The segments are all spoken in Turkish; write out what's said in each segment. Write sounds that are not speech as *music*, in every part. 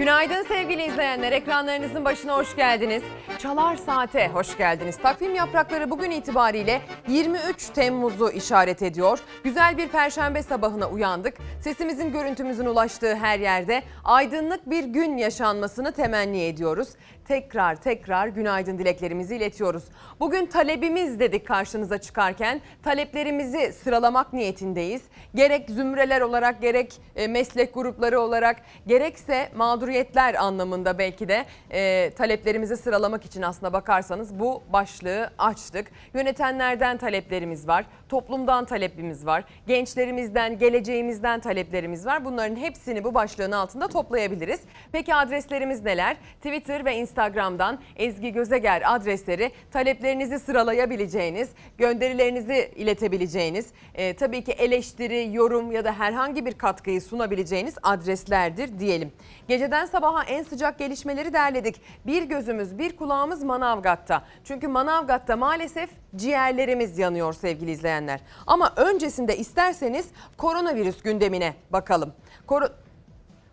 Günaydın sevgili izleyenler. Ekranlarınızın başına hoş geldiniz. Çalar Saat'e hoş geldiniz. Takvim yaprakları bugün itibariyle 23 Temmuz'u işaret ediyor. Güzel bir perşembe sabahına uyandık. Sesimizin görüntümüzün ulaştığı her yerde aydınlık bir gün yaşanmasını temenni ediyoruz. Tekrar tekrar günaydın dileklerimizi iletiyoruz. Bugün talebimiz dedik karşınıza çıkarken taleplerimizi sıralamak niyetindeyiz. Gerek zümreler olarak gerek e, meslek grupları olarak gerekse mağduriyetler anlamında belki de e, taleplerimizi sıralamak için aslına bakarsanız bu başlığı açtık. Yönetenlerden taleplerimiz var, toplumdan talepimiz var, gençlerimizden, geleceğimizden taleplerimiz var. Bunların hepsini bu başlığın altında toplayabiliriz. Peki adreslerimiz neler? Twitter ve Instagram'dan Ezgi Gözeger adresleri taleplerinizi sıralayabileceğiniz, gönderilerinizi iletebileceğiniz, e, tabii ki eleştiri, yorum ya da herhangi bir katkıyı sunabileceğiniz adreslerdir diyelim. Geceden sabaha en sıcak gelişmeleri derledik. Bir gözümüz, bir kulağımız Manavgat'ta. Çünkü Manavgat'ta maalesef ciğerlerimiz yanıyor sevgili izleyenler. Ama öncesinde isterseniz koronavirüs gündemine bakalım. Koru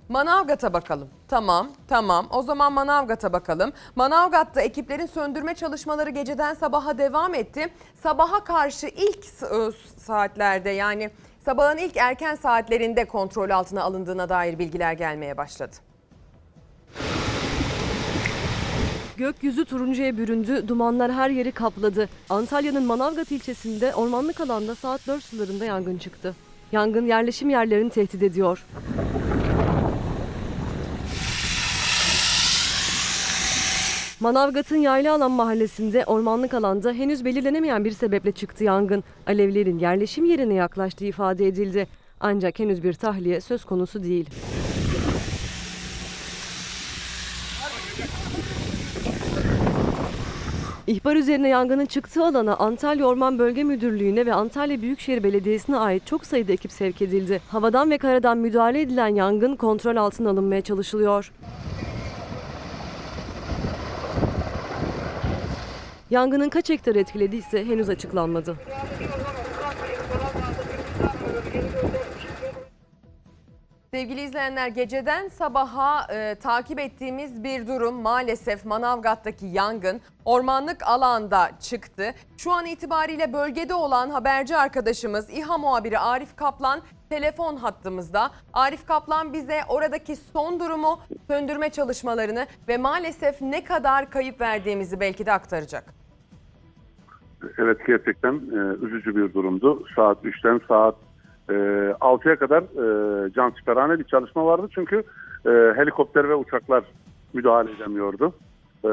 Manavgat'a bakalım. Tamam, tamam. O zaman Manavgat'a bakalım. Manavgat'ta ekiplerin söndürme çalışmaları geceden sabaha devam etti. Sabaha karşı ilk e, saatlerde yani sabahın ilk erken saatlerinde kontrol altına alındığına dair bilgiler gelmeye başladı. Gökyüzü turuncuya büründü, dumanlar her yeri kapladı. Antalya'nın Manavgat ilçesinde ormanlık alanda saat 4 sularında yangın çıktı. Yangın yerleşim yerlerini tehdit ediyor. Manavgat'ın Yaylıalan mahallesinde ormanlık alanda henüz belirlenemeyen bir sebeple çıktı yangın. Alevlerin yerleşim yerine yaklaştığı ifade edildi. Ancak henüz bir tahliye söz konusu değil. İhbar üzerine yangının çıktığı alana Antalya Orman Bölge Müdürlüğü'ne ve Antalya Büyükşehir Belediyesi'ne ait çok sayıda ekip sevk edildi. Havadan ve karadan müdahale edilen yangın kontrol altına alınmaya çalışılıyor. Yangının kaç hektar etkilediyse henüz açıklanmadı. Sevgili izleyenler geceden sabaha e, takip ettiğimiz bir durum maalesef Manavgat'taki yangın ormanlık alanda çıktı. Şu an itibariyle bölgede olan haberci arkadaşımız İHA muhabiri Arif Kaplan telefon hattımızda. Arif Kaplan bize oradaki son durumu, söndürme çalışmalarını ve maalesef ne kadar kayıp verdiğimizi belki de aktaracak. Evet gerçekten e, üzücü bir durumdu. Saat 3'ten saat e, 6'ya kadar e, can siperhane bir çalışma vardı. Çünkü e, helikopter ve uçaklar müdahale edemiyordu. E,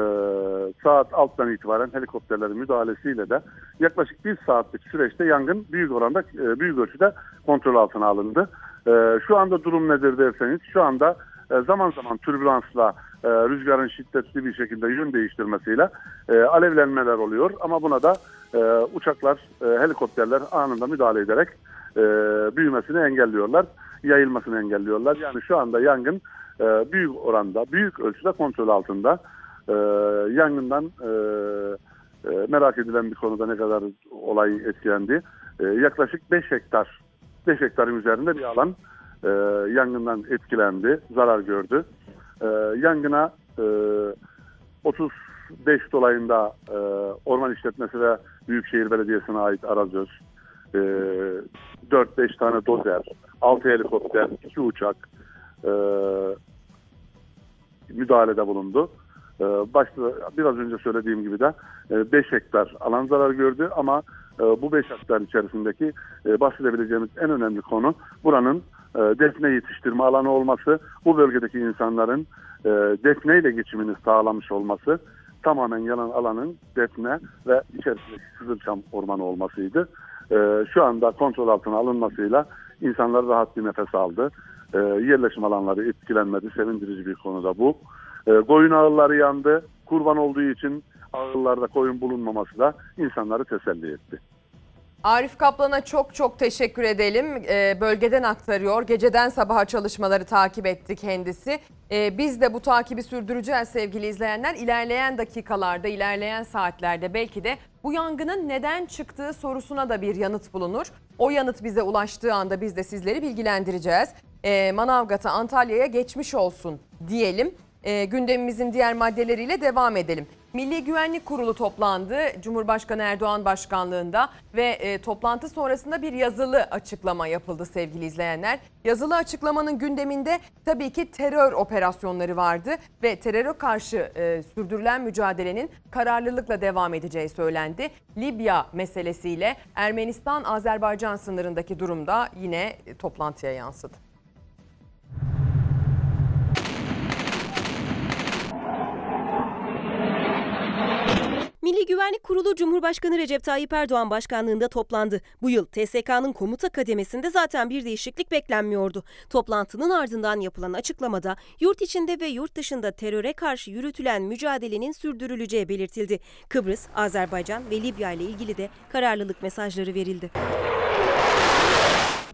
saat 6'dan itibaren helikopterlerin müdahalesiyle de yaklaşık bir saatlik süreçte yangın büyük oranda e, büyük ölçüde kontrol altına alındı. E, şu anda durum nedir derseniz şu anda e, zaman zaman türbülansla e, rüzgarın şiddetli bir şekilde yön değiştirmesiyle e, alevlenmeler oluyor. Ama buna da e, uçaklar, e, helikopterler anında müdahale ederek e, büyümesini engelliyorlar, yayılmasını engelliyorlar. Yani şu anda yangın e, büyük oranda, büyük ölçüde kontrol altında. E, yangından e, e, merak edilen bir konuda ne kadar olay etkilendi. E, yaklaşık 5 hektar, 5 hektarın üzerinde bir alan e, yangından etkilendi, zarar gördü. E, yangına e, 35 dolayında e, Orman İşletmesi ve Büyükşehir Belediyesi'ne ait arazöz, e, 4-5 tane dozer, 6 helikopter, 2 uçak e, müdahalede bulundu. E, başta biraz önce söylediğim gibi de 5 hektar alan zarar gördü ama e, bu 5 hektar içerisindeki e, bahsedebileceğimiz en önemli konu buranın e, defne yetiştirme alanı olması, bu bölgedeki insanların e, defneyle geçimini sağlamış olması, tamamen yanan alanın defne ve içerisindeki Kızılçam ormanı olmasıydı. E, şu anda kontrol altına alınmasıyla insanlar rahat bir nefes aldı. E, yerleşim alanları etkilenmedi. Sevindirici bir konuda bu. E, koyun ağılları yandı. Kurban olduğu için ağıllarda koyun bulunmaması da insanları teselli etti. Arif Kaplan'a çok çok teşekkür edelim. Ee, bölgeden aktarıyor. Geceden sabaha çalışmaları takip etti kendisi. Ee, biz de bu takibi sürdüreceğiz sevgili izleyenler. İlerleyen dakikalarda, ilerleyen saatlerde belki de bu yangının neden çıktığı sorusuna da bir yanıt bulunur. O yanıt bize ulaştığı anda biz de sizleri bilgilendireceğiz. Ee, Manavgat'a, Antalya'ya geçmiş olsun diyelim. E, gündemimizin diğer maddeleriyle devam edelim. Milli Güvenlik Kurulu toplandı Cumhurbaşkanı Erdoğan başkanlığında ve e, toplantı sonrasında bir yazılı açıklama yapıldı sevgili izleyenler. Yazılı açıklamanın gündeminde tabii ki terör operasyonları vardı ve teröre karşı e, sürdürülen mücadelenin kararlılıkla devam edeceği söylendi. Libya meselesiyle Ermenistan-Azerbaycan sınırındaki durumda yine e, toplantıya yansıdı. Milli Güvenlik Kurulu Cumhurbaşkanı Recep Tayyip Erdoğan başkanlığında toplandı. Bu yıl TSK'nın komuta kademesinde zaten bir değişiklik beklenmiyordu. Toplantının ardından yapılan açıklamada yurt içinde ve yurt dışında teröre karşı yürütülen mücadelenin sürdürüleceği belirtildi. Kıbrıs, Azerbaycan ve Libya ile ilgili de kararlılık mesajları verildi.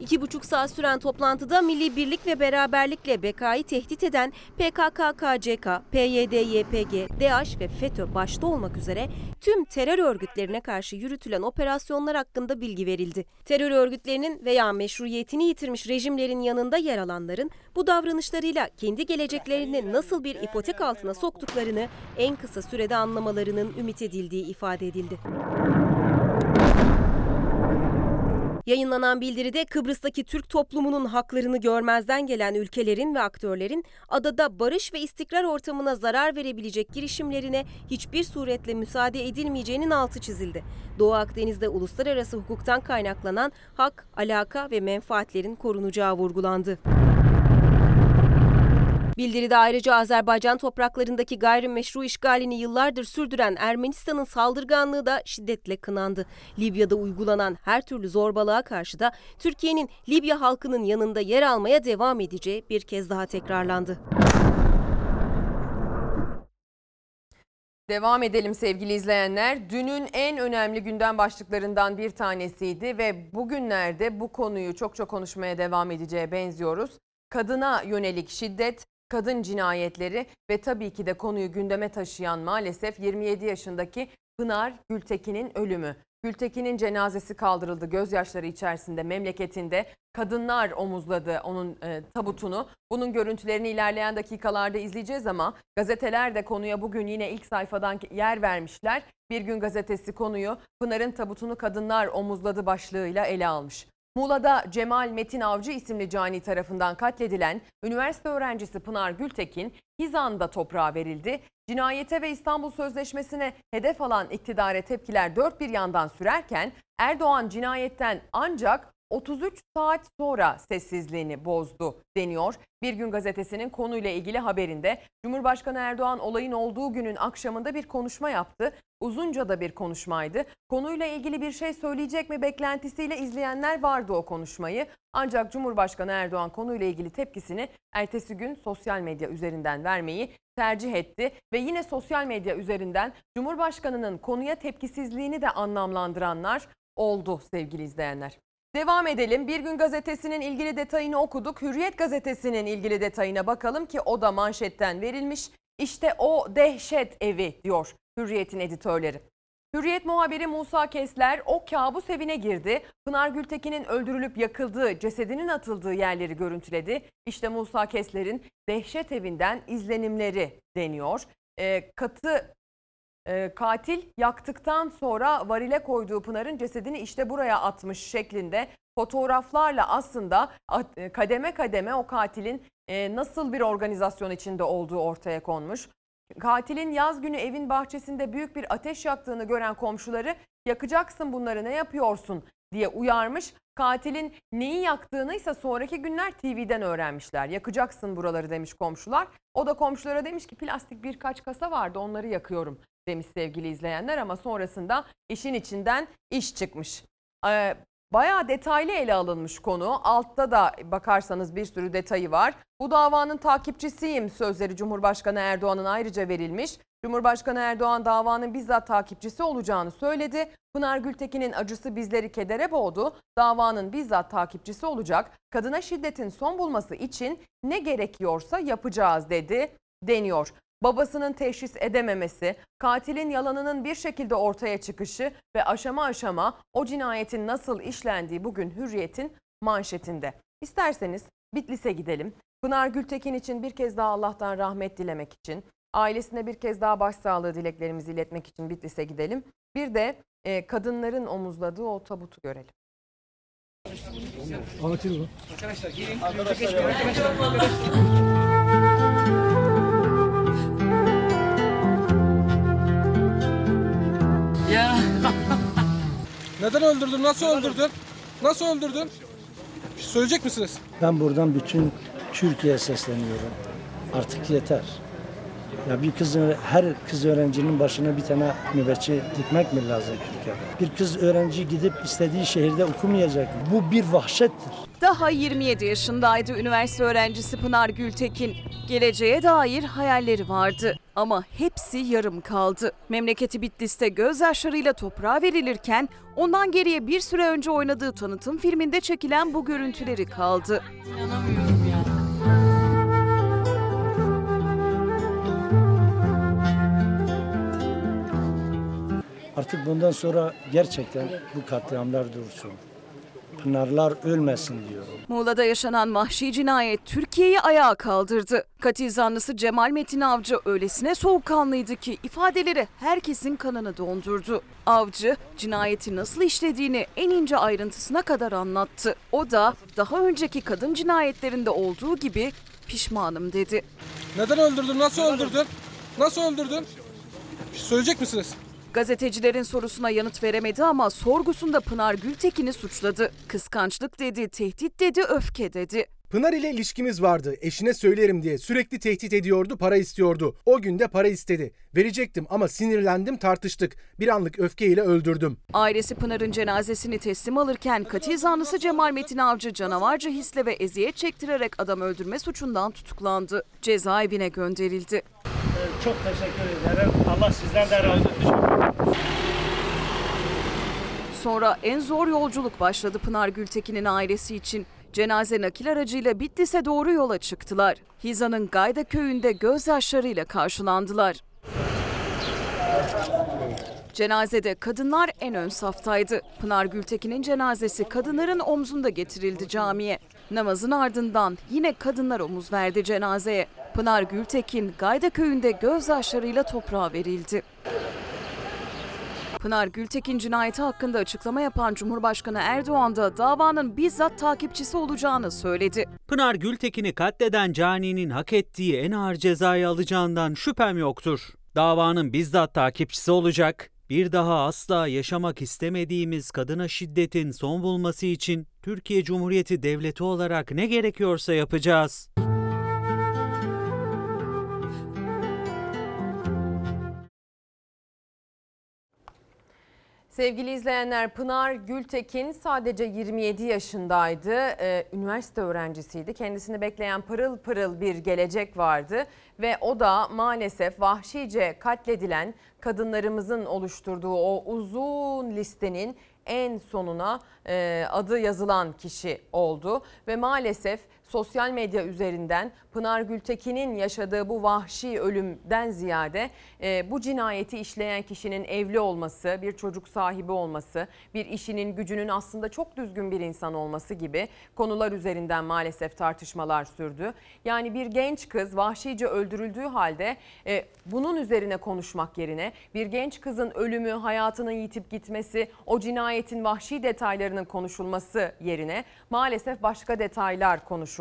İki buçuk saat süren toplantıda milli birlik ve beraberlikle BK'yı tehdit eden PKK-KCK, PYD-YPG, DAEŞ ve FETÖ başta olmak üzere tüm terör örgütlerine karşı yürütülen operasyonlar hakkında bilgi verildi. Terör örgütlerinin veya meşruiyetini yitirmiş rejimlerin yanında yer alanların bu davranışlarıyla kendi geleceklerini nasıl bir ipotek altına soktuklarını en kısa sürede anlamalarının ümit edildiği ifade edildi. Yayınlanan bildiride Kıbrıs'taki Türk toplumunun haklarını görmezden gelen ülkelerin ve aktörlerin adada barış ve istikrar ortamına zarar verebilecek girişimlerine hiçbir suretle müsaade edilmeyeceğinin altı çizildi. Doğu Akdeniz'de uluslararası hukuktan kaynaklanan hak, alaka ve menfaatlerin korunacağı vurgulandı. Bildiride ayrıca Azerbaycan topraklarındaki gayrimeşru işgalini yıllardır sürdüren Ermenistan'ın saldırganlığı da şiddetle kınandı. Libya'da uygulanan her türlü zorbalığa karşı da Türkiye'nin Libya halkının yanında yer almaya devam edeceği bir kez daha tekrarlandı. Devam edelim sevgili izleyenler. Dünün en önemli gündem başlıklarından bir tanesiydi ve bugünlerde bu konuyu çok çok konuşmaya devam edeceğe benziyoruz. Kadına yönelik şiddet, kadın cinayetleri ve tabii ki de konuyu gündeme taşıyan maalesef 27 yaşındaki Pınar Gültekin'in ölümü. Gültekin'in cenazesi kaldırıldı gözyaşları içerisinde memleketinde. Kadınlar omuzladı onun e, tabutunu. Bunun görüntülerini ilerleyen dakikalarda izleyeceğiz ama gazeteler de konuya bugün yine ilk sayfadan yer vermişler. Bir gün gazetesi konuyu Pınar'ın tabutunu kadınlar omuzladı başlığıyla ele almış. Muğla'da Cemal Metin Avcı isimli cani tarafından katledilen üniversite öğrencisi Pınar Gültekin Hizan'da toprağa verildi. Cinayete ve İstanbul Sözleşmesi'ne hedef alan iktidare tepkiler dört bir yandan sürerken Erdoğan cinayetten ancak 33 saat sonra sessizliğini bozdu deniyor. Bir gün gazetesinin konuyla ilgili haberinde Cumhurbaşkanı Erdoğan olayın olduğu günün akşamında bir konuşma yaptı. Uzunca da bir konuşmaydı. Konuyla ilgili bir şey söyleyecek mi beklentisiyle izleyenler vardı o konuşmayı. Ancak Cumhurbaşkanı Erdoğan konuyla ilgili tepkisini ertesi gün sosyal medya üzerinden vermeyi tercih etti ve yine sosyal medya üzerinden Cumhurbaşkanının konuya tepkisizliğini de anlamlandıranlar oldu sevgili izleyenler. Devam edelim. Bir gün gazetesinin ilgili detayını okuduk. Hürriyet gazetesinin ilgili detayına bakalım ki o da manşetten verilmiş. İşte o dehşet evi diyor Hürriyet'in editörleri. Hürriyet muhabiri Musa Kesler o kabus evine girdi. Pınar Gültekin'in öldürülüp yakıldığı, cesedinin atıldığı yerleri görüntüledi. İşte Musa Kesler'in dehşet evinden izlenimleri deniyor. E, katı e, katil yaktıktan sonra varile koyduğu Pınar'ın cesedini işte buraya atmış şeklinde fotoğraflarla aslında e, kademe kademe o katilin e, nasıl bir organizasyon içinde olduğu ortaya konmuş. Katilin yaz günü evin bahçesinde büyük bir ateş yaktığını gören komşuları yakacaksın bunları ne yapıyorsun diye uyarmış. Katilin neyi yaktığını ise sonraki günler TV'den öğrenmişler. Yakacaksın buraları demiş komşular. O da komşulara demiş ki plastik birkaç kasa vardı onları yakıyorum demiş sevgili izleyenler ama sonrasında işin içinden iş çıkmış. Ee, Bayağı detaylı ele alınmış konu. Altta da bakarsanız bir sürü detayı var. Bu davanın takipçisiyim sözleri Cumhurbaşkanı Erdoğan'ın ayrıca verilmiş. Cumhurbaşkanı Erdoğan davanın bizzat takipçisi olacağını söyledi. Pınar Gültekin'in acısı bizleri kedere boğdu. Davanın bizzat takipçisi olacak. Kadına şiddetin son bulması için ne gerekiyorsa yapacağız dedi deniyor babasının teşhis edememesi, katilin yalanının bir şekilde ortaya çıkışı ve aşama aşama o cinayetin nasıl işlendiği bugün Hürriyet'in manşetinde. İsterseniz Bitlis'e gidelim. Pınar Gültekin için bir kez daha Allah'tan rahmet dilemek için, ailesine bir kez daha başsağlığı dileklerimizi iletmek için Bitlis'e gidelim. Bir de e, kadınların omuzladığı o tabutu görelim. Anlatayım mı? Neden öldürdün? Nasıl öldürdün? Nasıl öldürdün? Söyleyecek misiniz? Ben buradan bütün Türkiye'ye sesleniyorum. Artık yeter. Ya bir kızın, her kız öğrencinin başına bir tane nöbetçi dikmek mi lazım Türkiye'de? Bir kız öğrenci gidip istediği şehirde okumayacak. Bu bir vahşettir. Daha 27 yaşındaydı üniversite öğrencisi Pınar Gültekin. Geleceğe dair hayalleri vardı ama hepsi yarım kaldı. Memleketi Bitlis'te gözyaşlarıyla toprağa verilirken ondan geriye bir süre önce oynadığı tanıtım filminde çekilen bu görüntüleri kaldı. Artık bundan sonra gerçekten bu katliamlar dursun. Pınarlar ölmesin diyorum. Muğla'da yaşanan vahşi cinayet Türkiye'yi ayağa kaldırdı. Katil zanlısı Cemal Metin Avcı öylesine soğukkanlıydı ki ifadeleri herkesin kanını dondurdu. Avcı cinayeti nasıl işlediğini en ince ayrıntısına kadar anlattı. O da daha önceki kadın cinayetlerinde olduğu gibi pişmanım dedi. Neden öldürdün? Nasıl öldürdün? Nasıl öldürdün? Söyleyecek misiniz? Gazetecilerin sorusuna yanıt veremedi ama sorgusunda Pınar Gültekin'i suçladı. Kıskançlık dedi, tehdit dedi, öfke dedi. Pınar ile ilişkimiz vardı. Eşine söylerim diye sürekli tehdit ediyordu, para istiyordu. O gün de para istedi. Verecektim ama sinirlendim, tartıştık. Bir anlık öfkeyle öldürdüm. Ailesi Pınar'ın cenazesini teslim alırken katil zanlısı Cemal Metin Avcı canavarca hisle ve eziyet çektirerek adam öldürme suçundan tutuklandı. Cezaevine gönderildi. Çok teşekkür ederim. Allah sizden de razı olsun. Sonra en zor yolculuk başladı Pınar Gültekin'in ailesi için. Cenaze nakil aracıyla Bitlis'e doğru yola çıktılar. Hiza'nın Gayda köyünde gözyaşlarıyla karşılandılar. Cenazede kadınlar en ön saftaydı. Pınar Gültekin'in cenazesi kadınların omzunda getirildi camiye. Namazın ardından yine kadınlar omuz verdi cenazeye. Pınar Gültekin Gayda köyünde gözyaşlarıyla toprağa verildi. Pınar Gültekin cinayeti hakkında açıklama yapan Cumhurbaşkanı Erdoğan da davanın bizzat takipçisi olacağını söyledi. Pınar Gültekin'i katleden caninin hak ettiği en ağır cezayı alacağından şüphem yoktur. Davanın bizzat takipçisi olacak. Bir daha asla yaşamak istemediğimiz kadına şiddetin son bulması için Türkiye Cumhuriyeti Devleti olarak ne gerekiyorsa yapacağız. Sevgili izleyenler Pınar Gültekin sadece 27 yaşındaydı. Ee, üniversite öğrencisiydi. Kendisini bekleyen pırıl pırıl bir gelecek vardı. Ve o da maalesef vahşice katledilen kadınlarımızın oluşturduğu o uzun listenin en sonuna e, adı yazılan kişi oldu. Ve maalesef sosyal medya üzerinden Pınar Gültekin'in yaşadığı bu vahşi ölümden ziyade e, bu cinayeti işleyen kişinin evli olması, bir çocuk sahibi olması, bir işinin gücünün aslında çok düzgün bir insan olması gibi konular üzerinden maalesef tartışmalar sürdü. Yani bir genç kız vahşice öldürüldüğü halde e, bunun üzerine konuşmak yerine bir genç kızın ölümü, hayatının yitip gitmesi, o cinayetin vahşi detaylarının konuşulması yerine maalesef başka detaylar konuşuldu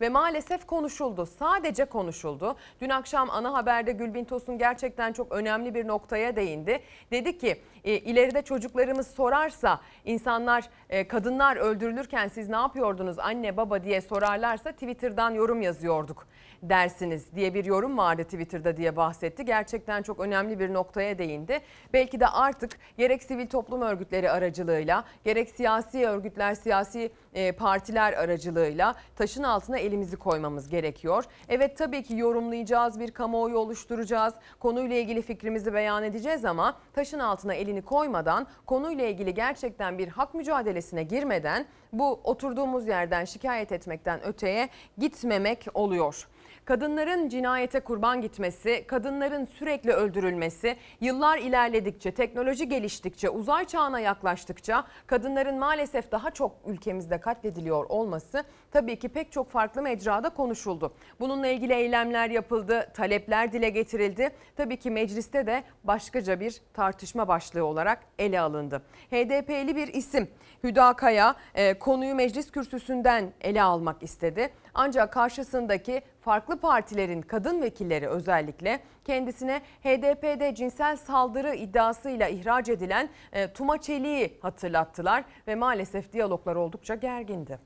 ve maalesef konuşuldu. Sadece konuşuldu. Dün akşam ana haberde Gülbin Tosun gerçekten çok önemli bir noktaya değindi. Dedi ki e, ileride çocuklarımız sorarsa insanlar e, kadınlar öldürülürken siz ne yapıyordunuz anne baba diye sorarlarsa Twitter'dan yorum yazıyorduk dersiniz diye bir yorum vardı Twitter'da diye bahsetti. Gerçekten çok önemli bir noktaya değindi. Belki de artık gerek sivil toplum örgütleri aracılığıyla gerek siyasi örgütler, siyasi e, partiler aracılığıyla taşın altına elimizi koymamız gerekiyor. Evet tabii ki yorumlayacağız, bir kamuoyu oluşturacağız, konuyla ilgili fikrimizi beyan edeceğiz ama taşın altına elini koymadan, konuyla ilgili gerçekten bir hak mücadelesine girmeden bu oturduğumuz yerden şikayet etmekten öteye gitmemek oluyor. Kadınların cinayete kurban gitmesi, kadınların sürekli öldürülmesi, yıllar ilerledikçe, teknoloji geliştikçe, uzay çağına yaklaştıkça kadınların maalesef daha çok ülkemizde katlediliyor olması tabii ki pek çok farklı mecrada konuşuldu. Bununla ilgili eylemler yapıldı, talepler dile getirildi. Tabii ki mecliste de başkaca bir tartışma başlığı olarak ele alındı. HDP'li bir isim Hüda Kaya e, konuyu meclis kürsüsünden ele almak istedi. Ancak karşısındaki farklı partilerin kadın vekilleri özellikle kendisine HDP'de cinsel saldırı iddiasıyla ihraç edilen e, Tuma Çelik'i hatırlattılar ve maalesef diyaloglar oldukça gergindi.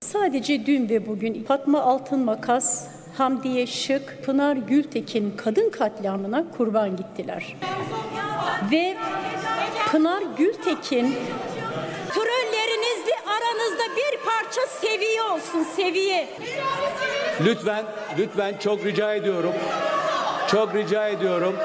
Sadece dün ve bugün Fatma Altın Makas, Hamdiye Şık, Pınar Gültekin kadın katliamına kurban gittiler. Ve Pınar Gültekin Trollerinizle aranızda bir parça seviye olsun seviye. Lütfen, lütfen çok rica ediyorum. Çok rica ediyorum.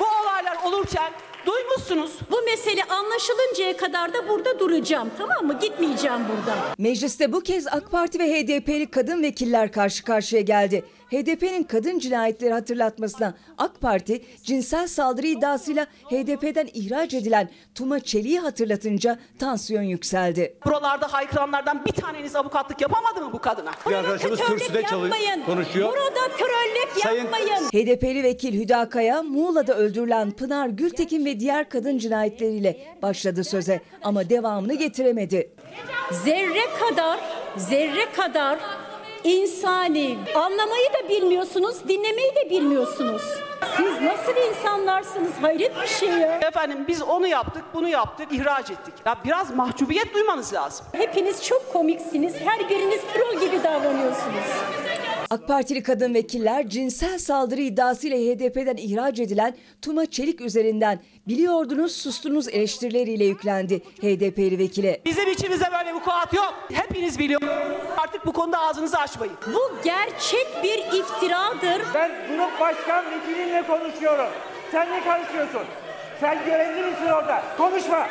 Bu olaylar olurken duymuşsunuz. Bu mesele anlaşılıncaya kadar da burada duracağım tamam mı? Gitmeyeceğim buradan. Mecliste bu kez AK Parti ve HDP'li kadın vekiller karşı karşıya geldi. HDP'nin kadın cinayetleri hatırlatmasına AK Parti cinsel saldırı iddiasıyla HDP'den ihraç edilen Tuma Çelik'i hatırlatınca tansiyon yükseldi. Buralarda haykıranlardan bir taneniz avukatlık yapamadı mı bu kadına? Bir arkadaşımız kürsüde çalış- yapmayın. konuşuyor. Burada trollük Sayın- yapmayın. HDP'li vekil Hüda Kaya, Muğla'da öldürülen Pınar Gültekin ve diğer kadın cinayetleriyle başladı söze ama devamını getiremedi. zerre kadar, zerre kadar insani anlamayı da bilmiyorsunuz, dinlemeyi de bilmiyorsunuz. Siz nasıl insanlarsınız? Hayret bir şey ya. Efendim biz onu yaptık, bunu yaptık, ihraç ettik. Ya biraz mahcubiyet duymanız lazım. Hepiniz çok komiksiniz. Her biriniz troll gibi davranıyorsunuz. AK Partili kadın vekiller cinsel saldırı iddiasıyla HDP'den ihraç edilen Tuma Çelik üzerinden biliyordunuz sustunuz eleştirileriyle yüklendi HDP'li vekile. Bizim içimizde böyle vukuat yok. Hepiniz biliyorsunuz. Artık bu konuda ağzınızı açmayın. Bu gerçek bir iftiradır. Ben grup başkan vekilinle konuşuyorum. Sen ne karışıyorsun? Sen görevli misin orada? Konuşma.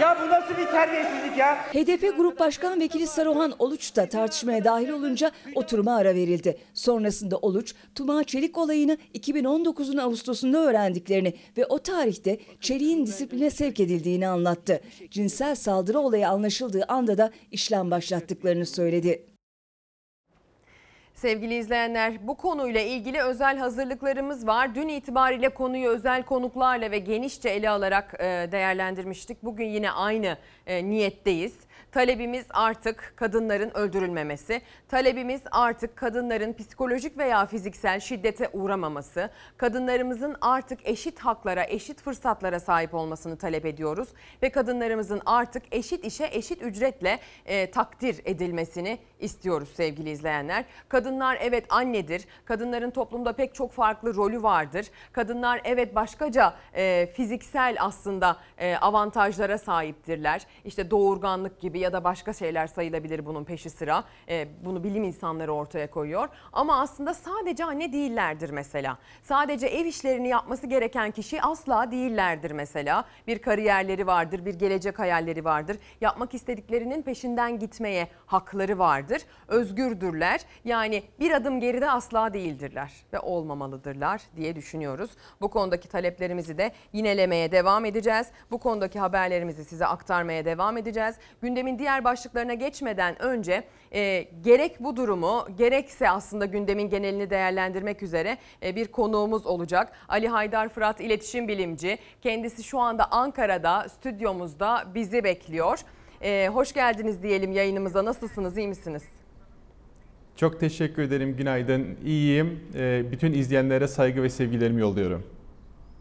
Ya bu nasıl bir terbiyesizlik ya? HDP Grup Başkan Vekili Saruhan Oluç da tartışmaya dahil olunca oturuma ara verildi. Sonrasında Oluç, Tuma Çelik olayını 2019'un Ağustos'unda öğrendiklerini ve o tarihte Çelik'in disipline sevk edildiğini anlattı. Cinsel saldırı olayı anlaşıldığı anda da işlem başlattıklarını söyledi. Sevgili izleyenler bu konuyla ilgili özel hazırlıklarımız var. Dün itibariyle konuyu özel konuklarla ve genişçe ele alarak e, değerlendirmiştik. Bugün yine aynı e, niyetteyiz. Talebimiz artık kadınların öldürülmemesi. Talebimiz artık kadınların psikolojik veya fiziksel şiddete uğramaması. Kadınlarımızın artık eşit haklara, eşit fırsatlara sahip olmasını talep ediyoruz. Ve kadınlarımızın artık eşit işe eşit ücretle e, takdir edilmesini istiyoruz sevgili izleyenler. Kadınlar evet annedir. Kadınların toplumda pek çok farklı rolü vardır. Kadınlar evet başkaca e, fiziksel aslında e, avantajlara sahiptirler. İşte doğurganlık gibi ya da başka şeyler sayılabilir bunun peşi sıra. E, bunu bilim insanları ortaya koyuyor. Ama aslında sadece anne değillerdir mesela. Sadece ev işlerini yapması gereken kişi asla değillerdir mesela. Bir kariyerleri vardır, bir gelecek hayalleri vardır. Yapmak istediklerinin peşinden gitmeye hakları vardır. Özgürdürler. Yani bir adım geride asla değildirler ve olmamalıdırlar diye düşünüyoruz. Bu konudaki taleplerimizi de yinelemeye devam edeceğiz. Bu konudaki haberlerimizi size aktarmaya devam edeceğiz. Gündemin diğer başlıklarına geçmeden önce e, gerek bu durumu gerekse aslında gündemin genelini değerlendirmek üzere e, bir konuğumuz olacak. Ali Haydar Fırat iletişim bilimci. Kendisi şu anda Ankara'da stüdyomuzda bizi bekliyor. E, hoş geldiniz diyelim yayınımıza. Nasılsınız, iyi misiniz? Çok teşekkür ederim. Günaydın. İyiyim. Ee, Bütün izleyenlere saygı ve sevgilerimi yolluyorum.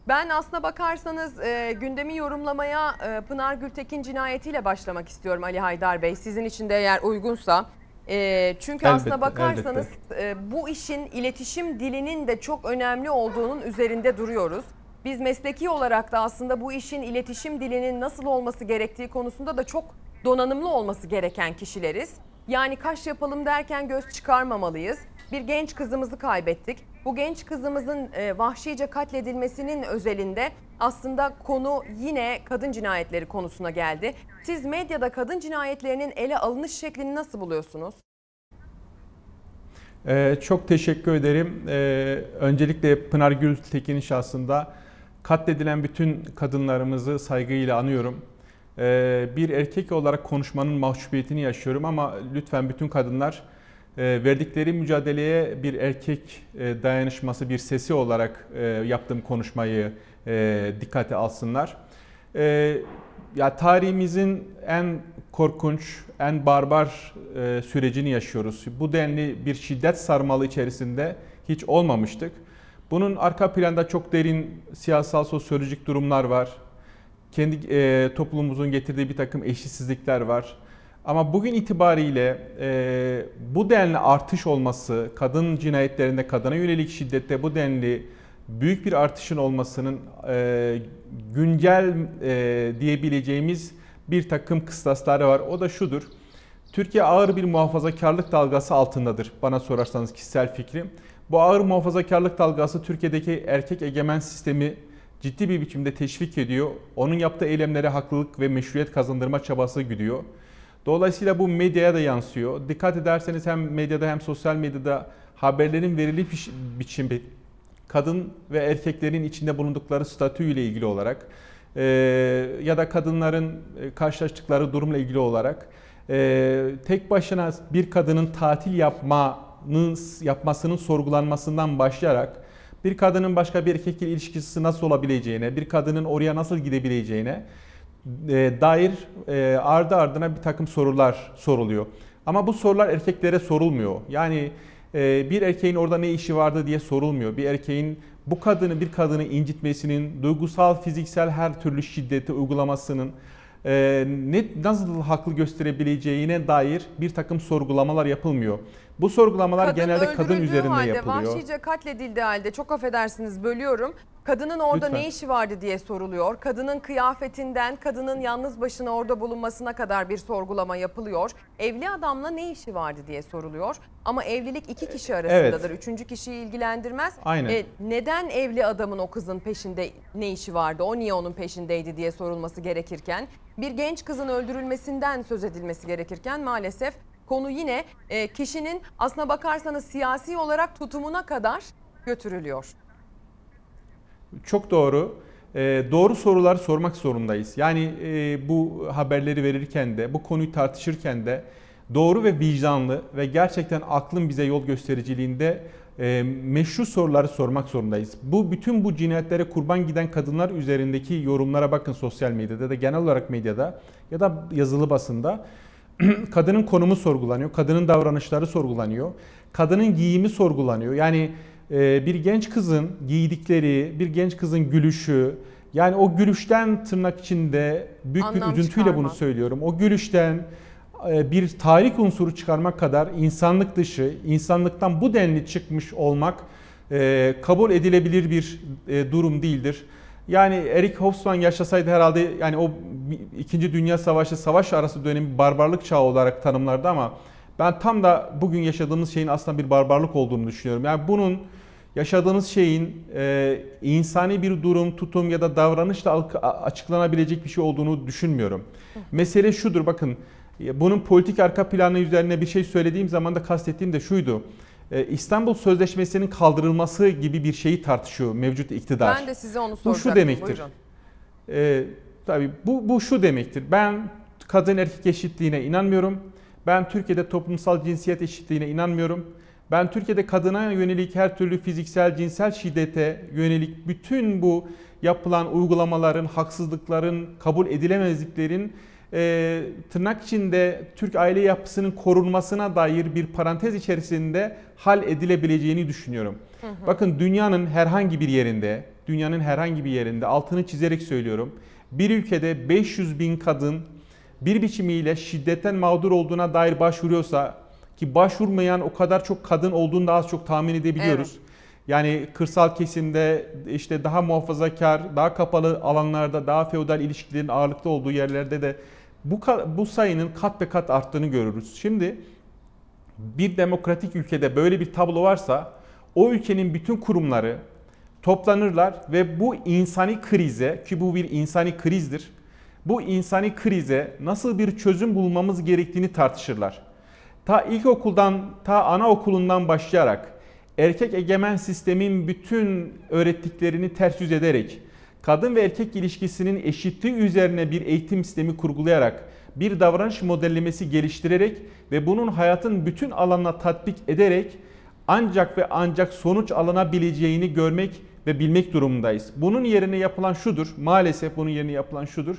Ben aslına bakarsanız e, gündemi yorumlamaya e, Pınar Gültekin cinayetiyle başlamak istiyorum Ali Haydar Bey. Sizin için de eğer uygunsa. E, çünkü Elbette, aslına bakarsanız e, bu işin iletişim dilinin de çok önemli olduğunun üzerinde duruyoruz. Biz mesleki olarak da aslında bu işin iletişim dilinin nasıl olması gerektiği konusunda da çok donanımlı olması gereken kişileriz. Yani kaş yapalım derken göz çıkarmamalıyız. Bir genç kızımızı kaybettik. Bu genç kızımızın e, vahşice katledilmesinin özelinde aslında konu yine kadın cinayetleri konusuna geldi. Siz medyada kadın cinayetlerinin ele alınış şeklini nasıl buluyorsunuz? Ee, çok teşekkür ederim. Ee, öncelikle Pınar Gültekin'in şahsında katledilen bütün kadınlarımızı saygıyla anıyorum. Ee, bir erkek olarak konuşmanın mahcubiyetini yaşıyorum ama lütfen bütün kadınlar verdikleri mücadeleye bir erkek e, dayanışması, bir sesi olarak e, yaptığım konuşmayı e, dikkate alsınlar. Ya tarihimizin en korkunç, en barbar sürecini yaşıyoruz. Bu denli bir şiddet sarmalı içerisinde hiç olmamıştık. Bunun arka planda çok derin siyasal, sosyolojik durumlar var. Kendi toplumumuzun getirdiği bir takım eşitsizlikler var. Ama bugün itibariyle e, bu denli artış olması, kadın cinayetlerinde, kadına yönelik şiddette bu denli büyük bir artışın olmasının e, güncel e, diyebileceğimiz bir takım kıstasları var. O da şudur. Türkiye ağır bir muhafazakarlık dalgası altındadır. Bana sorarsanız kişisel fikrim. Bu ağır muhafazakarlık dalgası Türkiye'deki erkek egemen sistemi ciddi bir biçimde teşvik ediyor. Onun yaptığı eylemlere haklılık ve meşruiyet kazandırma çabası güdüyor. Dolayısıyla bu medyaya da yansıyor. Dikkat ederseniz hem medyada hem sosyal medyada haberlerin veriliş biçimi kadın ve erkeklerin içinde bulundukları statüyle ilgili olarak e, ya da kadınların karşılaştıkları durumla ilgili olarak e, tek başına bir kadının tatil yapmanın yapmasının sorgulanmasından başlayarak bir kadının başka bir erkekle ilişkisi nasıl olabileceğine, bir kadının oraya nasıl gidebileceğine dair e, ardı ardına bir takım sorular soruluyor. Ama bu sorular erkeklere sorulmuyor. Yani e, bir erkeğin orada ne işi vardı diye sorulmuyor. Bir erkeğin bu kadını bir kadını incitmesinin, duygusal, fiziksel her türlü şiddeti uygulamasının e, ne nasıl haklı gösterebileceğine dair bir takım sorgulamalar yapılmıyor. Bu sorgulamalar Kadın genelde kadın üzerinde halde, yapılıyor. Vahşice katledildiği halde çok affedersiniz bölüyorum. Kadının orada Lütfen. ne işi vardı diye soruluyor. Kadının kıyafetinden kadının yalnız başına orada bulunmasına kadar bir sorgulama yapılıyor. Evli adamla ne işi vardı diye soruluyor. Ama evlilik iki kişi arasındadır. Üçüncü kişiyi ilgilendirmez. Aynen. E, neden evli adamın o kızın peşinde ne işi vardı? O niye onun peşindeydi diye sorulması gerekirken bir genç kızın öldürülmesinden söz edilmesi gerekirken maalesef konu yine e, kişinin aslına bakarsanız siyasi olarak tutumuna kadar götürülüyor. Çok doğru. Ee, doğru sorular sormak zorundayız. Yani e, bu haberleri verirken de, bu konuyu tartışırken de doğru ve vicdanlı ve gerçekten aklın bize yol göstericiliğinde e, meşru soruları sormak zorundayız. Bu bütün bu cinayetlere kurban giden kadınlar üzerindeki yorumlara bakın sosyal medyada da genel olarak medyada ya da yazılı basında *clears throat* kadının konumu sorgulanıyor, kadının davranışları sorgulanıyor, kadının giyimi sorgulanıyor. Yani e, bir genç kızın giydikleri, bir genç kızın gülüşü, yani o gülüşten tırnak içinde büyük Anlam bir üzüntüyle bunu çıkarmak. söylüyorum. O gülüşten e, bir tarih unsuru çıkarmak kadar insanlık dışı, insanlıktan bu denli çıkmış olmak e, kabul edilebilir bir durum değildir. Yani Eric Hobsbawm yaşasaydı herhalde yani o İkinci Dünya Savaşı savaş arası dönemi barbarlık çağı olarak tanımlardı ama ben tam da bugün yaşadığımız şeyin aslında bir barbarlık olduğunu düşünüyorum. Yani bunun yaşadığımız şeyin e, insani bir durum, tutum ya da davranışla açıklanabilecek bir şey olduğunu düşünmüyorum. Mesele şudur bakın bunun politik arka planı üzerine bir şey söylediğim zaman da kastettiğim de şuydu. E, İstanbul Sözleşmesi'nin kaldırılması gibi bir şeyi tartışıyor mevcut iktidar. Ben de size onu Bu soracaktım. şu demektir. Buyurun. Ee, tabii bu, bu şu demektir. Ben kadın erkek eşitliğine inanmıyorum. Ben Türkiye'de toplumsal cinsiyet eşitliğine inanmıyorum. Ben Türkiye'de kadına yönelik her türlü fiziksel, cinsel şiddete yönelik bütün bu yapılan uygulamaların, haksızlıkların, kabul edilemezliklerin e, tırnak içinde Türk aile yapısının korunmasına dair bir parantez içerisinde hal edilebileceğini düşünüyorum. Hı hı. Bakın dünyanın herhangi bir yerinde, dünyanın herhangi bir yerinde altını çizerek söylüyorum. Bir ülkede 500 bin kadın bir biçimiyle şiddetten mağdur olduğuna dair başvuruyorsa ki başvurmayan o kadar çok kadın olduğunu da az çok tahmin edebiliyoruz. Yani kırsal kesimde işte daha muhafazakar, daha kapalı alanlarda, daha feodal ilişkilerin ağırlıklı olduğu yerlerde de bu bu sayının kat be kat arttığını görürüz. Şimdi bir demokratik ülkede böyle bir tablo varsa o ülkenin bütün kurumları toplanırlar ve bu insani krize ki bu bir insani krizdir. Bu insani krize nasıl bir çözüm bulmamız gerektiğini tartışırlar. ta ilkokuldan, ta anaokulundan başlayarak erkek egemen sistemin bütün öğrettiklerini ters yüz ederek, kadın ve erkek ilişkisinin eşitliği üzerine bir eğitim sistemi kurgulayarak, bir davranış modellemesi geliştirerek ve bunun hayatın bütün alanına tatbik ederek ancak ve ancak sonuç alınabileceğini görmek ve bilmek durumundayız. Bunun yerine yapılan şudur, maalesef bunun yerine yapılan şudur.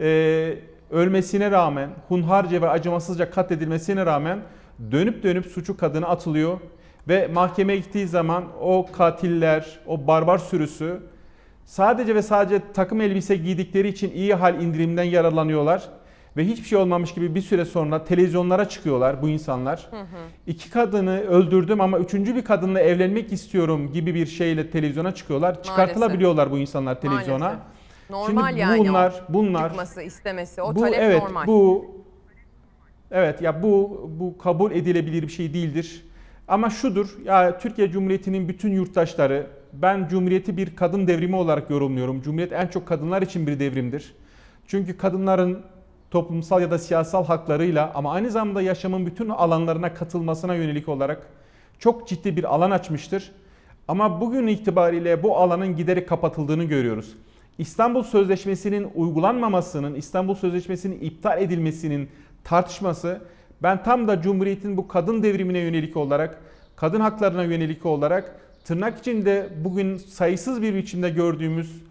Ee, ölmesine rağmen, hunharca ve acımasızca katledilmesine rağmen dönüp dönüp suçu kadına atılıyor. Ve mahkemeye gittiği zaman o katiller, o barbar sürüsü sadece ve sadece takım elbise giydikleri için iyi hal indirimden yararlanıyorlar. Ve hiçbir şey olmamış gibi bir süre sonra televizyonlara çıkıyorlar bu insanlar. Hı hı. İki kadını öldürdüm ama üçüncü bir kadınla evlenmek istiyorum gibi bir şeyle televizyona çıkıyorlar. Çıkartılabiliyorlar bu insanlar televizyona. Maalesef. Normal Şimdi yani bunlar, bunlar çıkması, istemesi, o bu talep evet normal. bu evet ya bu bu kabul edilebilir bir şey değildir. Ama şudur ya Türkiye Cumhuriyeti'nin bütün yurttaşları ben Cumhuriyeti bir kadın devrimi olarak yorumluyorum. Cumhuriyet en çok kadınlar için bir devrimdir. Çünkü kadınların toplumsal ya da siyasal haklarıyla ama aynı zamanda yaşamın bütün alanlarına katılmasına yönelik olarak çok ciddi bir alan açmıştır. Ama bugün itibariyle bu alanın giderek kapatıldığını görüyoruz. İstanbul Sözleşmesi'nin uygulanmamasının, İstanbul Sözleşmesi'nin iptal edilmesinin tartışması ben tam da Cumhuriyet'in bu kadın devrimine yönelik olarak, kadın haklarına yönelik olarak tırnak içinde bugün sayısız bir biçimde gördüğümüz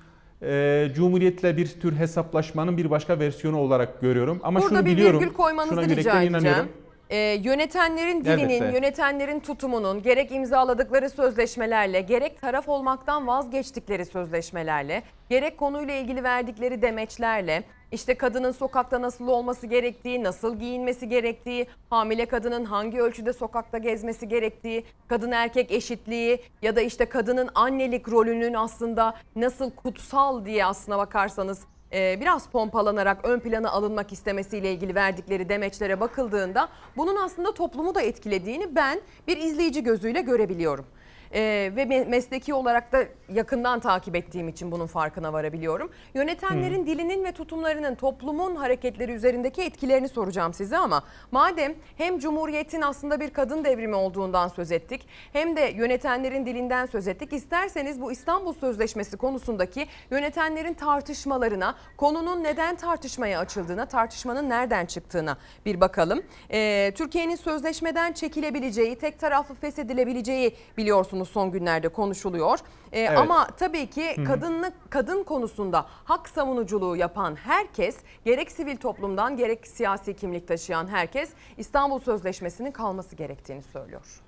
e, Cumhuriyet'le bir tür hesaplaşmanın bir başka versiyonu olarak görüyorum. Ama Burada şunu bir biliyorum. virgül koymanızı şuna rica edeceğim. Ee, yönetenlerin dilinin, Elbette. yönetenlerin tutumunun gerek imzaladıkları sözleşmelerle, gerek taraf olmaktan vazgeçtikleri sözleşmelerle, gerek konuyla ilgili verdikleri demeçlerle, işte kadının sokakta nasıl olması gerektiği, nasıl giyinmesi gerektiği, hamile kadının hangi ölçüde sokakta gezmesi gerektiği, kadın erkek eşitliği ya da işte kadının annelik rolünün aslında nasıl kutsal diye aslına bakarsanız e, biraz pompalanarak ön plana alınmak istemesiyle ilgili verdikleri demeçlere bakıldığında bunun aslında toplumu da etkilediğini ben bir izleyici gözüyle görebiliyorum. E, ve me- mesleki olarak da yakından takip ettiğim için bunun farkına varabiliyorum. Yönetenlerin dilinin ve tutumlarının toplumun hareketleri üzerindeki etkilerini soracağım size ama madem hem Cumhuriyet'in aslında bir kadın devrimi olduğundan söz ettik hem de yönetenlerin dilinden söz ettik. İsterseniz bu İstanbul Sözleşmesi konusundaki yönetenlerin tartışmalarına, konunun neden tartışmaya açıldığına, tartışmanın nereden çıktığına bir bakalım. Ee, Türkiye'nin sözleşmeden çekilebileceği, tek taraflı feshedilebileceği biliyorsunuz son günlerde konuşuluyor. Ee, Evet. Ama tabii ki kadınlık kadın konusunda hak savunuculuğu yapan herkes, gerek sivil toplumdan gerek siyasi kimlik taşıyan herkes İstanbul Sözleşmesi'nin kalması gerektiğini söylüyor.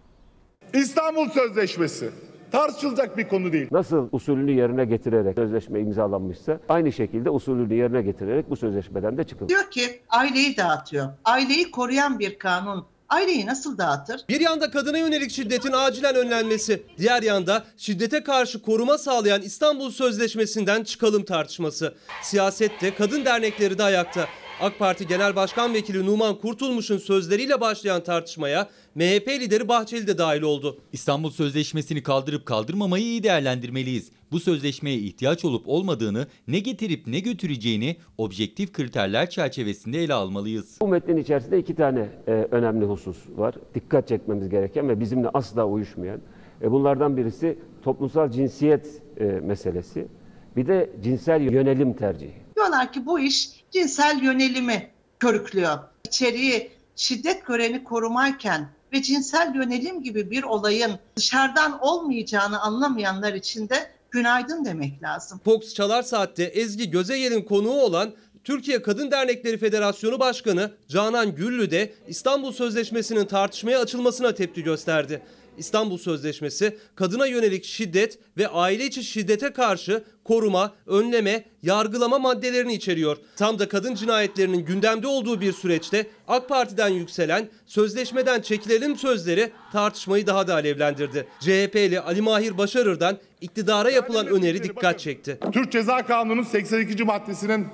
İstanbul Sözleşmesi tartışılacak bir konu değil. Nasıl usulünü yerine getirerek sözleşme imzalanmışsa aynı şekilde usulünü yerine getirerek bu sözleşmeden de çıkılır. Diyor ki aileyi dağıtıyor. Aileyi koruyan bir kanun aileyi nasıl dağıtır? Bir yanda kadına yönelik şiddetin acilen önlenmesi, diğer yanda şiddete karşı koruma sağlayan İstanbul Sözleşmesi'nden çıkalım tartışması. Siyasette kadın dernekleri de ayakta. AK Parti Genel Başkan Vekili Numan Kurtulmuş'un sözleriyle başlayan tartışmaya MHP lideri Bahçeli de dahil oldu. İstanbul Sözleşmesi'ni kaldırıp kaldırmamayı iyi değerlendirmeliyiz. Bu sözleşmeye ihtiyaç olup olmadığını, ne getirip ne götüreceğini objektif kriterler çerçevesinde ele almalıyız. Bu metnin içerisinde iki tane e, önemli husus var. Dikkat çekmemiz gereken ve bizimle asla uyuşmayan. E, bunlardan birisi toplumsal cinsiyet e, meselesi. Bir de cinsel yönelim tercihi. Diyorlar ki bu iş cinsel yönelimi körüklüyor. İçeriği şiddet göreni korumayken ve cinsel yönelim gibi bir olayın dışarıdan olmayacağını anlamayanlar için de günaydın demek lazım. Fox Çalar Saat'te Ezgi Gözeyel'in konuğu olan Türkiye Kadın Dernekleri Federasyonu Başkanı Canan Güllü de İstanbul Sözleşmesi'nin tartışmaya açılmasına tepki gösterdi. İstanbul Sözleşmesi kadına yönelik şiddet ve aile içi şiddete karşı koruma, önleme, yargılama maddelerini içeriyor. Tam da kadın cinayetlerinin gündemde olduğu bir süreçte AK Parti'den yükselen sözleşmeden çekilelim sözleri tartışmayı daha da alevlendirdi. CHP'li Ali Mahir Başarır'dan iktidara yapılan öneri dikkat çekti. Türk Ceza Kanunu'nun 82. maddesinin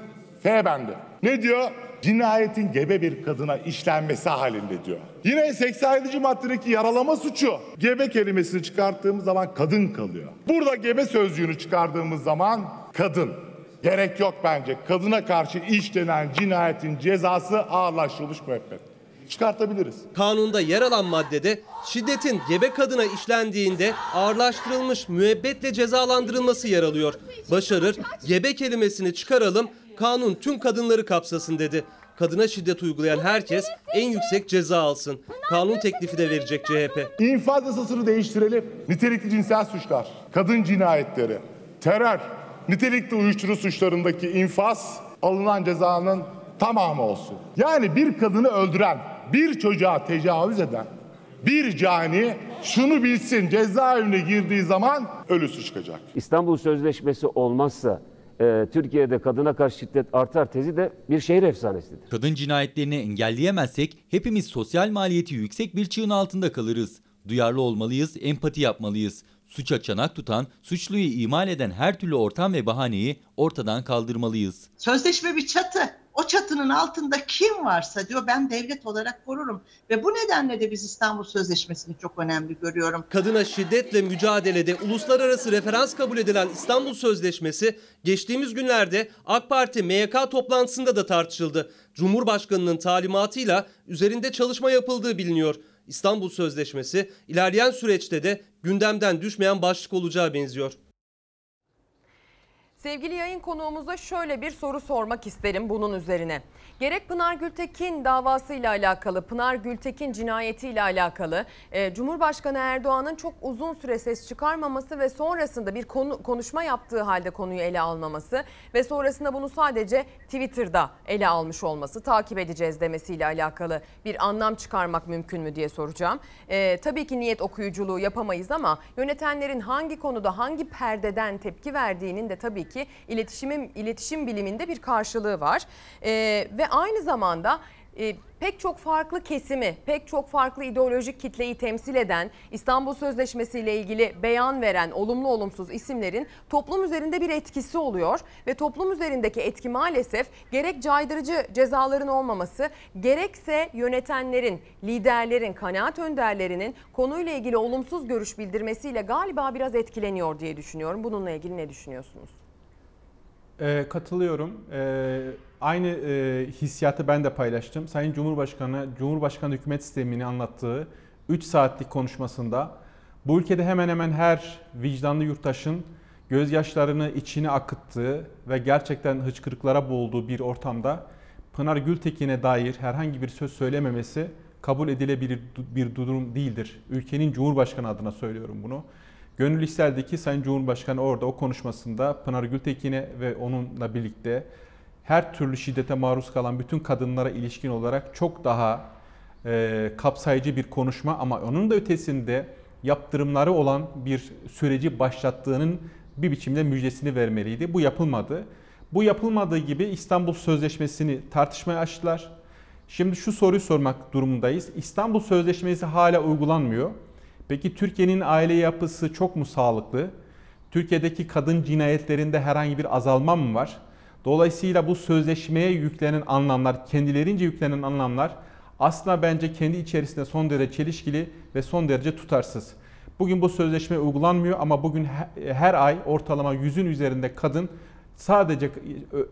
F bendi. Ne diyor? Cinayetin gebe bir kadına işlenmesi halinde diyor. Yine 87. maddedeki yaralama suçu. Gebe kelimesini çıkarttığımız zaman kadın kalıyor. Burada gebe sözcüğünü çıkardığımız zaman kadın. Gerek yok bence. Kadına karşı işlenen cinayetin cezası ağırlaştırılmış müebbet. çıkartabiliriz. Kanunda yer alan maddede şiddetin gebe kadına işlendiğinde ağırlaştırılmış müebbetle cezalandırılması yer alıyor. Başarır, gebe kelimesini çıkaralım, kanun tüm kadınları kapsasın dedi. Kadına şiddet uygulayan herkes en yüksek ceza alsın. Kanun teklifi de verecek CHP. İnfaz yasasını değiştirelim. Nitelikli cinsel suçlar, kadın cinayetleri, terör, nitelikli uyuşturucu suçlarındaki infaz alınan cezanın tamamı olsun. Yani bir kadını öldüren, bir çocuğa tecavüz eden, bir cani şunu bilsin cezaevine girdiği zaman ölüsü çıkacak. İstanbul Sözleşmesi olmazsa e, Türkiye'de kadına karşı şiddet artar tezi de bir şehir efsanesidir. Kadın cinayetlerini engelleyemezsek hepimiz sosyal maliyeti yüksek bir çığın altında kalırız. Duyarlı olmalıyız, empati yapmalıyız. Suça çanak tutan, suçluyu imal eden her türlü ortam ve bahaneyi ortadan kaldırmalıyız. Sözleşme bir çatı. O çatının altında kim varsa diyor ben devlet olarak korurum. Ve bu nedenle de biz İstanbul Sözleşmesi'ni çok önemli görüyorum. Kadına şiddetle mücadelede uluslararası referans kabul edilen İstanbul Sözleşmesi geçtiğimiz günlerde AK Parti MYK toplantısında da tartışıldı. Cumhurbaşkanının talimatıyla üzerinde çalışma yapıldığı biliniyor. İstanbul Sözleşmesi ilerleyen süreçte de gündemden düşmeyen başlık olacağı benziyor. Sevgili yayın konuğumuza şöyle bir soru sormak isterim bunun üzerine. Gerek Pınar Gültekin davasıyla alakalı, Pınar Gültekin cinayetiyle alakalı e, Cumhurbaşkanı Erdoğan'ın çok uzun süre ses çıkarmaması ve sonrasında bir konu, konuşma yaptığı halde konuyu ele almaması ve sonrasında bunu sadece Twitter'da ele almış olması, takip edeceğiz demesiyle alakalı bir anlam çıkarmak mümkün mü diye soracağım. E, tabii ki niyet okuyuculuğu yapamayız ama yönetenlerin hangi konuda hangi perdeden tepki verdiğinin de tabii ki iletişimin iletişim biliminde bir karşılığı var. E, ve aynı zamanda e, pek çok farklı kesimi, pek çok farklı ideolojik kitleyi temsil eden İstanbul Sözleşmesi ile ilgili beyan veren olumlu olumsuz isimlerin toplum üzerinde bir etkisi oluyor ve toplum üzerindeki etki maalesef gerek caydırıcı cezaların olmaması, gerekse yönetenlerin, liderlerin, kanaat önderlerinin konuyla ilgili olumsuz görüş bildirmesiyle galiba biraz etkileniyor diye düşünüyorum. Bununla ilgili ne düşünüyorsunuz? Ee, katılıyorum. Ee, aynı e, hissiyatı ben de paylaştım. Sayın Cumhurbaşkanı, Cumhurbaşkanı hükümet sistemini anlattığı 3 saatlik konuşmasında bu ülkede hemen hemen her vicdanlı yurttaşın gözyaşlarını içine akıttığı ve gerçekten hıçkırıklara boğulduğu bir ortamda Pınar Gültekin'e dair herhangi bir söz söylememesi kabul edilebilir bir durum değildir. Ülkenin Cumhurbaşkanı adına söylüyorum bunu. Gönül isterdi ki Sayın Cumhurbaşkanı orada o konuşmasında Pınar Gültekin'e ve onunla birlikte her türlü şiddete maruz kalan bütün kadınlara ilişkin olarak çok daha e, kapsayıcı bir konuşma ama onun da ötesinde yaptırımları olan bir süreci başlattığının bir biçimde müjdesini vermeliydi. Bu yapılmadı. Bu yapılmadığı gibi İstanbul Sözleşmesi'ni tartışmaya açtılar. Şimdi şu soruyu sormak durumundayız. İstanbul Sözleşmesi hala uygulanmıyor. Peki Türkiye'nin aile yapısı çok mu sağlıklı? Türkiye'deki kadın cinayetlerinde herhangi bir azalma mı var? Dolayısıyla bu sözleşmeye yüklenen anlamlar, kendilerince yüklenen anlamlar aslında bence kendi içerisinde son derece çelişkili ve son derece tutarsız. Bugün bu sözleşme uygulanmıyor ama bugün her ay ortalama yüzün üzerinde kadın sadece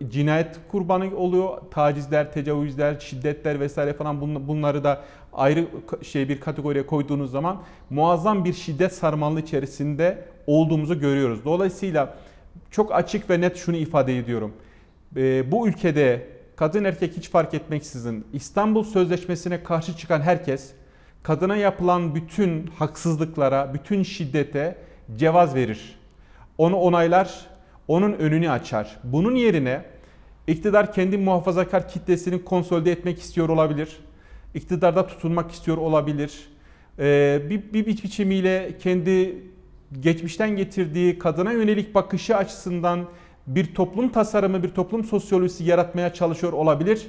cinayet kurbanı oluyor. Tacizler, tecavüzler, şiddetler vesaire falan bunları da ayrı şey bir kategoriye koyduğunuz zaman muazzam bir şiddet sarmallığı içerisinde olduğumuzu görüyoruz. Dolayısıyla çok açık ve net şunu ifade ediyorum. Bu ülkede kadın erkek hiç fark etmeksizin İstanbul Sözleşmesi'ne karşı çıkan herkes kadına yapılan bütün haksızlıklara, bütün şiddete cevaz verir. Onu onaylar, onun önünü açar. Bunun yerine iktidar kendi muhafazakar kitlesini konsolide etmek istiyor olabilir. İktidarda tutunmak istiyor olabilir. Ee, bir, bir biçimiyle kendi geçmişten getirdiği kadına yönelik bakışı açısından bir toplum tasarımı, bir toplum sosyolojisi yaratmaya çalışıyor olabilir.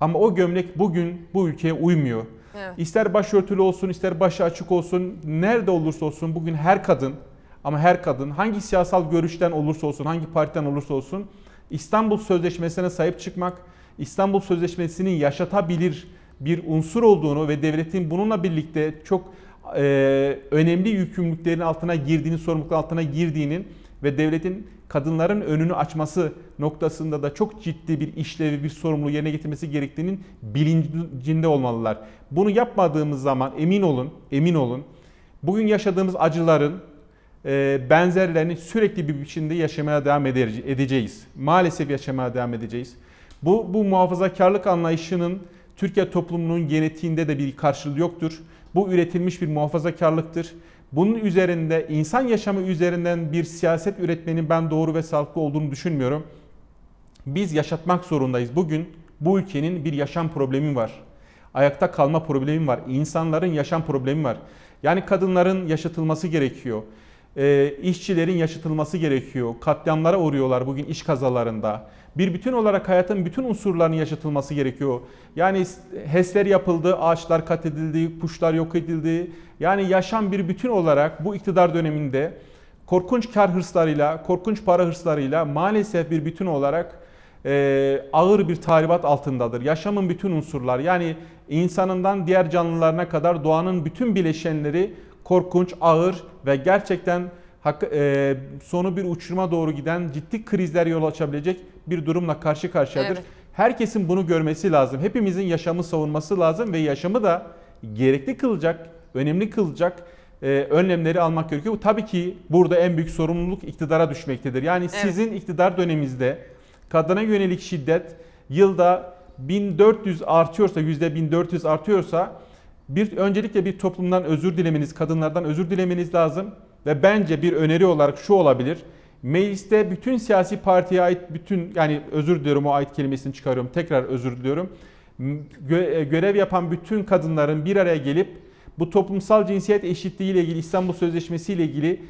Ama o gömlek bugün bu ülkeye uymuyor. Evet. İster başörtülü olsun, ister başı açık olsun, nerede olursa olsun bugün her kadın ama her kadın hangi siyasal görüşten olursa olsun, hangi partiden olursa olsun İstanbul Sözleşmesi'ne sahip çıkmak, İstanbul Sözleşmesi'nin yaşatabilir bir unsur olduğunu ve devletin bununla birlikte çok e, önemli yükümlülüklerin altına girdiğini, sorumluluk altına girdiğinin ve devletin kadınların önünü açması noktasında da çok ciddi bir işlevi, bir sorumluluğu yerine getirmesi gerektiğinin bilincinde olmalılar. Bunu yapmadığımız zaman emin olun, emin olun bugün yaşadığımız acıların benzerlerini sürekli bir biçimde yaşamaya devam edeceğiz. Maalesef yaşamaya devam edeceğiz. Bu, bu muhafazakarlık anlayışının Türkiye toplumunun genetiğinde de bir karşılığı yoktur. Bu üretilmiş bir muhafazakarlıktır. Bunun üzerinde insan yaşamı üzerinden bir siyaset üretmenin ben doğru ve sağlıklı olduğunu düşünmüyorum. Biz yaşatmak zorundayız. Bugün bu ülkenin bir yaşam problemi var. Ayakta kalma problemi var. İnsanların yaşam problemi var. Yani kadınların yaşatılması gerekiyor. E, işçilerin yaşatılması gerekiyor. Katliamlara uğruyorlar bugün iş kazalarında. Bir bütün olarak hayatın bütün unsurlarının yaşatılması gerekiyor. Yani HES'ler yapıldı, ağaçlar katledildi, kuşlar yok edildi. Yani yaşam bir bütün olarak bu iktidar döneminde korkunç kar hırslarıyla, korkunç para hırslarıyla maalesef bir bütün olarak e, ağır bir tahribat altındadır. Yaşamın bütün unsurlar yani insanından diğer canlılarına kadar doğanın bütün bileşenleri korkunç, ağır ve gerçekten e, sonu bir uçuruma doğru giden ciddi krizler yol açabilecek bir durumla karşı karşıyadır. Evet. Herkesin bunu görmesi lazım. Hepimizin yaşamı savunması lazım ve yaşamı da gerekli kılacak, önemli kılacak e, önlemleri almak gerekiyor. Tabii ki burada en büyük sorumluluk iktidara düşmektedir. Yani Evet. sizin iktidar döneminizde kadına yönelik şiddet yılda 1400 artıyorsa, yüzde 1400 artıyorsa bir öncelikle bir toplumdan özür dilemeniz, kadınlardan özür dilemeniz lazım ve bence bir öneri olarak şu olabilir. Mecliste bütün siyasi partiye ait bütün yani özür diliyorum o ait kelimesini çıkarıyorum. Tekrar özür diliyorum. Gö- e, görev yapan bütün kadınların bir araya gelip bu toplumsal cinsiyet eşitliği ile ilgili İstanbul Sözleşmesi ile ilgili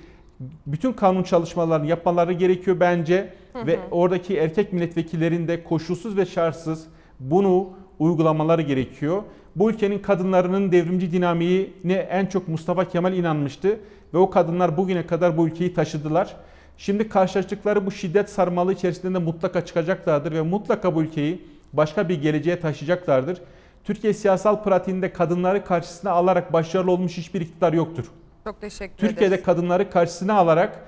bütün kanun çalışmalarını yapmaları gerekiyor bence Hı ve hı. oradaki erkek milletvekillerin de koşulsuz ve şartsız bunu uygulamaları gerekiyor. Bu ülkenin kadınlarının devrimci dinamiğine en çok Mustafa Kemal inanmıştı ve o kadınlar bugüne kadar bu ülkeyi taşıdılar. Şimdi karşılaştıkları bu şiddet sarmalı içerisinde de mutlaka çıkacaklardır ve mutlaka bu ülkeyi başka bir geleceğe taşıyacaklardır. Türkiye siyasal pratiğinde kadınları karşısına alarak başarılı olmuş hiçbir iktidar yoktur. Çok teşekkür Türkiye'de ederiz. kadınları karşısına alarak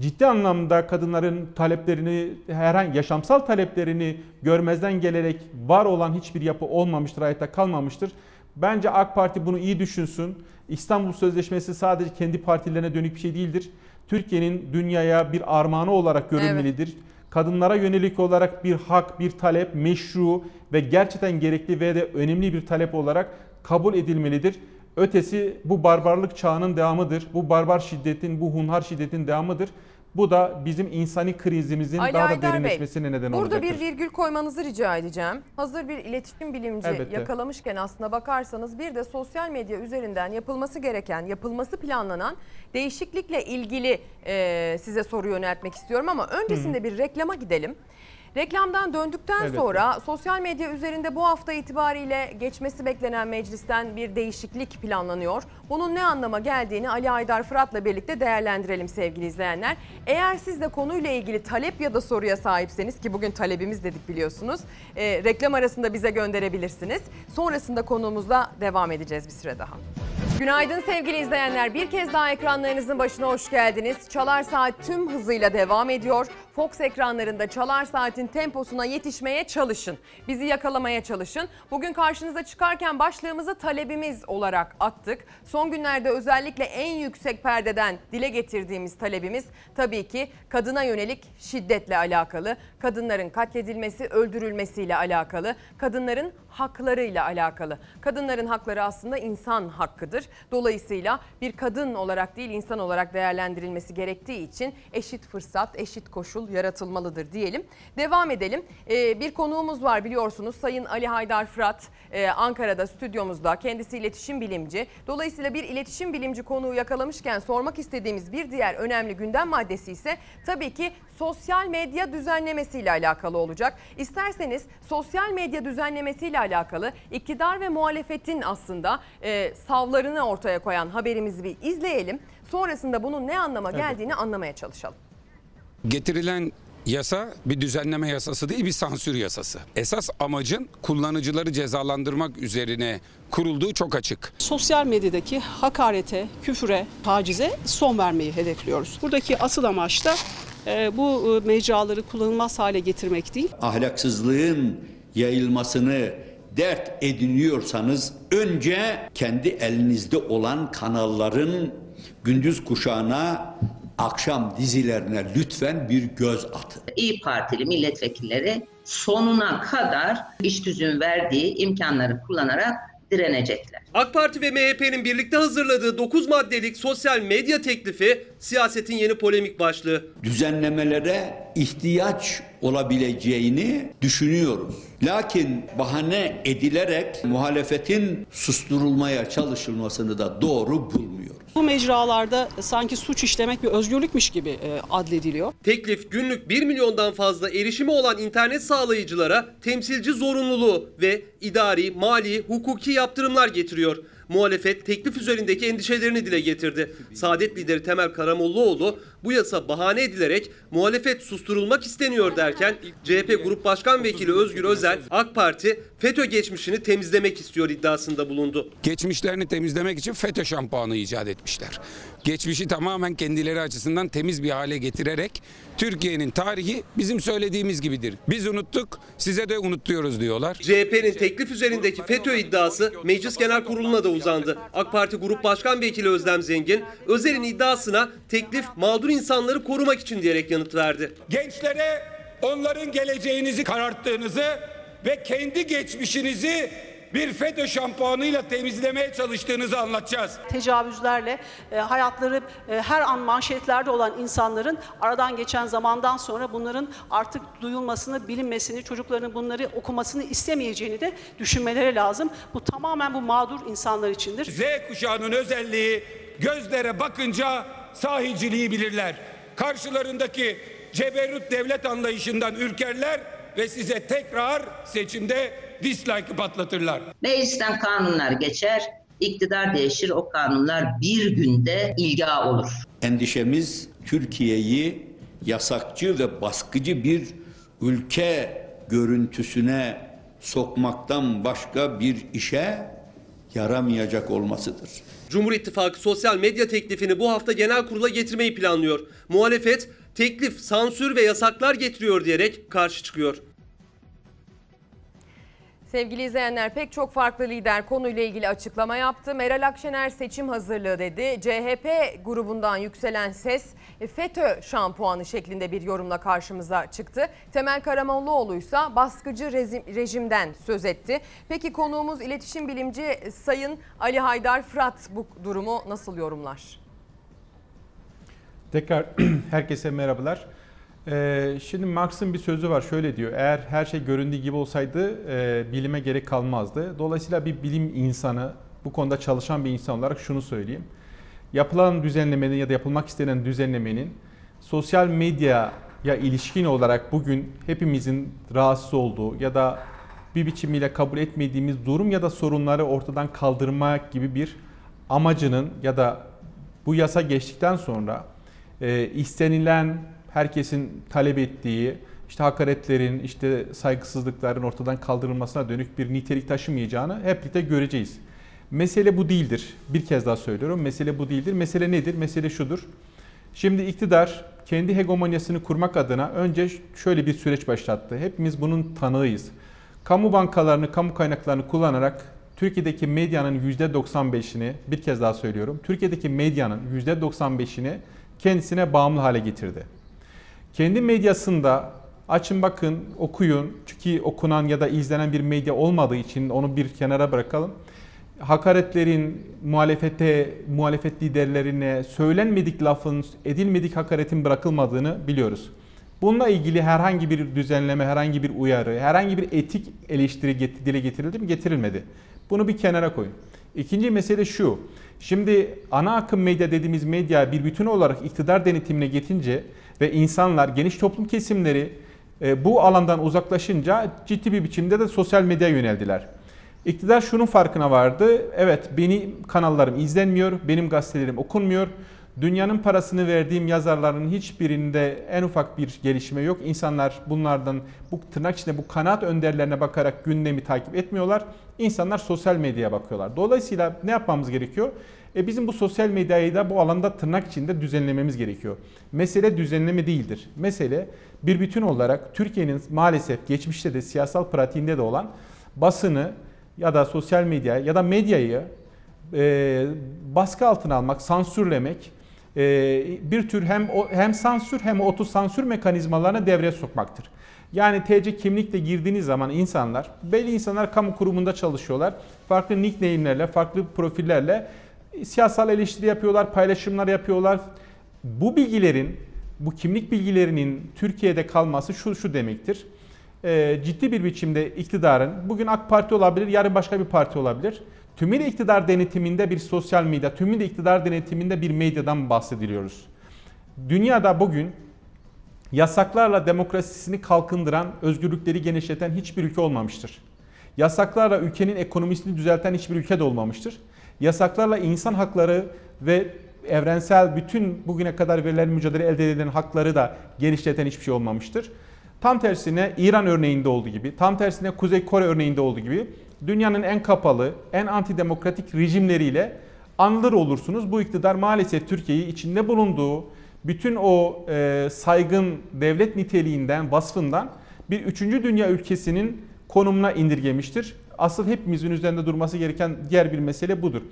ciddi anlamda kadınların taleplerini, herhangi yaşamsal taleplerini görmezden gelerek var olan hiçbir yapı olmamıştır, hayatta kalmamıştır. Bence AK Parti bunu iyi düşünsün. İstanbul Sözleşmesi sadece kendi partilerine dönük bir şey değildir. Türkiye'nin dünyaya bir armağanı olarak görünmelidir. Kadınlara yönelik olarak bir hak, bir talep, meşru ve gerçekten gerekli ve de önemli bir talep olarak kabul edilmelidir. Ötesi bu barbarlık çağının devamıdır. Bu barbar şiddetin, bu hunhar şiddetin devamıdır. Bu da bizim insani krizimizin Ali daha da Aydar Bey, derinleşmesine neden Burada olacaktır. bir virgül koymanızı rica edeceğim. Hazır bir iletişim bilimci Elbette. yakalamışken aslına bakarsanız bir de sosyal medya üzerinden yapılması gereken, yapılması planlanan değişiklikle ilgili e, size soru yöneltmek istiyorum ama öncesinde bir reklama gidelim. Reklamdan döndükten Elbette. sonra sosyal medya üzerinde bu hafta itibariyle geçmesi beklenen meclisten bir değişiklik planlanıyor. Bunun ne anlama geldiğini Ali Aydar Fırat'la birlikte değerlendirelim sevgili izleyenler. Eğer siz de konuyla ilgili talep ya da soruya sahipseniz ki bugün talebimiz dedik biliyorsunuz. e, reklam arasında bize gönderebilirsiniz. Sonrasında konuğumuzla devam edeceğiz bir süre daha. Günaydın sevgili izleyenler. Bir kez daha ekranlarınızın başına hoş geldiniz. Çalar Saat tüm hızıyla devam ediyor. Fox ekranlarında Çalar Saat'in temposuna yetişmeye çalışın. Bizi yakalamaya çalışın. Bugün karşınıza çıkarken başlığımızı talebimiz olarak attık. Son günlerde özellikle en yüksek perdeden dile getirdiğimiz talebimiz tabii ki kadına yönelik şiddetle alakalı. Kadınların katledilmesi, öldürülmesiyle alakalı. Kadınların haklarıyla alakalı. Kadınların hakları aslında insan hakkıdır. Dolayısıyla bir kadın olarak değil insan olarak değerlendirilmesi gerektiği için eşit fırsat, eşit koşul yaratılmalıdır diyelim. Devam edelim. Ee, bir konuğumuz var biliyorsunuz Sayın Ali Haydar Fırat e, Ankara'da stüdyomuzda. Kendisi iletişim bilimci. Dolayısıyla bir iletişim bilimci konuğu yakalamışken sormak istediğimiz bir diğer önemli gündem maddesi ise tabii ki sosyal medya düzenlemesiyle alakalı olacak. İsterseniz sosyal medya düzenlemesiyle alakalı iktidar ve muhalefetin aslında e, savlarını ortaya koyan haberimizi bir izleyelim. Sonrasında bunun ne anlama geldiğini anlamaya çalışalım. Getirilen yasa bir düzenleme yasası değil bir sansür yasası. Esas amacın kullanıcıları cezalandırmak üzerine kurulduğu çok açık. Sosyal medyadaki hakarete, küfüre, tacize son vermeyi hedefliyoruz. Buradaki asıl amaç da e, bu e, mecraları kullanılmaz hale getirmek değil. ahlaksızlığın yayılmasını dert ediniyorsanız önce kendi elinizde olan kanalların gündüz kuşağına akşam dizilerine lütfen bir göz atın. İyi Partili milletvekilleri sonuna kadar iş tüzüğün verdiği imkanları kullanarak direnecekler. AK Parti ve MHP'nin birlikte hazırladığı 9 maddelik sosyal medya teklifi siyasetin yeni polemik başlığı. Düzenlemelere ihtiyaç olabileceğini düşünüyoruz. Lakin bahane edilerek muhalefetin susturulmaya çalışılmasını da doğru bulmuyoruz. Bu mecralarda sanki suç işlemek bir özgürlükmüş gibi e, adlediliyor. Teklif günlük 1 milyondan fazla erişimi olan internet sağlayıcılara temsilci zorunluluğu ve idari, mali, hukuki yaptırımlar getiriyor. Muhalefet teklif üzerindeki endişelerini dile getirdi. Saadet lideri Temel Karamollaoğlu bu yasa bahane edilerek muhalefet susturulmak isteniyor derken CHP Grup Başkan Vekili Özgür Özel AK Parti FETÖ geçmişini temizlemek istiyor iddiasında bulundu. Geçmişlerini temizlemek için FETÖ şampuanı icat etmişler. Geçmişi tamamen kendileri açısından temiz bir hale getirerek Türkiye'nin tarihi bizim söylediğimiz gibidir. Biz unuttuk, size de unutturuyoruz diyorlar. CHP'nin teklif üzerindeki FETÖ iddiası Meclis Genel Kurulu'na da uzandı. AK Parti Grup Başkan Vekili Özlem Zengin, Özel'in iddiasına teklif mağdur insanları korumak için diyerek yanıt verdi. Gençlere onların geleceğinizi kararttığınızı ve kendi geçmişinizi bir FETÖ şampuanıyla temizlemeye çalıştığınızı anlatacağız. Tecavüzlerle e, hayatları e, her an manşetlerde olan insanların aradan geçen zamandan sonra bunların artık duyulmasını, bilinmesini, çocukların bunları okumasını istemeyeceğini de düşünmeleri lazım. Bu tamamen bu mağdur insanlar içindir. Z kuşağının özelliği gözlere bakınca sahiciliği bilirler. Karşılarındaki ceberrut devlet anlayışından ürkerler ve size tekrar seçimde dislike'ı patlatırlar. Meclisten kanunlar geçer, iktidar değişir, o kanunlar bir günde ilga olur. Endişemiz Türkiye'yi yasakçı ve baskıcı bir ülke görüntüsüne sokmaktan başka bir işe yaramayacak olmasıdır. Cumhur İttifakı sosyal medya teklifini bu hafta genel kurula getirmeyi planlıyor. Muhalefet teklif sansür ve yasaklar getiriyor diyerek karşı çıkıyor. Sevgili izleyenler pek çok farklı lider konuyla ilgili açıklama yaptı. Meral Akşener seçim hazırlığı dedi. CHP grubundan yükselen ses e, FETÖ şampuanı şeklinde bir yorumla karşımıza çıktı. Temel Karamollaoğlu ise baskıcı rejim, rejimden söz etti. Peki konuğumuz iletişim bilimci Sayın Ali Haydar Fırat bu durumu nasıl yorumlar? Tekrar *clears throat* herkese merhabalar. Ee, şimdi Marx'ın bir sözü var şöyle diyor. Eğer her şey göründüğü gibi olsaydı e, bilime gerek kalmazdı. Dolayısıyla bir bilim insanı, bu konuda çalışan bir insan olarak şunu söyleyeyim. Yapılan düzenlemenin ya da yapılmak istenen düzenlemenin sosyal medyaya ilişkin olarak bugün hepimizin rahatsız olduğu ya da bir biçimiyle kabul etmediğimiz durum ya da sorunları ortadan kaldırmak gibi bir amacının ya da bu yasa geçtikten sonra e, istenilen herkesin talep ettiği işte hakaretlerin, işte saygısızlıkların ortadan kaldırılmasına dönük bir nitelik taşımayacağını hep birlikte göreceğiz. Mesele bu değildir. Bir kez daha söylüyorum. Mesele bu değildir. Mesele nedir? Mesele şudur. Şimdi iktidar kendi hegemonyasını kurmak adına önce şöyle bir süreç başlattı. Hepimiz bunun tanığıyız. Kamu bankalarını, kamu kaynaklarını kullanarak Türkiye'deki medyanın %95'ini bir kez daha söylüyorum. Türkiye'deki medyanın %95'ini kendisine bağımlı hale getirdi. Kendi medyasında açın bakın okuyun çünkü okunan ya da izlenen bir medya olmadığı için onu bir kenara bırakalım. Hakaretlerin muhalefete, muhalefet liderlerine söylenmedik lafın, edilmedik hakaretin bırakılmadığını biliyoruz. Bununla ilgili herhangi bir düzenleme, herhangi bir uyarı, herhangi bir etik eleştiri dile getirildi mi? Getirilmedi. Bunu bir kenara koyun. İkinci mesele şu. Şimdi ana akım medya dediğimiz medya bir bütün olarak iktidar denetimine getince ve insanlar, geniş toplum kesimleri e, bu alandan uzaklaşınca ciddi bir biçimde de sosyal medyaya yöneldiler. İktidar şunun farkına vardı. Evet benim kanallarım izlenmiyor, benim gazetelerim okunmuyor. Dünyanın parasını verdiğim yazarların hiçbirinde en ufak bir gelişme yok. İnsanlar bunlardan bu tırnak içinde bu kanaat önderlerine bakarak gündemi takip etmiyorlar. İnsanlar sosyal medyaya bakıyorlar. Dolayısıyla ne yapmamız gerekiyor? E bizim bu sosyal medyayı da bu alanda tırnak içinde düzenlememiz gerekiyor. Mesele düzenleme değildir. Mesele bir bütün olarak Türkiye'nin maalesef geçmişte de siyasal pratiğinde de olan basını ya da sosyal medya ya da medyayı e, baskı altına almak, sansürlemek e, bir tür hem hem sansür hem otosansür mekanizmalarını devreye sokmaktır. Yani TC kimlikle girdiğiniz zaman insanlar, belli insanlar kamu kurumunda çalışıyorlar. Farklı nickname'lerle, farklı profillerle siyasal eleştiri yapıyorlar, paylaşımlar yapıyorlar. Bu bilgilerin, bu kimlik bilgilerinin Türkiye'de kalması şu şu demektir. Ee, ciddi bir biçimde iktidarın, bugün AK Parti olabilir, yarın başka bir parti olabilir. Tümüyle iktidar denetiminde bir sosyal medya, tümüyle iktidar denetiminde bir medyadan bahsediliyoruz. Dünyada bugün yasaklarla demokrasisini kalkındıran, özgürlükleri genişleten hiçbir ülke olmamıştır. Yasaklarla ülkenin ekonomisini düzelten hiçbir ülke de olmamıştır. Yasaklarla insan hakları ve evrensel bütün bugüne kadar verilen mücadele elde edilen hakları da genişleten hiçbir şey olmamıştır. Tam tersine İran örneğinde olduğu gibi, tam tersine Kuzey Kore örneğinde olduğu gibi dünyanın en kapalı, en antidemokratik rejimleriyle anılır olursunuz. Bu iktidar maalesef Türkiye'yi içinde bulunduğu bütün o e, saygın devlet niteliğinden, vasfından bir üçüncü dünya ülkesinin konumuna indirgemiştir. Asıl hepimizin üzerinde durması gereken diğer bir mesele budur.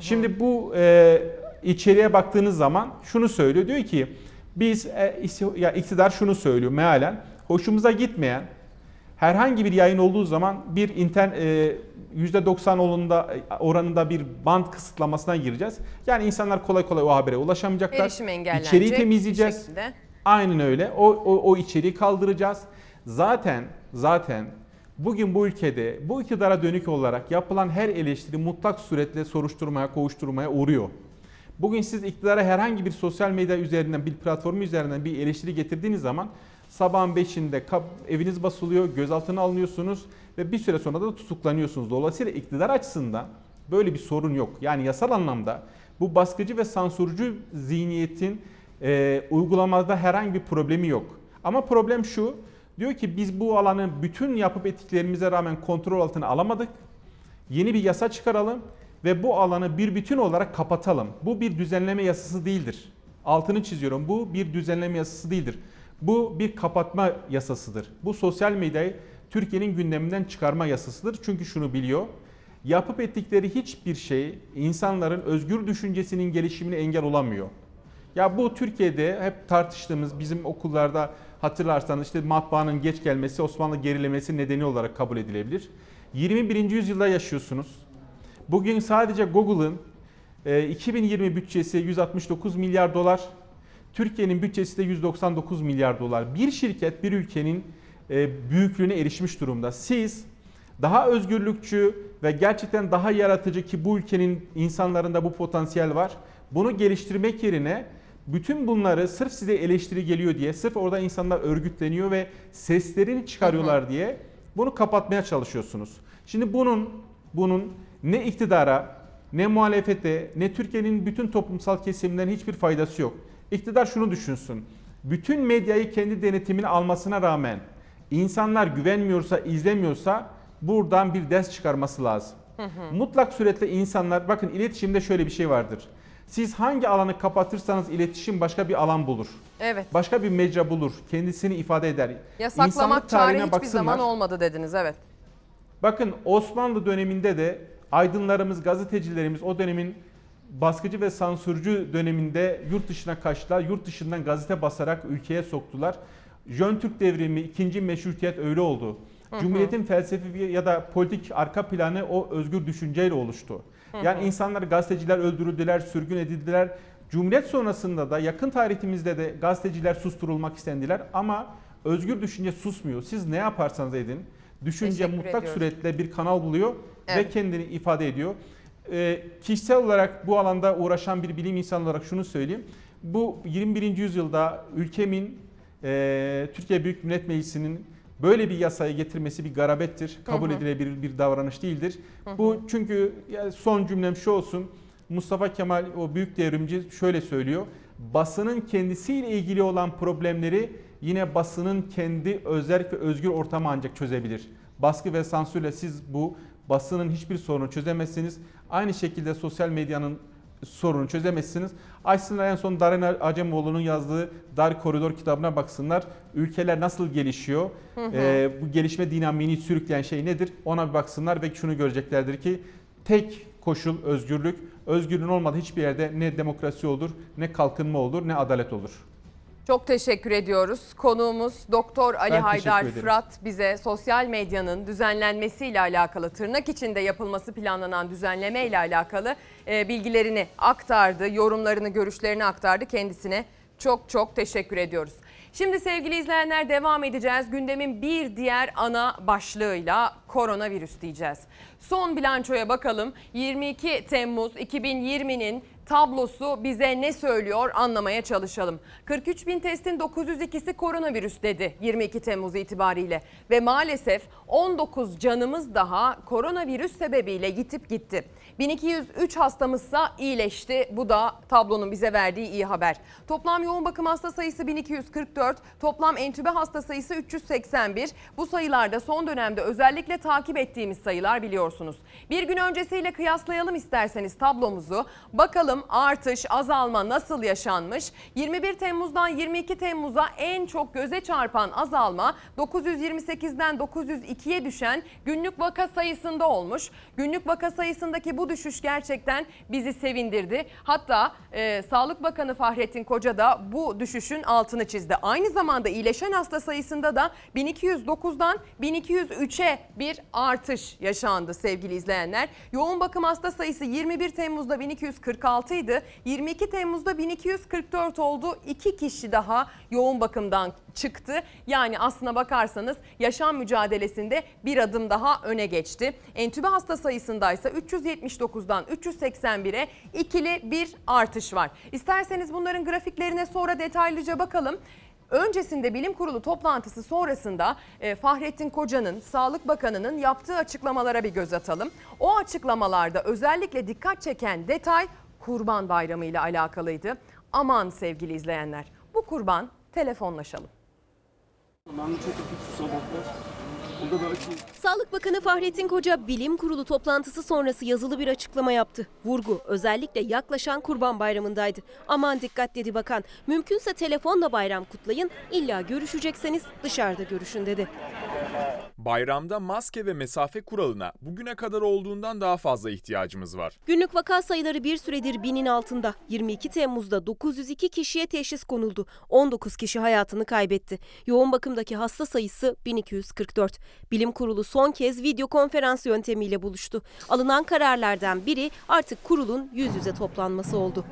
Şimdi bu e, içeriye baktığınız zaman şunu söylüyor. Diyor ki biz e, ya iktidar şunu söylüyor mealen hoşumuza gitmeyen herhangi bir yayın olduğu zaman bir internet e, %90 oranında, oranında bir band kısıtlamasına gireceğiz. Yani insanlar kolay kolay o habere ulaşamayacaklar. Erişim engellenecek İçeriği temizleyeceğiz. Aynen öyle. O, o, o içeriği kaldıracağız. Zaten zaten bugün bu ülkede bu iktidara dönük olarak yapılan her eleştiri mutlak suretle soruşturmaya, kovuşturmaya uğruyor. Bugün siz iktidara herhangi bir sosyal medya üzerinden, bir platformu üzerinden bir eleştiri getirdiğiniz zaman sabahın 5'inde kap- eviniz basılıyor, gözaltına alınıyorsunuz ve bir süre sonra da tutuklanıyorsunuz. Dolayısıyla iktidar açısından böyle bir sorun yok. Yani yasal anlamda bu baskıcı ve sansürcü zihniyetin e, uygulamada herhangi bir problemi yok. Ama problem şu, diyor ki biz bu alanı bütün yapıp ettiklerimize rağmen kontrol altına alamadık. Yeni bir yasa çıkaralım ve bu alanı bir bütün olarak kapatalım. Bu bir düzenleme yasası değildir. Altını çiziyorum. Bu bir düzenleme yasası değildir. Bu bir kapatma yasasıdır. Bu sosyal medyayı Türkiye'nin gündeminden çıkarma yasasıdır. Çünkü şunu biliyor. Yapıp ettikleri hiçbir şey insanların özgür düşüncesinin gelişimine engel olamıyor. Ya bu Türkiye'de hep tartıştığımız bizim okullarda hatırlarsanız işte matbaanın geç gelmesi Osmanlı gerilemesi nedeni olarak kabul edilebilir. 21. yüzyılda yaşıyorsunuz. Bugün sadece Google'ın e, 2020 bütçesi 169 milyar dolar. Türkiye'nin bütçesi de 199 milyar dolar. Bir şirket bir ülkenin e, büyüklüğüne erişmiş durumda. Siz daha özgürlükçü ve gerçekten daha yaratıcı ki bu ülkenin insanlarında bu potansiyel var. Bunu geliştirmek yerine bütün bunları sırf size eleştiri geliyor diye, sırf orada insanlar örgütleniyor ve seslerini çıkarıyorlar diye bunu kapatmaya çalışıyorsunuz. Şimdi bunun bunun ne iktidara, ne muhalefete, ne Türkiye'nin bütün toplumsal kesimlerine hiçbir faydası yok. İktidar şunu düşünsün. Bütün medyayı kendi denetimine almasına rağmen insanlar güvenmiyorsa, izlemiyorsa buradan bir ders çıkarması lazım. Mutlak suretle insanlar, bakın iletişimde şöyle bir şey vardır. Siz hangi alanı kapatırsanız iletişim başka bir alan bulur. Evet. Başka bir mecra bulur. Kendisini ifade eder. Yasaklamak çare hiçbir baksınlar. zaman olmadı dediniz evet. Bakın Osmanlı döneminde de aydınlarımız, gazetecilerimiz o dönemin baskıcı ve sansürcü döneminde yurt dışına kaçtılar. Yurt dışından gazete basarak ülkeye soktular. Jön Türk devrimi, ikinci meşrutiyet öyle oldu. Hı hı. Cumhuriyetin felsefi ya da politik arka planı o özgür düşünceyle oluştu. Yani insanlar gazeteciler öldürüldüler, sürgün edildiler. Cumhuriyet sonrasında da yakın tarihimizde de gazeteciler susturulmak istendiler ama özgür düşünce susmuyor. Siz ne yaparsanız edin düşünce Teşekkür mutlak ediyoruz. suretle bir kanal buluyor Evet. ve kendini ifade ediyor. Ee, kişisel olarak bu alanda uğraşan bir bilim insanı olarak şunu söyleyeyim. Bu 21. yüzyılda ülkemin e, Türkiye Büyük Millet Meclisi'nin böyle bir yasayı getirmesi bir garabettir. Kabul Hı hı. edilebilir bir davranış değildir. Hı hı. Bu çünkü son cümlem şu olsun. Mustafa Kemal o büyük devrimci şöyle söylüyor. Basının kendisiyle ilgili olan problemleri yine basının kendi özerk ve özgür ortamı ancak çözebilir. Baskı ve sansürle siz bu basının hiçbir sorunu çözemezsiniz. Aynı şekilde sosyal medyanın sorunu çözemezsiniz. Açsınlar en son Darin Acemoğlu'nun yazdığı Dar Koridor kitabına baksınlar. Ülkeler nasıl gelişiyor? Hı hı. Ee, bu gelişme dinamiğini sürükleyen şey nedir? Ona bir baksınlar ve şunu göreceklerdir ki tek koşul özgürlük. Özgürlüğün olmadığı hiçbir yerde ne demokrasi olur, ne kalkınma olur, ne adalet olur. Çok teşekkür ediyoruz. Konuğumuz Doktor Ali Ben Haydar. Fırat bize sosyal medyanın düzenlenmesiyle alakalı, tırnak içinde yapılması planlanan düzenleme ile alakalı e, bilgilerini aktardı, yorumlarını, görüşlerini aktardı. Kendisine çok çok teşekkür ediyoruz. Şimdi sevgili izleyenler devam edeceğiz. Gündemin bir diğer ana başlığıyla koronavirüs diyeceğiz. Son bilançoya bakalım. 22 Temmuz 2020'nin tablosu bize ne söylüyor anlamaya çalışalım. 43 bin testin 902'si koronavirüs dedi 22 Temmuz itibariyle ve maalesef 19 canımız daha koronavirüs sebebiyle yitip gitti. 1203 hastamızsa iyileşti. Bu da tablonun bize verdiği iyi haber. Toplam yoğun bakım hasta sayısı 1244, toplam entübe hasta sayısı 381. Bu sayılarda son dönemde özellikle takip ettiğimiz sayılar biliyorsunuz. Bir gün öncesiyle kıyaslayalım isterseniz tablomuzu. Bakalım artış, azalma nasıl yaşanmış? 21 Temmuz'dan 22 Temmuz'a en çok göze çarpan azalma 928'den 902'ye düşen günlük vaka sayısında olmuş. Günlük vaka sayısındaki bu düşüş gerçekten bizi sevindirdi. Hatta e, Sağlık Bakanı Fahrettin Koca da bu düşüşün altını çizdi. Aynı zamanda iyileşen hasta sayısında da 1209'dan 1203'e bir artış yaşandı sevgili izleyenler. Yoğun bakım hasta sayısı 21 Temmuz'da 1246 idi. 22 Temmuz'da 1244 oldu. İki kişi daha yoğun bakımdan çıktı. Yani aslına bakarsanız yaşam mücadelesinde bir adım daha öne geçti. Entübe hasta sayısındaysa 379'dan 381'e ikili bir artış var. İsterseniz bunların grafiklerine sonra detaylıca bakalım. Öncesinde bilim kurulu toplantısı sonrasında e, Fahrettin Koca'nın, Sağlık Bakanı'nın yaptığı açıklamalara bir göz atalım. O açıklamalarda özellikle dikkat çeken detay Kurban Bayramı ile alakalıydı. Aman sevgili izleyenler bu kurban telefonlaşalım. Sağlık Bakanı Fahrettin Koca bilim kurulu toplantısı sonrası yazılı bir açıklama yaptı. Vurgu özellikle yaklaşan Kurban Bayramı'ndaydı. Aman dikkat dedi bakan. Mümkünse telefonla bayram kutlayın. İlla görüşecekseniz dışarıda görüşün dedi. Bayramda maske ve mesafe kuralına bugüne kadar olduğundan daha fazla ihtiyacımız var. Günlük vaka sayıları bir süredir binin altında. 22 Temmuz'da 902 kişiye teşhis konuldu. 19 kişi hayatını kaybetti. Yoğun bakımdaki hasta sayısı 1244. Bilim Kurulu son kez video konferans yöntemiyle buluştu. Alınan kararlardan biri artık kurulun yüz yüze toplanması oldu.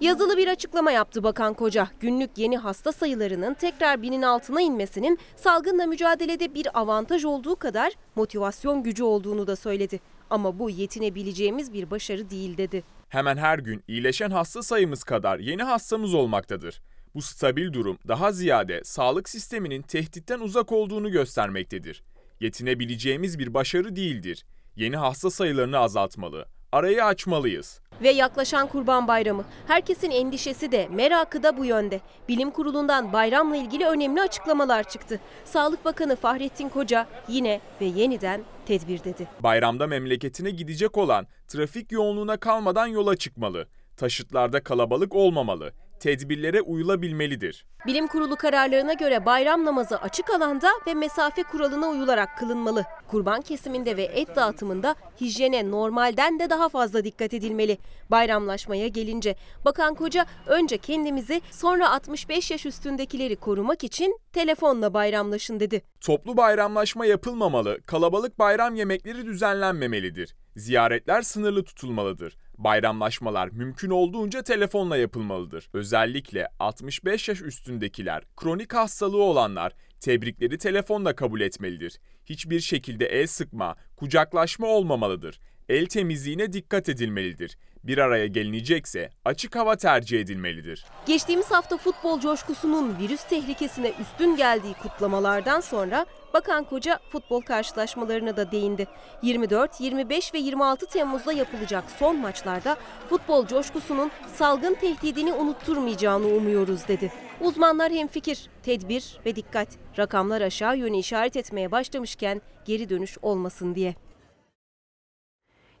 Yazılı bir açıklama yaptı Bakan Koca. Günlük yeni hasta sayılarının tekrar binin altına inmesinin salgınla mücadelede bir avantaj olduğu kadar motivasyon gücü olduğunu da söyledi. Ama bu yetinebileceğimiz bir başarı değil dedi. Hemen her gün iyileşen hasta sayımız kadar yeni hastamız olmaktadır. Bu stabil durum daha ziyade sağlık sisteminin tehditten uzak olduğunu göstermektedir. Yetinebileceğimiz bir başarı değildir. Yeni hasta sayılarını azaltmalı, arayı açmalıyız. Ve yaklaşan Kurban Bayramı. Herkesin endişesi de merakı da bu yönde. Bilim Kurulu'ndan bayramla ilgili önemli açıklamalar çıktı. Sağlık Bakanı Fahrettin Koca yine ve yeniden tedbir dedi. Bayramda memleketine gidecek olan trafik yoğunluğuna kalmadan yola çıkmalı. Taşıtlarda kalabalık olmamalı. Tedbirlere uyulabilmelidir. Bilim Kurulu kararlarına göre bayram namazı açık alanda ve mesafe kuralına uyularak kılınmalı. Kurban kesiminde ve et dağıtımında hijyene normalden de daha fazla dikkat edilmeli. Bayramlaşmaya gelince Bakan Koca önce kendimizi sonra 65 yaş üstündekileri korumak için telefonla bayramlaşın dedi. Toplu bayramlaşma yapılmamalı, kalabalık bayram yemekleri düzenlenmemelidir. Ziyaretler sınırlı tutulmalıdır. Bayramlaşmalar mümkün olduğunca telefonla yapılmalıdır. Özellikle 65 yaş üstündekiler, kronik hastalığı olanlar tebrikleri telefonla kabul etmelidir. Hiçbir şekilde el sıkma, kucaklaşma olmamalıdır. El temizliğine dikkat edilmelidir. Bir araya gelinecekse açık hava tercih edilmelidir. Geçtiğimiz hafta futbol coşkusunun virüs tehlikesine üstün geldiği kutlamalardan sonra Bakan Koca futbol karşılaşmalarına da değindi. 24, 25 ve 26 Temmuz'da yapılacak son maçlarda futbol coşkusunun salgın tehdidini unutturmayacağını umuyoruz dedi. Uzmanlar hemfikir, tedbir ve dikkat. Rakamlar aşağı yönü işaret etmeye başlamışken geri dönüş olmasın diye.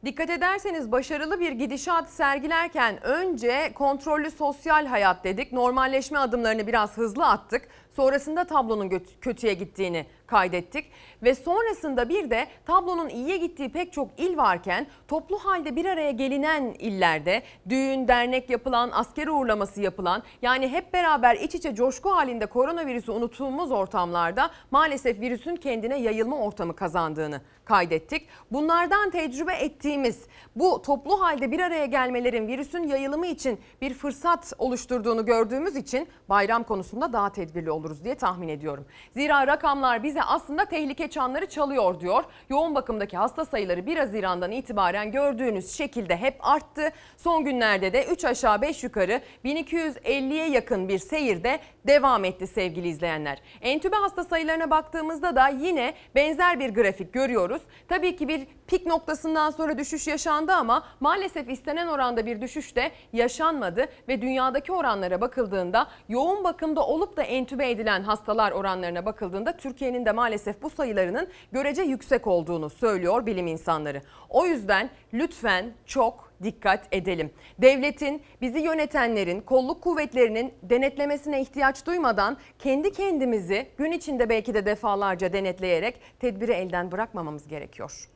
Dikkat ederseniz başarılı bir gidişat sergilerken önce kontrollü sosyal hayat dedik. Normalleşme adımlarını biraz hızlı attık. Sonrasında tablonun kötüye gittiğini kaydettik ve sonrasında bir de tablonun iyiye gittiği pek çok il varken toplu halde bir araya gelinen illerde düğün, dernek yapılan, asker uğurlaması yapılan yani hep beraber iç içe coşku halinde koronavirüsü unuttuğumuz ortamlarda maalesef virüsün kendine yayılma ortamı kazandığını kaydettik. Bunlardan tecrübe ettiğimiz bu toplu halde bir araya gelmelerin virüsün yayılımı için bir fırsat oluşturduğunu gördüğümüz için bayram konusunda daha tedbirli oluruz diye tahmin ediyorum. Zira rakamlar bize aslında tehlike çanları çalıyor diyor. Yoğun bakımdaki hasta sayıları 1 Haziran'dan itibaren gördüğünüz şekilde hep arttı. Son günlerde de 3 aşağı 5 yukarı 1250'ye yakın bir seyirde devam etti sevgili izleyenler. Entübe hasta sayılarına baktığımızda da yine benzer bir grafik görüyoruz. Tabii ki bir pik noktasından sonra düşüş yaşandı ama maalesef istenen oranda bir düşüş de yaşanmadı ve dünyadaki oranlara bakıldığında yoğun bakımda olup da entübe edilen hastalar oranlarına bakıldığında Türkiye'nin de maalesef bu sayılarının görece yüksek olduğunu söylüyor bilim insanları. O yüzden lütfen çok dikkat edelim. Devletin, bizi yönetenlerin, kolluk kuvvetlerinin denetlemesine ihtiyaç duymadan kendi kendimizi gün içinde belki de defalarca denetleyerek tedbiri elden bırakmamamız gerekiyor.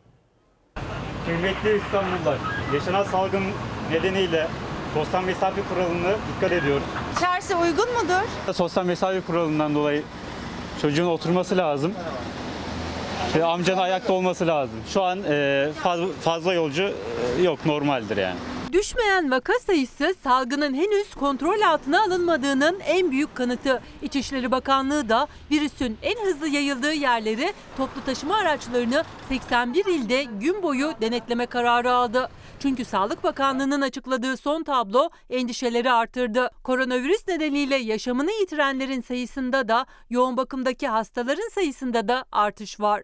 Kıymetli İstanbullular, yaşanan salgın nedeniyle sosyal mesafe kuralına dikkat ediyoruz. İçerisi uygun mudur? Sosyal mesafe kuralından dolayı çocuğun oturması lazım. Ve amcanın ayakta olması lazım. Şu an e, faz- fazla yolcu e, yok, normaldir yani. Düşmeyen vaka sayısı salgının henüz kontrol altına alınmadığının en büyük kanıtı. İçişleri Bakanlığı da virüsün en hızlı yayıldığı yerleri toplu taşıma araçlarını 81 ilde gün boyu denetleme kararı aldı. Çünkü Sağlık Bakanlığı'nın açıkladığı son tablo endişeleri artırdı. Koronavirüs nedeniyle yaşamını yitirenlerin sayısında da yoğun bakımdaki hastaların sayısında da artış var.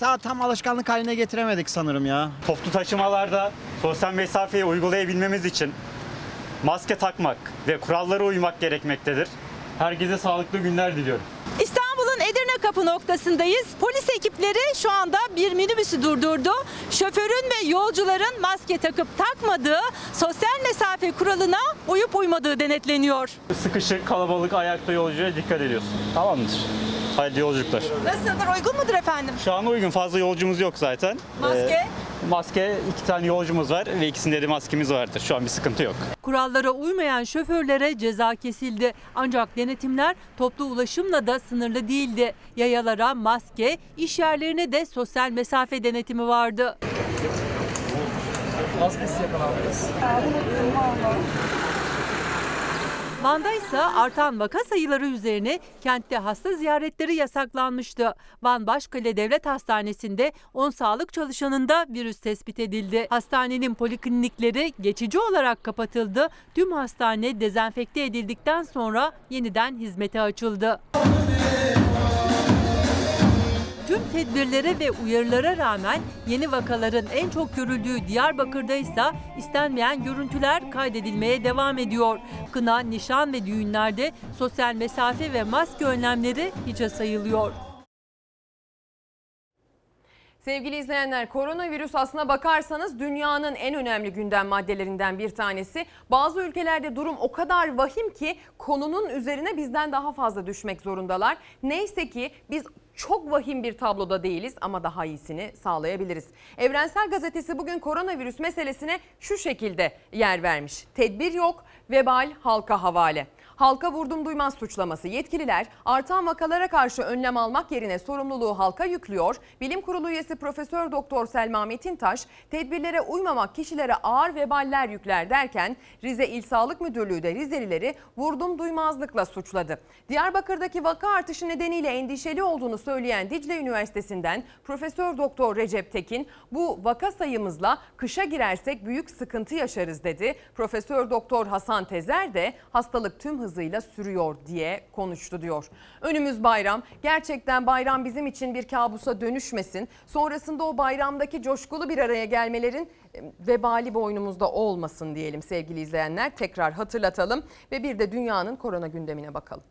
Daha tam alışkanlık haline getiremedik sanırım ya. Toplu taşımalarda sosyal mesafeyi uygulayabilmemiz için maske takmak ve kurallara uymak gerekmektedir. Herkese sağlıklı günler diliyorum. İstanbul'un Edirne Kapı noktasındayız. Polis ekipleri şu anda bir minibüsü durdurdu. Şoförün ve yolcuların maske takıp takmadığı, sosyal mesafe kuralına uyup uymadığı denetleniyor. Sıkışık, kalabalık, ayakta yolcuya dikkat ediyorsun. Tamamdır. Hayırlı yolculuklar. Nasıldır? Uygun mudur efendim? Şu an uygun. Fazla yolcumuz yok zaten. Maske? Ee, maske iki tane yolcumuz var ve ikisinde de maskemiz vardır. Şu an bir sıkıntı yok. Kurallara uymayan şoförlere ceza kesildi. Ancak denetimler toplu ulaşımla da sınırlı değildi. Yayalara maske, iş yerlerine de sosyal mesafe denetimi vardı. Maskesiz yakalandınız. Van'da ise artan vaka sayıları üzerine kentte hasta ziyaretleri yasaklanmıştı. Van Başkale Devlet Hastanesi'nde 10 sağlık çalışanında virüs tespit edildi. Hastanenin poliklinikleri geçici olarak kapatıldı. Tüm hastane dezenfekte edildikten sonra yeniden hizmete açıldı. Tüm tedbirlere ve uyarılara rağmen yeni vakaların en çok görüldüğü Diyarbakır'da ise istenmeyen görüntüler kaydedilmeye devam ediyor. Kına, nişan ve düğünlerde sosyal mesafe ve maske önlemleri hiçe sayılıyor. Sevgili izleyenler koronavirüs aslına bakarsanız dünyanın en önemli gündem maddelerinden bir tanesi. Bazı ülkelerde durum o kadar vahim ki konunun üzerine bizden daha fazla düşmek zorundalar. Neyse ki biz çok vahim bir tabloda değiliz ama daha iyisini sağlayabiliriz. Evrensel Gazetesi bugün koronavirüs meselesine şu şekilde yer vermiş. Tedbir yok, vebal halka havale. Halka vurdum duymaz suçlaması. Yetkililer artan vakalara karşı önlem almak yerine sorumluluğu halka yüklüyor. Bilim Kurulu üyesi Profesör Doktor Selma Metintaş tedbirlere uymamak kişilere ağır veballer yükler derken Rize İl Sağlık Müdürlüğü de Rizelileri vurdum duymazlıkla suçladı. Diyarbakır'daki vaka artışı nedeniyle endişeli olduğunu söyleyen Dicle Üniversitesi'nden Profesör Doktor Recep Tekin bu vaka sayımızla kışa girersek büyük sıkıntı yaşarız dedi. Profesör Doktor Hasan Tezer de hastalık tüm hızıyla sürüyor diye konuştu diyor. Önümüz bayram. Gerçekten bayram bizim için bir kabusa dönüşmesin. Sonrasında o bayramdaki coşkulu bir araya gelmelerin e, vebali boynumuzda olmasın diyelim sevgili izleyenler. Tekrar hatırlatalım ve bir de dünyanın korona gündemine bakalım.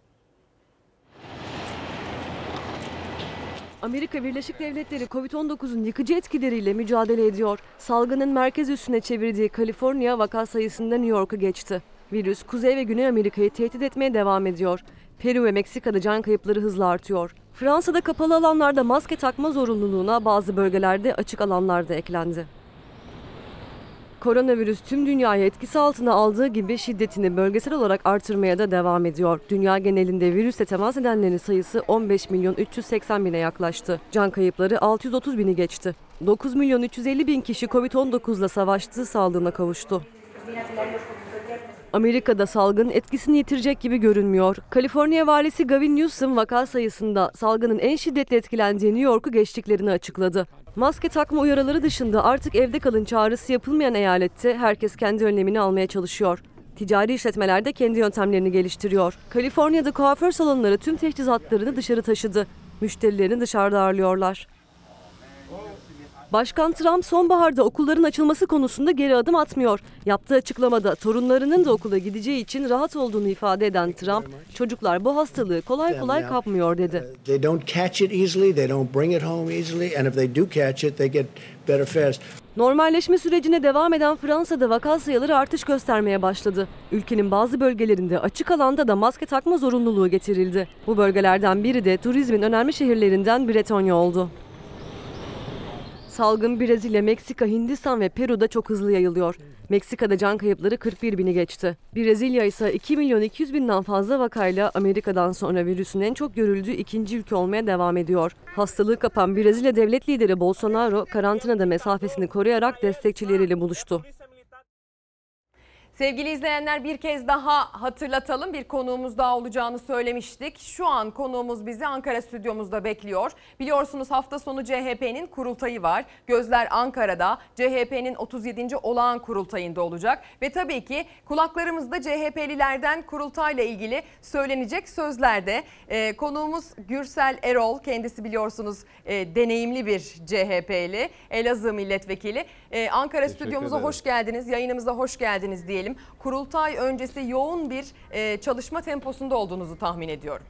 Amerika Birleşik Devletleri Covid-19'un yıkıcı etkileriyle mücadele ediyor. Salgının merkez üssüne çevirdiği Kaliforniya vaka sayısında New York'u geçti. Virüs Kuzey ve Güney Amerika'yı tehdit etmeye devam ediyor. Peru ve Meksika'da can kayıpları hızla artıyor. Fransa'da kapalı alanlarda maske takma zorunluluğuna bazı bölgelerde açık alanlarda eklendi. Koronavirüs tüm dünyayı etkisi altına aldığı gibi şiddetini bölgesel olarak artırmaya da devam ediyor. Dünya genelinde virüsle temas edenlerin sayısı 15 milyon 380 bine yaklaştı. Can kayıpları 630 bini geçti. 9 milyon 350 bin kişi Covid-19 ile savaştığı sağlığına kavuştu. Amerika'da salgın etkisini yitirecek gibi görünmüyor. Kaliforniya valisi Gavin Newsom vaka sayısında salgının en şiddetli etkilendiği New York'u geçtiklerini açıkladı. Maske takma uyarıları dışında artık evde kalın çağrısı yapılmayan eyalette herkes kendi önlemini almaya çalışıyor. Ticari işletmeler de kendi yöntemlerini geliştiriyor. Kaliforniya'da kuaför salonları tüm teçhizatlarını dışarı taşıdı. Müşterilerini dışarıda ağırlıyorlar. Başkan Trump sonbaharda okulların açılması konusunda geri adım atmıyor. Yaptığı açıklamada torunlarının da okula gideceği için rahat olduğunu ifade eden Trump, çocuklar bu hastalığı kolay kolay kapmıyor dedi. They don't catch it easily, they don't bring it home easily, and if they do catch it, they get better fast. Normalleşme sürecine devam eden Fransa'da vaka sayıları artış göstermeye başladı. Ülkenin bazı bölgelerinde açık alanda da maske takma zorunluluğu getirildi. Bu bölgelerden biri de turizmin önemli şehirlerinden Bretonya oldu. Salgın Brezilya, Meksika, Hindistan ve Peru'da çok hızlı yayılıyor. Meksika'da can kayıpları 41 bini geçti. Brezilya ise 2 milyon 200 binden fazla vakayla Amerika'dan sonra virüsün en çok görüldüğü ikinci ülke olmaya devam ediyor. Hastalığı kapan Brezilya devlet lideri Bolsonaro karantinada mesafesini koruyarak destekçileriyle buluştu. Sevgili izleyenler bir kez daha hatırlatalım. Bir konuğumuz daha olacağını söylemiştik. Şu an konuğumuz bizi Ankara stüdyomuzda bekliyor. Biliyorsunuz hafta sonu CHP'nin kurultayı var. Gözler Ankara'da CHP'nin 37. olağan kurultayında olacak. Ve tabii ki kulaklarımızda CHP'lilerden kurultayla ilgili söylenecek sözlerde. Ee, konuğumuz Gürsel Erol. Kendisi biliyorsunuz e, deneyimli bir CHP'li. Elazığ milletvekili. Ee, Ankara stüdyomuza ederim. hoş geldiniz. Yayınımıza hoş geldiniz diyelim. Kurultay öncesi yoğun bir e, çalışma temposunda olduğunuzu tahmin ediyorum.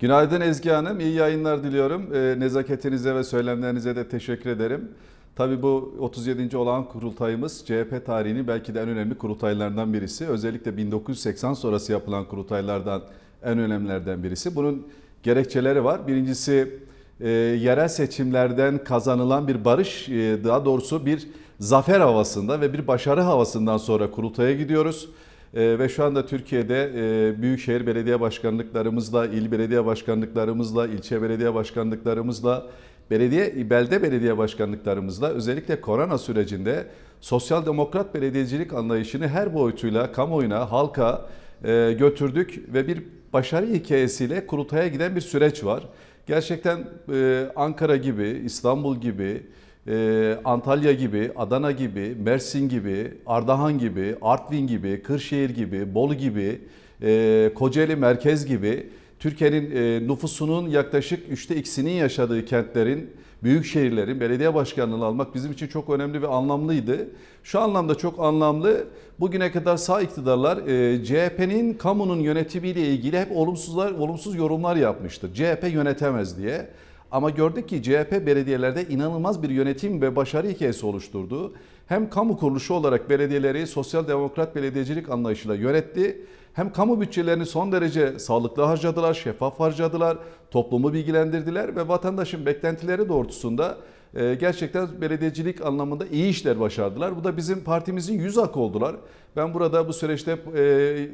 Günaydın Ezgi Hanım, iyi yayınlar diliyorum. E, nezaketinize ve söylemlerinize de teşekkür ederim. Tabii bu 37. olan kurultayımız CHP tarihinin belki de en önemli kurultaylarından birisi. Özellikle 1980 sonrası yapılan kurultaylardan en önemlilerden birisi. Bunun gerekçeleri var. Birincisi e, yerel seçimlerden kazanılan bir barış, e, daha doğrusu bir zafer havasında ve bir başarı havasından sonra kurultaya gidiyoruz. Ee, ve şu anda Türkiye'de e, büyükşehir belediye başkanlıklarımızla, il belediye başkanlıklarımızla, ilçe belediye başkanlıklarımızla, belediye belde belediye başkanlıklarımızla özellikle korona sürecinde sosyal demokrat belediyecilik anlayışını her boyutuyla kamuoyuna, halka e, götürdük ve bir başarı hikayesiyle kurultaya giden bir süreç var. Gerçekten e, Ankara gibi, İstanbul gibi, ee, Antalya gibi, Adana gibi, Mersin gibi, Ardahan gibi, Artvin gibi, Kırşehir gibi, Bolu gibi, e, Kocaeli merkez gibi Türkiye'nin e, nüfusunun yaklaşık üçte ikisinin yaşadığı kentlerin, büyük şehirlerin belediye başkanlığını almak bizim için çok önemli ve anlamlıydı. Şu anlamda çok anlamlı. Bugüne kadar sağ iktidarlar e, CHP'nin kamunun yönetimiyle ilgili hep olumsuzlar, olumsuz yorumlar yapmıştır. CHP yönetemez diye. Ama gördük ki CHP belediyelerde inanılmaz bir yönetim ve başarı hikayesi oluşturdu. Hem kamu kuruluşu olarak belediyeleri sosyal demokrat belediyecilik anlayışıyla yönetti. Hem kamu bütçelerini son derece sağlıklı harcadılar, şeffaf harcadılar, toplumu bilgilendirdiler ve vatandaşın beklentileri doğrultusunda e, gerçekten belediyecilik anlamında iyi işler başardılar. Bu da bizim partimizin yüz akı oldular. Ben burada bu süreçte e,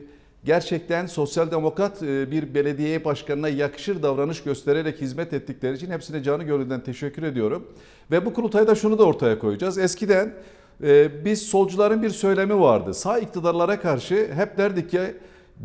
gerçekten sosyal demokrat e, bir belediye başkanına yakışır davranış göstererek hizmet ettikleri için hepsine canı gönülden teşekkür ediyorum. Ve bu kurultayda şunu da ortaya koyacağız. Eskiden e, biz solcuların bir söylemi vardı. Sağ iktidarlara karşı hep derdik ki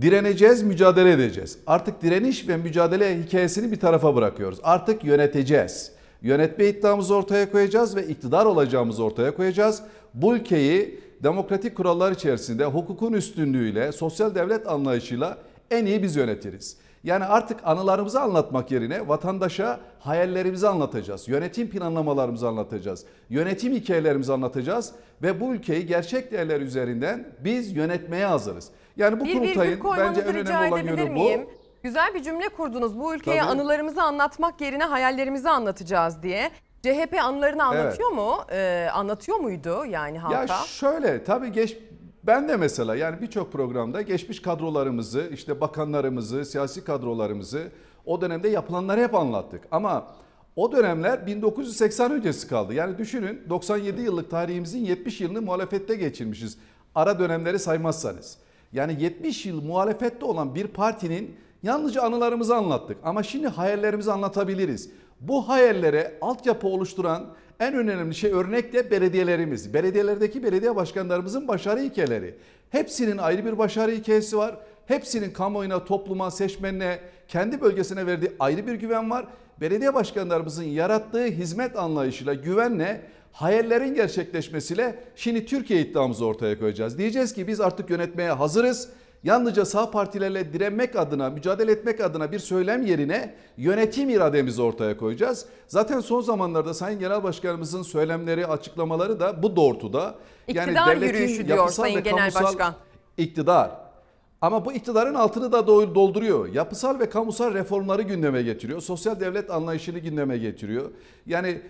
direneceğiz, mücadele edeceğiz. Artık direniş ve mücadele hikayesini bir tarafa bırakıyoruz. Artık yöneteceğiz. Yönetme iddiamızı ortaya koyacağız ve iktidar olacağımızı ortaya koyacağız. Bu ülkeyi demokratik kurallar içerisinde hukukun üstünlüğüyle, sosyal devlet anlayışıyla en iyi biz yönetiriz. Yani artık anılarımızı anlatmak yerine vatandaşa hayallerimizi anlatacağız. Yönetim planlamalarımızı anlatacağız. Yönetim hikayelerimizi anlatacağız ve bu ülkeyi gerçek değerler üzerinden biz yönetmeye hazırız. Yani bu Bir kurultayın bence en önemli olan yönü bu. miyim? Güzel bir cümle kurdunuz. Bu ülkeye Tabii. anılarımızı anlatmak yerine hayallerimizi anlatacağız diye. CHP anılarını anlatıyor mu? Ee, anlatıyor muydu yani halka? Ya şöyle tabii geç ben de mesela yani birçok programda geçmiş kadrolarımızı, işte bakanlarımızı, siyasi kadrolarımızı o dönemde yapılanları hep anlattık. Ama o dönemler 1980 öncesi kaldı. Yani düşünün 97 yıllık tarihimizin 70 yılını muhalefette geçirmişiz. Ara dönemleri saymazsanız. Yani 70 yıl muhalefette olan bir partinin yalnızca anılarımızı anlattık. Ama şimdi hayallerimizi anlatabiliriz. Bu hayallere altyapı oluşturan en önemli şey örnek de belediyelerimiz. Belediyelerdeki belediye başkanlarımızın başarı hikayeleri. Hepsinin ayrı bir başarı hikayesi var. Hepsinin kamuoyuna, topluma, seçmenine, kendi bölgesine verdiği ayrı bir güven var. Belediye başkanlarımızın yarattığı hizmet anlayışıyla, güvenle, hayallerin gerçekleşmesiyle şimdi Türkiye iddiamızı ortaya koyacağız. Diyeceğiz ki biz artık yönetmeye hazırız. Yalnızca sağ partilerle direnmek adına, mücadele etmek adına bir söylem yerine yönetim irademizi ortaya koyacağız. Zaten son zamanlarda Sayın Genel Başkanımızın söylemleri, açıklamaları da bu doğrultuda. İktidar yürüyüşü diyor Sayın Genel Başkan. İktidar. Ama bu iktidarın altını da do- dolduruyor. Yapısal ve kamusal reformları gündeme getiriyor. Sosyal devlet anlayışını gündeme getiriyor. Yani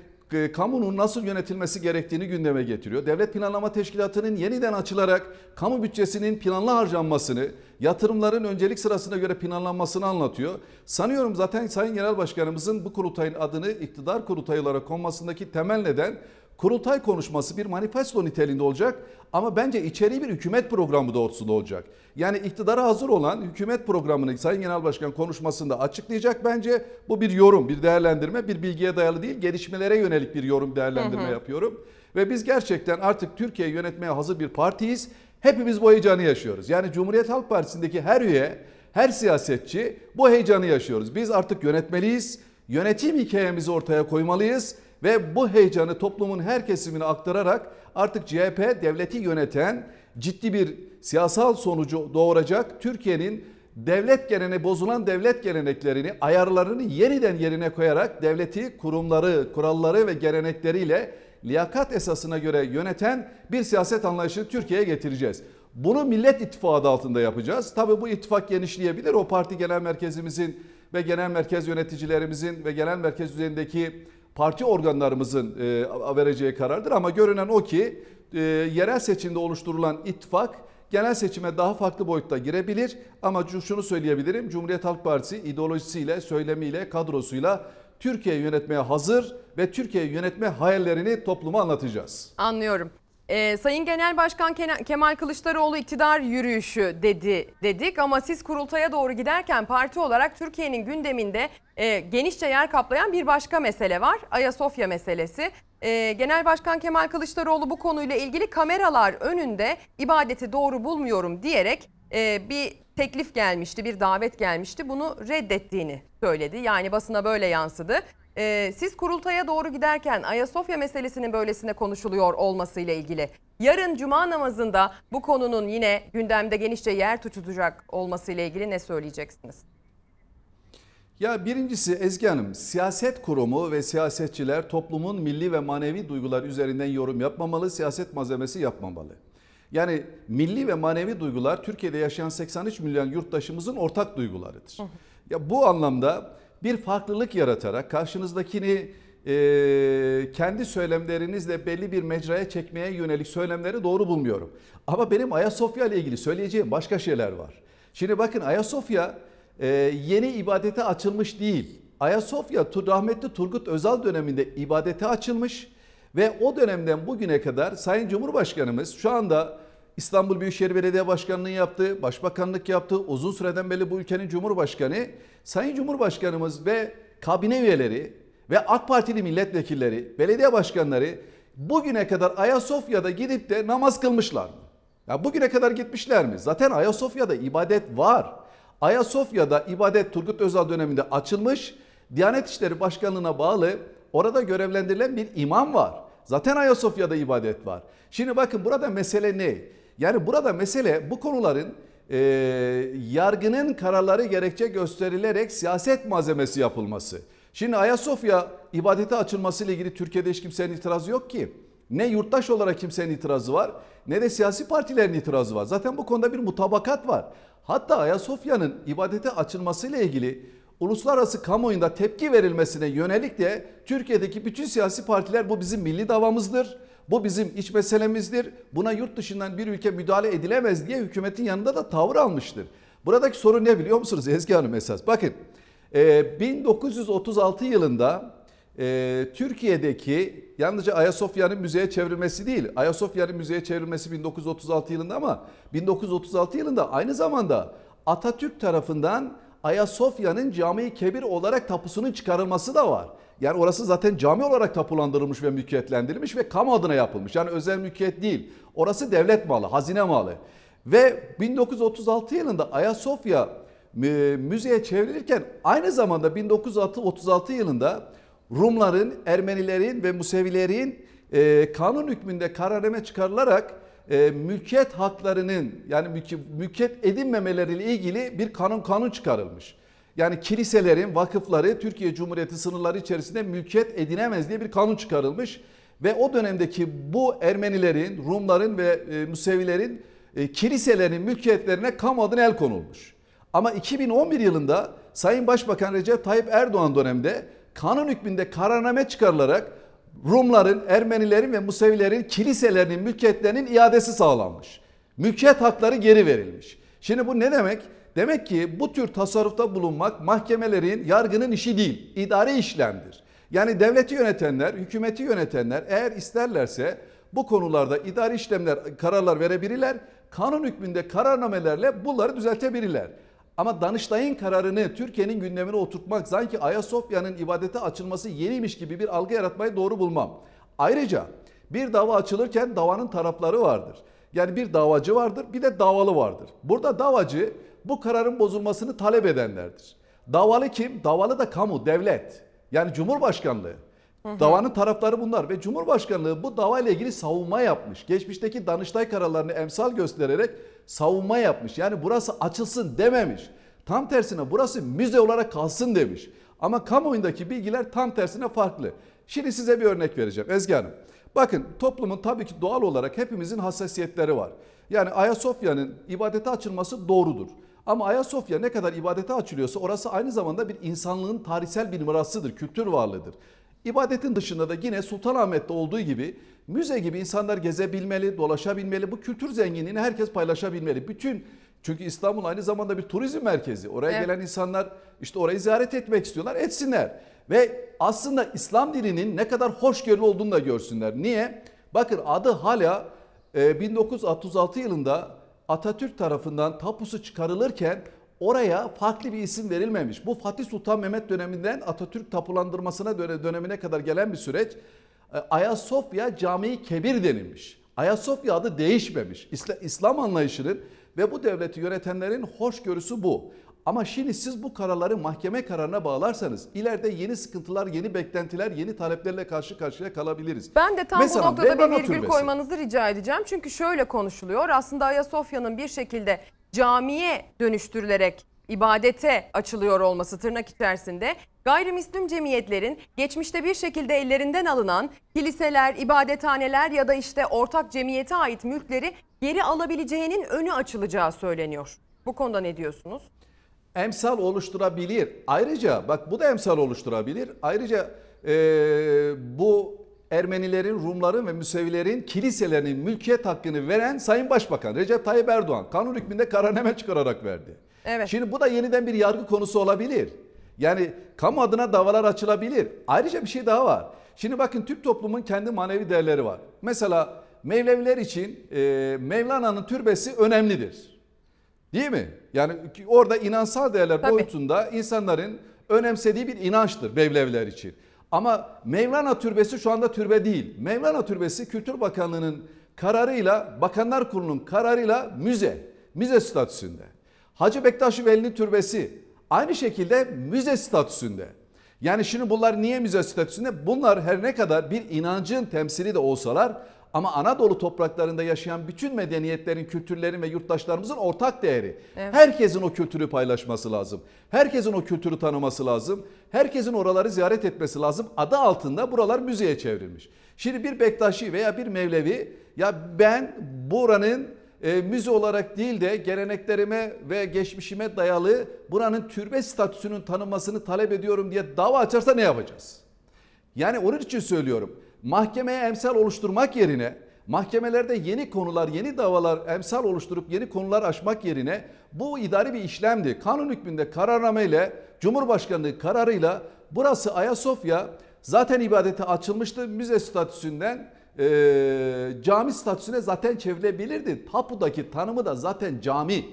kamunun nasıl yönetilmesi gerektiğini gündeme getiriyor. Devlet Planlama Teşkilatı'nın yeniden açılarak kamu bütçesinin planlı harcanmasını, yatırımların öncelik sırasına göre planlanmasını anlatıyor. Sanıyorum zaten Sayın Genel Başkanımızın bu kurultayın adını iktidar kurultayı olarak konmasındaki temel neden kurultay konuşması bir manifesto niteliğinde olacak ama bence içeriği bir hükümet programı doğrultusunda olacak. Yani iktidara hazır olan hükümet programını Sayın Genel Başkan konuşmasında açıklayacak bence. Bu bir yorum, bir değerlendirme, bir bilgiye dayalı değil, gelişmelere yönelik bir yorum değerlendirme Hı hı. yapıyorum. Ve biz gerçekten artık Türkiye'yi yönetmeye hazır bir partiyiz. Hepimiz bu heyecanı yaşıyoruz. Yani Cumhuriyet Halk Partisi'ndeki her üye, her siyasetçi bu heyecanı yaşıyoruz. Biz artık yönetmeliyiz. Yönetim hikayemizi ortaya koymalıyız ve bu heyecanı toplumun her kesimine aktararak artık CHP devleti yöneten ciddi bir siyasal sonucu doğuracak Türkiye'nin devlet geleneği bozulan devlet geleneklerini ayarlarını yeniden yerine koyarak devleti kurumları, kuralları ve gelenekleriyle liyakat esasına göre yöneten bir siyaset anlayışını Türkiye'ye getireceğiz. Bunu Millet İttifakı adı altında yapacağız. Tabii bu ittifak genişleyebilir. O parti genel merkezimizin ve genel merkez yöneticilerimizin ve genel merkez düzeyindeki parti organlarımızın e, vereceği karardır. Ama görünen o ki e, yerel seçimde oluşturulan ittifak genel seçime daha farklı boyutta girebilir. Ama şunu söyleyebilirim. Cumhuriyet Halk Partisi ideolojisiyle, söylemiyle, kadrosuyla Türkiye'yi yönetmeye hazır ve Türkiye'yi yönetme hayallerini topluma anlatacağız. Anlıyorum. Ee, Sayın Genel Başkan Kemal Kılıçdaroğlu iktidar yürüyüşü dedi dedik ama siz kurultaya doğru giderken parti olarak Türkiye'nin gündeminde e, genişçe yer kaplayan bir başka mesele var. Ayasofya meselesi. Ee, Genel Başkan Kemal Kılıçdaroğlu bu konuyla ilgili kameralar önünde ibadeti doğru bulmuyorum diyerek e, bir teklif gelmişti, bir davet gelmişti. Bunu reddettiğini söyledi. Yani basına böyle yansıdı. Ee, siz kurultaya doğru giderken Ayasofya meselesinin böylesine konuşuluyor olmasıyla ilgili yarın cuma namazında bu konunun yine gündemde genişçe yer tutacak olmasıyla ilgili ne söyleyeceksiniz? Ya birincisi Ezgi Hanım, siyaset kurumu ve siyasetçiler toplumun milli ve manevi duygular üzerinden yorum yapmamalı, siyaset malzemesi yapmamalı. Yani milli ve manevi duygular Türkiye'de yaşayan 83 milyon yurttaşımızın ortak duygularıdır. Ya bu anlamda bir farklılık yaratarak karşınızdakini e, kendi söylemlerinizle belli bir mecraya çekmeye yönelik söylemleri doğru bulmuyorum. Ama benim Ayasofya ile ilgili söyleyeceğim başka şeyler var. Şimdi bakın Ayasofya e, yeni ibadete açılmış değil. Ayasofya rahmetli Turgut Özal döneminde ibadete açılmış ve o dönemden bugüne kadar Sayın Cumhurbaşkanımız şu anda İstanbul Büyükşehir Belediye Başkanlığı yaptı, başbakanlık yaptı. Uzun süreden beri bu ülkenin Cumhurbaşkanı. Sayın Cumhurbaşkanımız ve kabine üyeleri ve AK Partili milletvekilleri, belediye başkanları bugüne kadar Ayasofya'da gidip de namaz kılmışlar mı? Ya bugüne kadar gitmişler mi? Zaten Ayasofya'da ibadet var. Ayasofya'da ibadet Turgut Özal döneminde açılmış. Diyanet İşleri Başkanlığı'na bağlı orada görevlendirilen bir imam var. Zaten Ayasofya'da ibadet var. Şimdi bakın burada mesele ne? Yani burada mesele bu konuların e, yargının kararları gerekçe gösterilerek siyaset malzemesi yapılması. Şimdi Ayasofya ibadete açılması ile ilgili Türkiye'de hiç kimsenin itirazı yok ki. Ne yurttaş olarak kimsenin itirazı var ne de siyasi partilerin itirazı var. Zaten bu konuda bir mutabakat var. Hatta Ayasofya'nın ibadete açılmasıyla ilgili uluslararası kamuoyunda tepki verilmesine yönelik de Türkiye'deki bütün siyasi partiler bu bizim milli davamızdır. Bu bizim iç meselemizdir. Buna yurt dışından bir ülke müdahale edilemez diye hükümetin yanında da tavır almıştır. Buradaki sorun ne biliyor musunuz Ezgi Hanım esas? Bakın e, 1936 yılında e, Türkiye'deki yalnızca Ayasofya'nın müzeye çevrilmesi değil. Ayasofya'nın müzeye çevrilmesi 1936 yılında ama 1936 yılında aynı zamanda Atatürk tarafından Ayasofya'nın cami kebir olarak tapusunun çıkarılması da var. Yani orası zaten cami olarak tapulandırılmış ve mülkiyetlendirilmiş ve kamu adına yapılmış. Yani özel mülkiyet değil. Orası devlet malı, hazine malı. Ve 1936 yılında Ayasofya mü- müzeye çevrilirken aynı zamanda 1936 yılında Rumların, Ermenilerin ve Musevilerin e, kanun hükmünde kararname çıkarılarak e, mülkiyet haklarının yani mülki- mülkiyet edinmemeleriyle ilgili bir kanun kanun çıkarılmış. Yani kiliselerin, vakıfları Türkiye Cumhuriyeti sınırları içerisinde mülkiyet edinemez diye bir kanun çıkarılmış. Ve o dönemdeki bu Ermenilerin, Rumların ve e, Musevilerin e, kiliselerin mülkiyetlerine kamu adına el konulmuş. Ama 2011 yılında Sayın Başbakan Recep Tayyip Erdoğan döneminde kanun hükmünde kararname çıkarılarak Rumların, Ermenilerin ve Musevilerin kiliselerinin mülkiyetlerinin iadesi sağlanmış. Mülkiyet hakları geri verilmiş. Şimdi bu ne demek? Demek ki bu tür tasarrufta bulunmak mahkemelerin, yargının işi değil, idari işlemdir. Yani devleti yönetenler, hükümeti yönetenler eğer isterlerse bu konularda idari işlemler, kararlar verebilirler. Kanun hükmünde kararnamelerle bunları düzeltebilirler. Ama Danıştay'ın kararını Türkiye'nin gündemine oturtmak sanki Ayasofya'nın ibadete açılması yeniymiş gibi bir algı yaratmayı doğru bulmam. Ayrıca bir dava açılırken davanın tarafları vardır. Yani bir davacı vardır bir de davalı vardır. Burada davacı bu kararın bozulmasını talep edenlerdir. Davalı kim? Davalı da kamu, devlet. Yani Cumhurbaşkanlığı. Davanın tarafları bunlar ve Cumhurbaşkanlığı bu davayla ilgili savunma yapmış. Geçmişteki Danıştay kararlarını emsal göstererek savunma yapmış. Yani burası açılsın dememiş. Tam tersine burası müze olarak kalsın demiş. Ama kamuoyundaki bilgiler tam tersine farklı. Şimdi size bir örnek vereceğim Ezgi Hanım. Bakın toplumun tabii ki doğal olarak hepimizin hassasiyetleri var. Yani Ayasofya'nın ibadete açılması doğrudur. Ama Ayasofya ne kadar ibadete açılıyorsa orası aynı zamanda bir insanlığın tarihsel bir mirasıdır, kültür varlığıdır. İbadetin dışında da yine Sultanahmet'te olduğu gibi müze gibi insanlar gezebilmeli, dolaşabilmeli. Bu kültür zenginliğini herkes paylaşabilmeli. Bütün çünkü İstanbul aynı zamanda bir turizm merkezi. Oraya Evet. gelen insanlar işte orayı ziyaret etmek istiyorlar, etsinler. Ve aslında İslam dininin ne kadar hoşgörülü olduğunu da görsünler. Niye? Bakın adı hala e, 1936 yılında Atatürk tarafından tapusu çıkarılırken oraya farklı bir isim verilmemiş. Bu Fatih Sultan Mehmet döneminden Atatürk tapulandırmasına döne- dönemine kadar gelen bir süreç. E, Ayasofya Camii Kebir denilmiş. Ayasofya adı değişmemiş. İsla- İslam anlayışının ve bu devleti yönetenlerin hoşgörüsü bu. Ama şimdi siz bu kararları mahkeme kararına bağlarsanız ileride yeni sıkıntılar, yeni beklentiler, yeni taleplerle karşı karşıya kalabiliriz. Ben de tam Mesela bu noktada bir virgül Türbesi. koymanızı rica edeceğim. Çünkü şöyle konuşuluyor. Aslında Ayasofya'nın bir şekilde camiye dönüştürülerek ibadete açılıyor olması tırnak içerisinde gayrimüslim cemiyetlerin geçmişte bir şekilde ellerinden alınan kiliseler, ibadethaneler ya da işte ortak cemiyete ait mülkleri geri alabileceğinin önü açılacağı söyleniyor. Bu konuda ne diyorsunuz? Emsal oluşturabilir. Ayrıca bak bu da emsal oluşturabilir. Ayrıca e, bu Ermenilerin, Rumların ve Müsevilerin kiliselerinin mülkiyet hakkını veren Sayın Başbakan Recep Tayyip Erdoğan kanun hükmünde kararname çıkararak verdi. Evet. Şimdi bu da yeniden bir yargı konusu olabilir. Yani kamu adına davalar açılabilir. Ayrıca bir şey daha var. Şimdi bakın Türk toplumun kendi manevi değerleri var. Mesela Mevleviler için e, Mevlana'nın türbesi önemlidir. Değil mi? Yani orada inansal değerler Tabii. boyutunda insanların önemsediği bir inançtır Mevleviler için. Ama Mevlana Türbesi şu anda türbe değil. Mevlana Türbesi Kültür Bakanlığı'nın kararıyla, Bakanlar Kurulu'nun kararıyla müze. Müze statüsünde. Hacı Bektaş Veli'nin türbesi aynı şekilde müze statüsünde. Yani şimdi bunlar niye müze statüsünde? Bunlar her ne kadar bir inancın temsili de olsalar Ama Anadolu topraklarında yaşayan bütün medeniyetlerin, kültürlerin ve yurttaşlarımızın ortak değeri. Evet. Herkesin o kültürü paylaşması lazım. Herkesin o kültürü tanıması lazım. Herkesin oraları ziyaret etmesi lazım. Adı altında buralar müzeye çevrilmiş. Şimdi bir Bektaşi veya bir Mevlevi ya ben buranın e, müze olarak değil de geleneklerime ve geçmişime dayalı buranın türbe statüsünün tanınmasını talep ediyorum diye dava açarsa ne yapacağız? Yani onun için söylüyorum. Mahkemeye emsal oluşturmak yerine mahkemelerde yeni konular, yeni davalar emsal oluşturup yeni konular açmak yerine bu idari bir işlemdi. Kanun hükmünde kararnameyle Cumhurbaşkanlığı kararıyla burası Ayasofya zaten ibadete açılmıştı. Müze statüsünden e, cami statüsüne zaten çevrilebilirdi. Tapu'daki tanımı da zaten cami.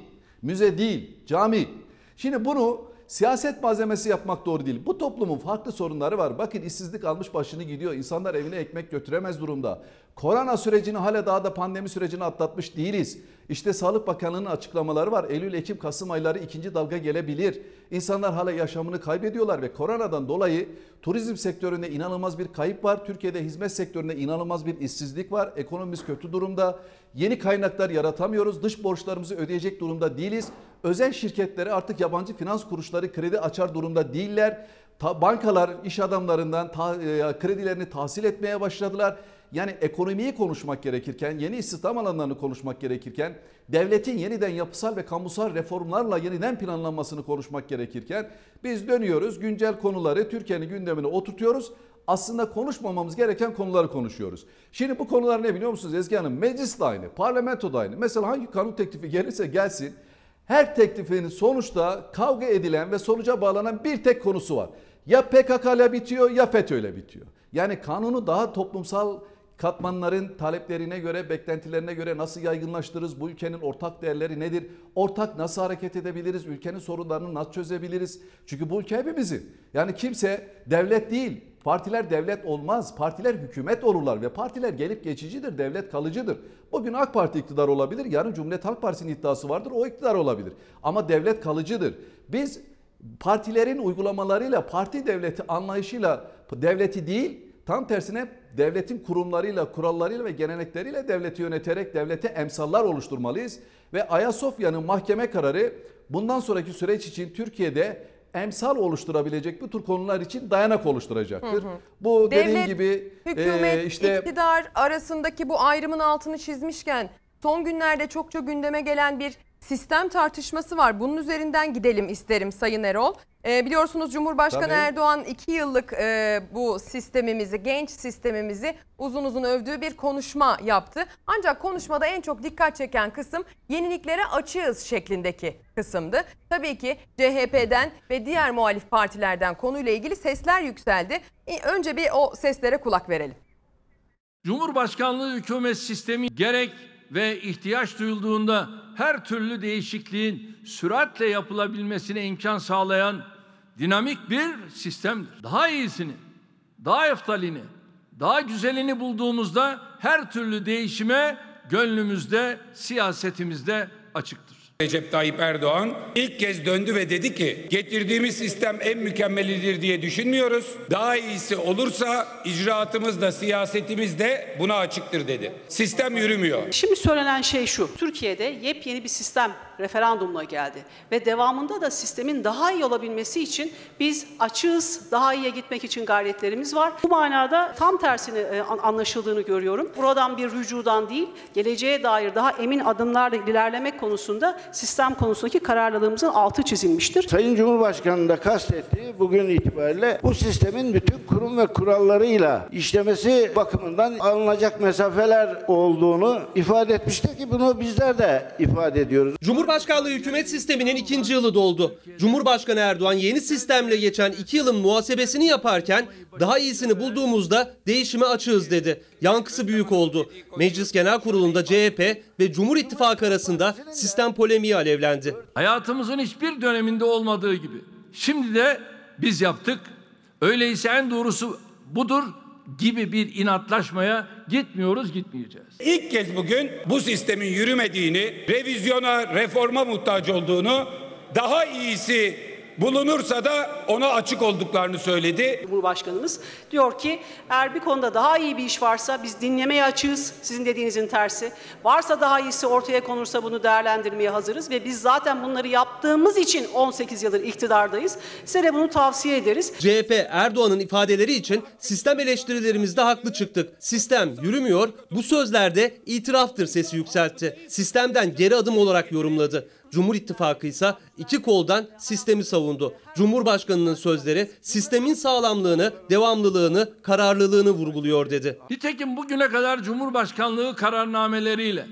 Müze değil, cami. Şimdi bunu siyaset malzemesi yapmak doğru değil. Bu toplumun farklı sorunları var. Bakın işsizlik almış başını gidiyor. İnsanlar evine ekmek götüremez durumda. Korona sürecini hala daha da pandemi sürecini atlatmış değiliz. İşte Sağlık Bakanlığı'nın açıklamaları var. Eylül, Ekim, Kasım ayları ikinci dalga gelebilir. İnsanlar hala yaşamını kaybediyorlar ve koronadan dolayı turizm sektöründe inanılmaz bir kayıp var. Türkiye'de hizmet sektöründe inanılmaz bir işsizlik var. Ekonomimiz kötü durumda. Yeni kaynaklar yaratamıyoruz. Dış borçlarımızı ödeyecek durumda değiliz. Özel şirketlere artık yabancı finans kuruluşları kredi açar durumda değiller. Bankalar iş adamlarından e, kredilerini tahsil etmeye başladılar. Yani ekonomiyi konuşmak gerekirken, yeni istihdam alanlarını konuşmak gerekirken, devletin yeniden yapısal ve kamusal reformlarla yeniden planlanmasını konuşmak gerekirken biz dönüyoruz güncel konuları Türkiye'nin gündemine oturtuyoruz. Aslında konuşmamamız gereken konuları konuşuyoruz. Şimdi bu konular ne biliyor musunuz Ezgi Hanım? Meclis de aynı, parlamento da aynı. Mesela hangi kanun teklifi gelirse gelsin her teklifin sonuçta kavga edilen ve sonuca bağlanan bir tek konusu var. Ya PKK ile bitiyor ya FETÖ ile bitiyor. Yani kanunu daha toplumsal katmanların taleplerine göre, beklentilerine göre nasıl yaygınlaştırırız? Bu ülkenin ortak değerleri nedir? Ortak nasıl hareket edebiliriz? Ülkenin sorunlarını nasıl çözebiliriz? Çünkü bu ülke hepimizin. Yani kimse devlet değil, Partiler devlet olmaz. Partiler hükümet olurlar ve partiler gelip geçicidir, devlet kalıcıdır. Bugün AK Parti iktidar olabilir, yarın Cumhuriyet Halk Partisi'nin iddiası vardır, o iktidar olabilir. Ama devlet kalıcıdır. Biz partilerin uygulamalarıyla, parti devleti anlayışıyla devleti değil, tam tersine devletin kurumlarıyla, kurallarıyla ve gelenekleriyle devleti yöneterek devlete emsallar oluşturmalıyız. Ve Ayasofya'nın mahkeme kararı bundan sonraki süreç için Türkiye'de emsal oluşturabilecek bu tür konular için dayanak oluşturacaktır. Hı hı. Bu dediğim Devlet, gibi Hükümet, e, işte iktidar arasındaki bu ayrımın altını çizmişken son günlerde çokça gündeme gelen bir sistem tartışması var. Bunun üzerinden gidelim isterim Sayın Erol. Ee, biliyorsunuz Cumhurbaşkanı Tabii. Erdoğan iki yıllık e, bu sistemimizi, genç sistemimizi uzun uzun övdüğü bir konuşma yaptı. Ancak konuşmada en çok dikkat çeken kısım yeniliklere açığız şeklindeki kısımdı. Tabii ki CHP'den ve diğer muhalif partilerden konuyla ilgili sesler yükseldi. E, Önce bir o seslere kulak verelim. Cumhurbaşkanlığı hükümet sistemi gerek ve ihtiyaç duyulduğunda her türlü değişikliğin süratle yapılabilmesine imkan sağlayan dinamik bir sistemdir. Daha iyisini, daha eftalini, daha güzelini bulduğumuzda her türlü değişime gönlümüzde, siyasetimizde açıktır. Recep Tayyip Erdoğan ilk kez döndü ve dedi ki getirdiğimiz sistem en mükemmelidir diye düşünmüyoruz. Daha iyisi olursa icraatımız da siyasetimiz de buna açıktır dedi. Sistem yürümüyor. Şimdi söylenen şey şu. Türkiye'de yepyeni bir sistem referandumla geldi ve devamında da sistemin daha iyi olabilmesi için biz açığız, daha iyiye gitmek için gayretlerimiz var. Bu manada tam tersini e, an- anlaşıldığını görüyorum. Buradan bir rücudan değil, geleceğe dair daha emin adımlarla ilerlemek konusunda sistem konusundaki kararlılığımızın altı çizilmiştir. Sayın Cumhurbaşkanı da kastettiği bugün itibariyle bu sistemin bütün kurum ve kurallarıyla işlemesi bakımından alınacak mesafeler olduğunu ifade etmiştir ki bunu bizler de ifade ediyoruz. Cumhurbaşkanlığı hükümet sisteminin ikinci yılı doldu. Cumhurbaşkanı Erdoğan yeni sistemle geçen iki yılın muhasebesini yaparken daha iyisini bulduğumuzda değişime açığız dedi. Yankısı büyük oldu. Meclis Genel Kurulu'nda CHP ve Cumhur İttifakı arasında sistem polemiği alevlendi. Hayatımızın hiçbir döneminde olmadığı gibi. Şimdi de biz yaptık. Öyleyse en doğrusu budur gibi bir inatlaşmaya gitmiyoruz, gitmeyeceğiz. İlk kez bugün bu sistemin yürümediğini, revizyona, reforma muhtaç olduğunu, daha iyisi Bulunursa da ona açık olduklarını söyledi. Cumhurbaşkanımız diyor ki eğer bir konuda daha iyi bir iş varsa biz dinlemeye açığız. Sizin dediğinizin tersi. Varsa daha iyisi ortaya konursa bunu değerlendirmeye hazırız ve biz zaten bunları yaptığımız için 18 yıldır iktidardayız. Size de bunu tavsiye ederiz. CHP Erdoğan'ın ifadeleri için sistem eleştirilerimizde haklı çıktık. Sistem yürümüyor, bu sözlerde itiraftır sesi yükseltti. Sistemden geri adım olarak yorumladı. Cumhur İttifakı ise iki koldan sistemi savundu. Cumhurbaşkanının sözleri sistemin sağlamlığını, devamlılığını, kararlılığını vurguluyor dedi. Nitekim bugüne kadar Cumhurbaşkanlığı kararnameleriyle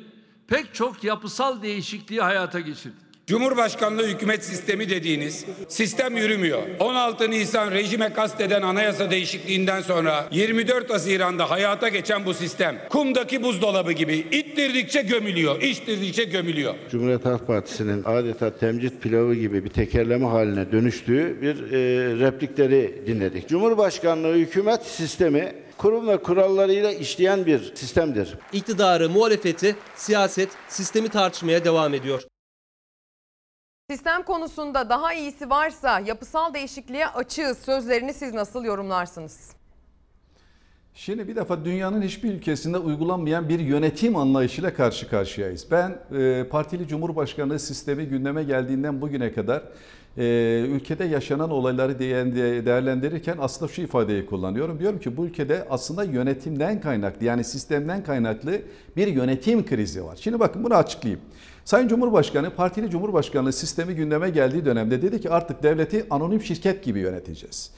pek çok yapısal değişikliği hayata geçirdik. Cumhurbaşkanlığı hükümet sistemi dediğiniz sistem yürümüyor. 16 Nisan rejime kasteden anayasa değişikliğinden sonra 24 Haziran'da hayata geçen bu sistem kumdaki buzdolabı gibi ittirdikçe gömülüyor, içtirdikçe gömülüyor. Cumhuriyet Halk Partisi'nin adeta temcit pilavı gibi bir tekerleme haline dönüştüğü bir e, replikleri dinledik. Cumhurbaşkanlığı hükümet sistemi kurum ve kurallarıyla işleyen bir sistemdir. İktidarı, muhalefeti, siyaset sistemi tartışmaya devam ediyor. Sistem konusunda daha iyisi varsa yapısal değişikliğe açığız sözlerini siz nasıl yorumlarsınız? Şimdi bir defa dünyanın hiçbir ülkesinde uygulanmayan bir yönetim anlayışıyla karşı karşıyayız. Ben e, partili cumhurbaşkanlığı sistemi gündeme geldiğinden bugüne kadar e, ülkede yaşanan olayları değerlendirirken aslında şu ifadeyi kullanıyorum. Diyorum ki bu ülkede aslında yönetimden kaynaklı yani sistemden kaynaklı bir yönetim krizi var. Şimdi bakın bunu açıklayayım. Sayın Cumhurbaşkanı partili cumhurbaşkanlığı sistemi gündeme geldiği dönemde dedi ki artık devleti anonim şirket gibi yöneteceğiz.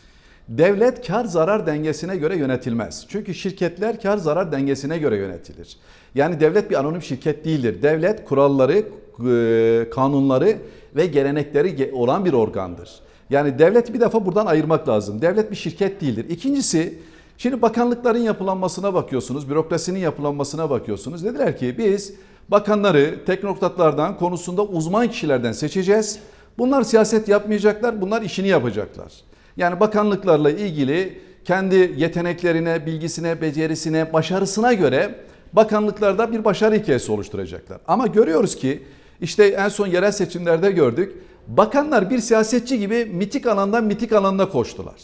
Devlet kar zarar dengesine göre yönetilmez. Çünkü şirketler kar zarar dengesine göre yönetilir. Yani devlet bir anonim şirket değildir. Devlet kuralları, e, kanunları ve gelenekleri ge- olan bir organdır. Yani devlet bir defa buradan ayırmak lazım. Devlet bir şirket değildir. İkincisi şimdi bakanlıkların yapılanmasına bakıyorsunuz, bürokrasinin yapılanmasına bakıyorsunuz. Dediler ki biz bakanları teknokratlardan konusunda uzman kişilerden seçeceğiz. Bunlar siyaset yapmayacaklar, bunlar işini yapacaklar. Yani bakanlıklarla ilgili kendi yeteneklerine, bilgisine, becerisine, başarısına göre bakanlıklarda bir başarı hikayesi oluşturacaklar. Ama görüyoruz ki işte en son yerel seçimlerde gördük. Bakanlar bir siyasetçi gibi mitik alandan mitik alanda koştular.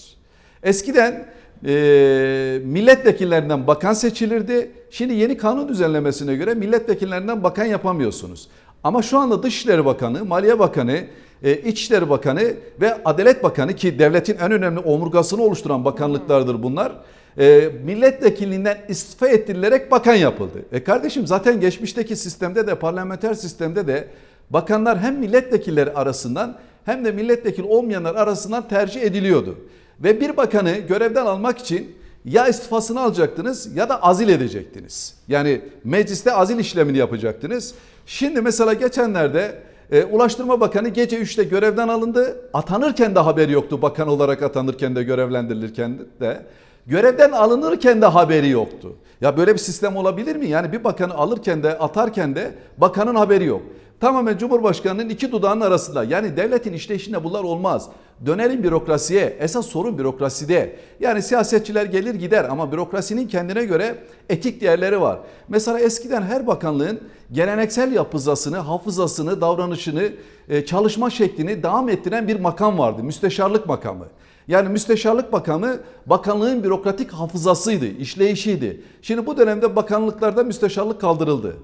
Eskiden e, milletvekillerinden bakan seçilirdi. Şimdi yeni kanun düzenlemesine göre milletvekillerinden bakan yapamıyorsunuz. Ama şu anda Dışişleri Bakanı, Maliye Bakanı, e, İçişleri Bakanı ve Adalet Bakanı ki devletin en önemli omurgasını oluşturan bakanlıklardır bunlar. E, milletvekilliğinden istifa ettirilerek bakan yapıldı. E kardeşim zaten geçmişteki sistemde de parlamenter sistemde de bakanlar hem milletvekilleri arasından hem de milletvekili olmayanlar arasından tercih ediliyordu. Ve bir bakanı görevden almak için ya istifasını alacaktınız ya da azil edecektiniz. Yani mecliste azil işlemini yapacaktınız. Şimdi mesela geçenlerde e, Ulaştırma Bakanı gece 3'te görevden alındı. Atanırken de haberi yoktu bakan olarak atanırken de görevlendirilirken de. Görevden alınırken de haberi yoktu. Ya böyle bir sistem olabilir mi? Yani bir bakanı alırken de atarken de bakanın haberi yok. Tamamen Cumhurbaşkanı'nın iki dudağının arasında. Yani devletin işleyişinde bunlar olmaz. Dönelim bürokrasiye. Esas sorun bürokraside. Yani siyasetçiler gelir gider ama bürokrasinin kendine göre etik değerleri var. Mesela eskiden her bakanlığın geleneksel yapızasını, hafızasını, davranışını, e, çalışma şeklini devam ettiren bir makam vardı. Müsteşarlık makamı. Yani müsteşarlık makamı bakanlığın bürokratik hafızasıydı, işleyişiydi. Şimdi bu dönemde bakanlıklarda müsteşarlık kaldırıldı.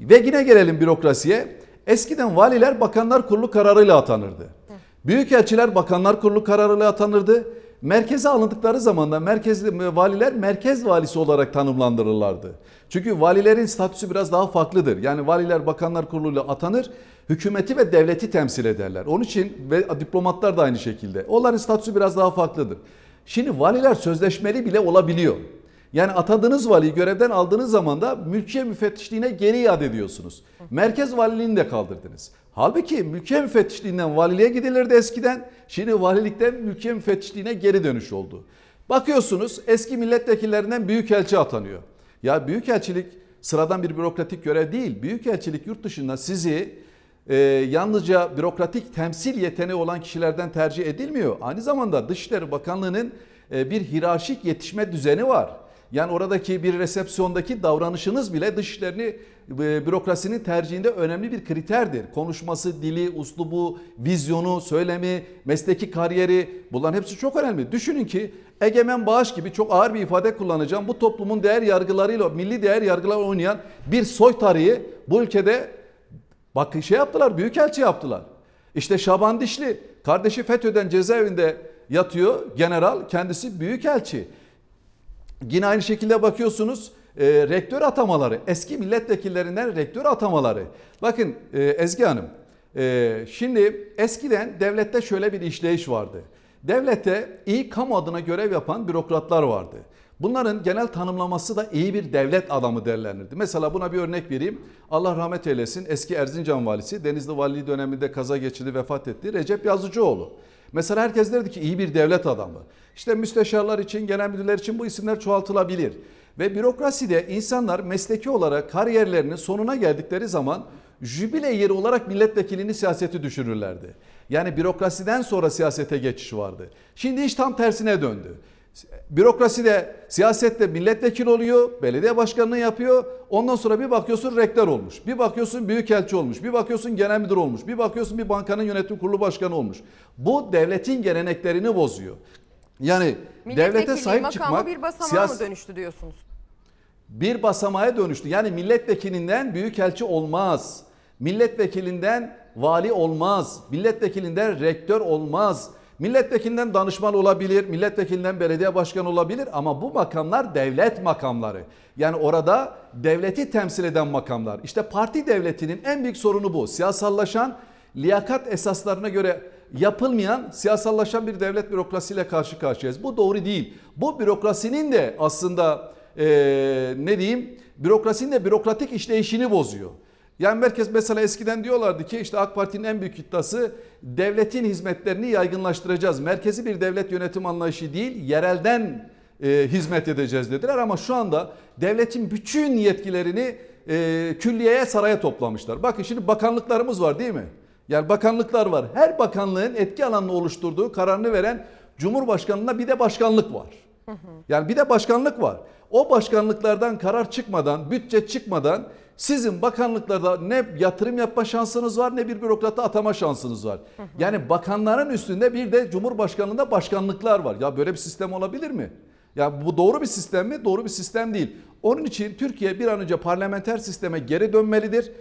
Ve yine gelelim bürokrasiye. Eskiden valiler bakanlar kurulu kararıyla atanırdı. Büyükelçiler bakanlar kurulu kararıyla atanırdı. Merkeze alındıkları zaman da merkez valiler merkez valisi olarak tanımlandırırlardı. Çünkü valilerin statüsü biraz daha farklıdır. Yani valiler bakanlar kuruluyla atanır, hükümeti ve devleti temsil ederler. Onun için ve diplomatlar da aynı şekilde. Onların statüsü biraz daha farklıdır. Şimdi valiler sözleşmeli bile olabiliyor. Yani atadığınız valiyi görevden aldığınız zaman da mülkiye müfettişliğine geri iade ediyorsunuz. Merkez valiliğini de kaldırdınız. Halbuki mülkiye müfettişliğinden valiliğe gidilirdi eskiden. Şimdi valilikten mülkiye müfettişliğine geri dönüş oldu. Bakıyorsunuz eski milletvekillerinden büyükelçi atanıyor. Ya büyükelçilik sıradan bir bürokratik görev değil. Büyükelçilik yurt dışında sizi e, yalnızca bürokratik temsil yeteneği olan kişilerden tercih edilmiyor. Aynı zamanda Dışişleri Bakanlığı'nın e, bir hiyerarşik yetişme düzeni var. Yani oradaki bir resepsiyondaki davranışınız bile dışişlerini e, bürokrasinin tercihinde önemli bir kriterdir. Konuşması, dili, uslubu, vizyonu, söylemi, mesleki kariyeri bunların hepsi çok önemli. Düşünün ki egemen bağış gibi çok ağır bir ifade kullanacağım. Bu toplumun değer yargılarıyla, milli değer yargılarıyla oynayan bir soytarıyı bu ülkede bakın şey yaptılar, büyükelçi yaptılar. İşte Şaban Dişli, kardeşi FETÖ'den cezaevinde yatıyor general, kendisi büyükelçi. Yine aynı şekilde bakıyorsunuz e, rektör atamaları, eski milletvekillerinden rektör atamaları. Bakın e, Ezgi Hanım, e, şimdi eskiden devlette şöyle bir işleyiş vardı. Devlette iyi kamu adına görev yapan bürokratlar vardı. Bunların genel tanımlaması da iyi bir devlet adamı derlenirdi. Mesela buna bir örnek vereyim. Allah rahmet eylesin eski Erzincan valisi Denizli Valiliği döneminde kaza geçirdi vefat etti Recep Yazıcıoğlu. Mesela herkes derdi ki iyi bir devlet adamı. İşte müsteşarlar için, genel müdürler için bu isimler çoğaltılabilir. Ve bürokraside insanlar mesleki olarak kariyerlerinin sonuna geldikleri zaman jübile yeri olarak milletvekilini siyaseti düşünürlerdi. Yani bürokrasiden sonra siyasete geçiş vardı. Şimdi iş tam tersine döndü. Bürokraside, siyasette milletvekili oluyor, belediye başkanlığı yapıyor. Ondan sonra bir bakıyorsun rektör olmuş, bir bakıyorsun büyükelçi olmuş, bir bakıyorsun genel müdür olmuş, bir bakıyorsun bir bankanın yönetim kurulu başkanı olmuş. Bu devletin geleneklerini bozuyor. Yani devlete sahip çıkmak bir basamağa siyas- mı dönüştü diyorsunuz? bir basamağa dönüştü. Yani milletvekilinden büyükelçi olmaz. Milletvekilinden vali olmaz. Milletvekilinden rektör olmaz. Milletvekilinden danışman olabilir, milletvekilinden belediye başkanı olabilir ama bu makamlar devlet makamları. Yani orada devleti temsil eden makamlar. İşte parti devletinin en büyük sorunu bu. Siyasallaşan, liyakat esaslarına göre yapılmayan, siyasallaşan bir devlet bürokrasiyle karşı karşıyayız. Bu doğru değil. Bu bürokrasinin de aslında eee, ne diyeyim, bürokrasinin de bürokratik işleyişini bozuyor. Yani merkez mesela eskiden diyorlardı ki işte AK Parti'nin en büyük iddiası devletin hizmetlerini yaygınlaştıracağız. Merkezi bir devlet yönetim anlayışı değil yerelden e, hizmet edeceğiz dediler ama şu anda devletin bütün yetkilerini e, külliyeye saraya toplamışlar. Bakın şimdi bakanlıklarımız var değil mi? Yani bakanlıklar var. Her bakanlığın etki alanını oluşturduğu kararını veren Cumhurbaşkanlığına bir de başkanlık var. Yani bir de başkanlık var. O başkanlıklardan karar çıkmadan, bütçe çıkmadan sizin bakanlıklarda ne yatırım yapma şansınız var ne bir bürokratı atama şansınız var. Yani bakanların üstünde bir de Cumhurbaşkanlığında başkanlıklar var. Ya böyle bir sistem olabilir mi? Ya bu doğru bir sistem mi? Doğru bir sistem değil. Onun için Türkiye bir an önce parlamenter sisteme geri dönmelidir.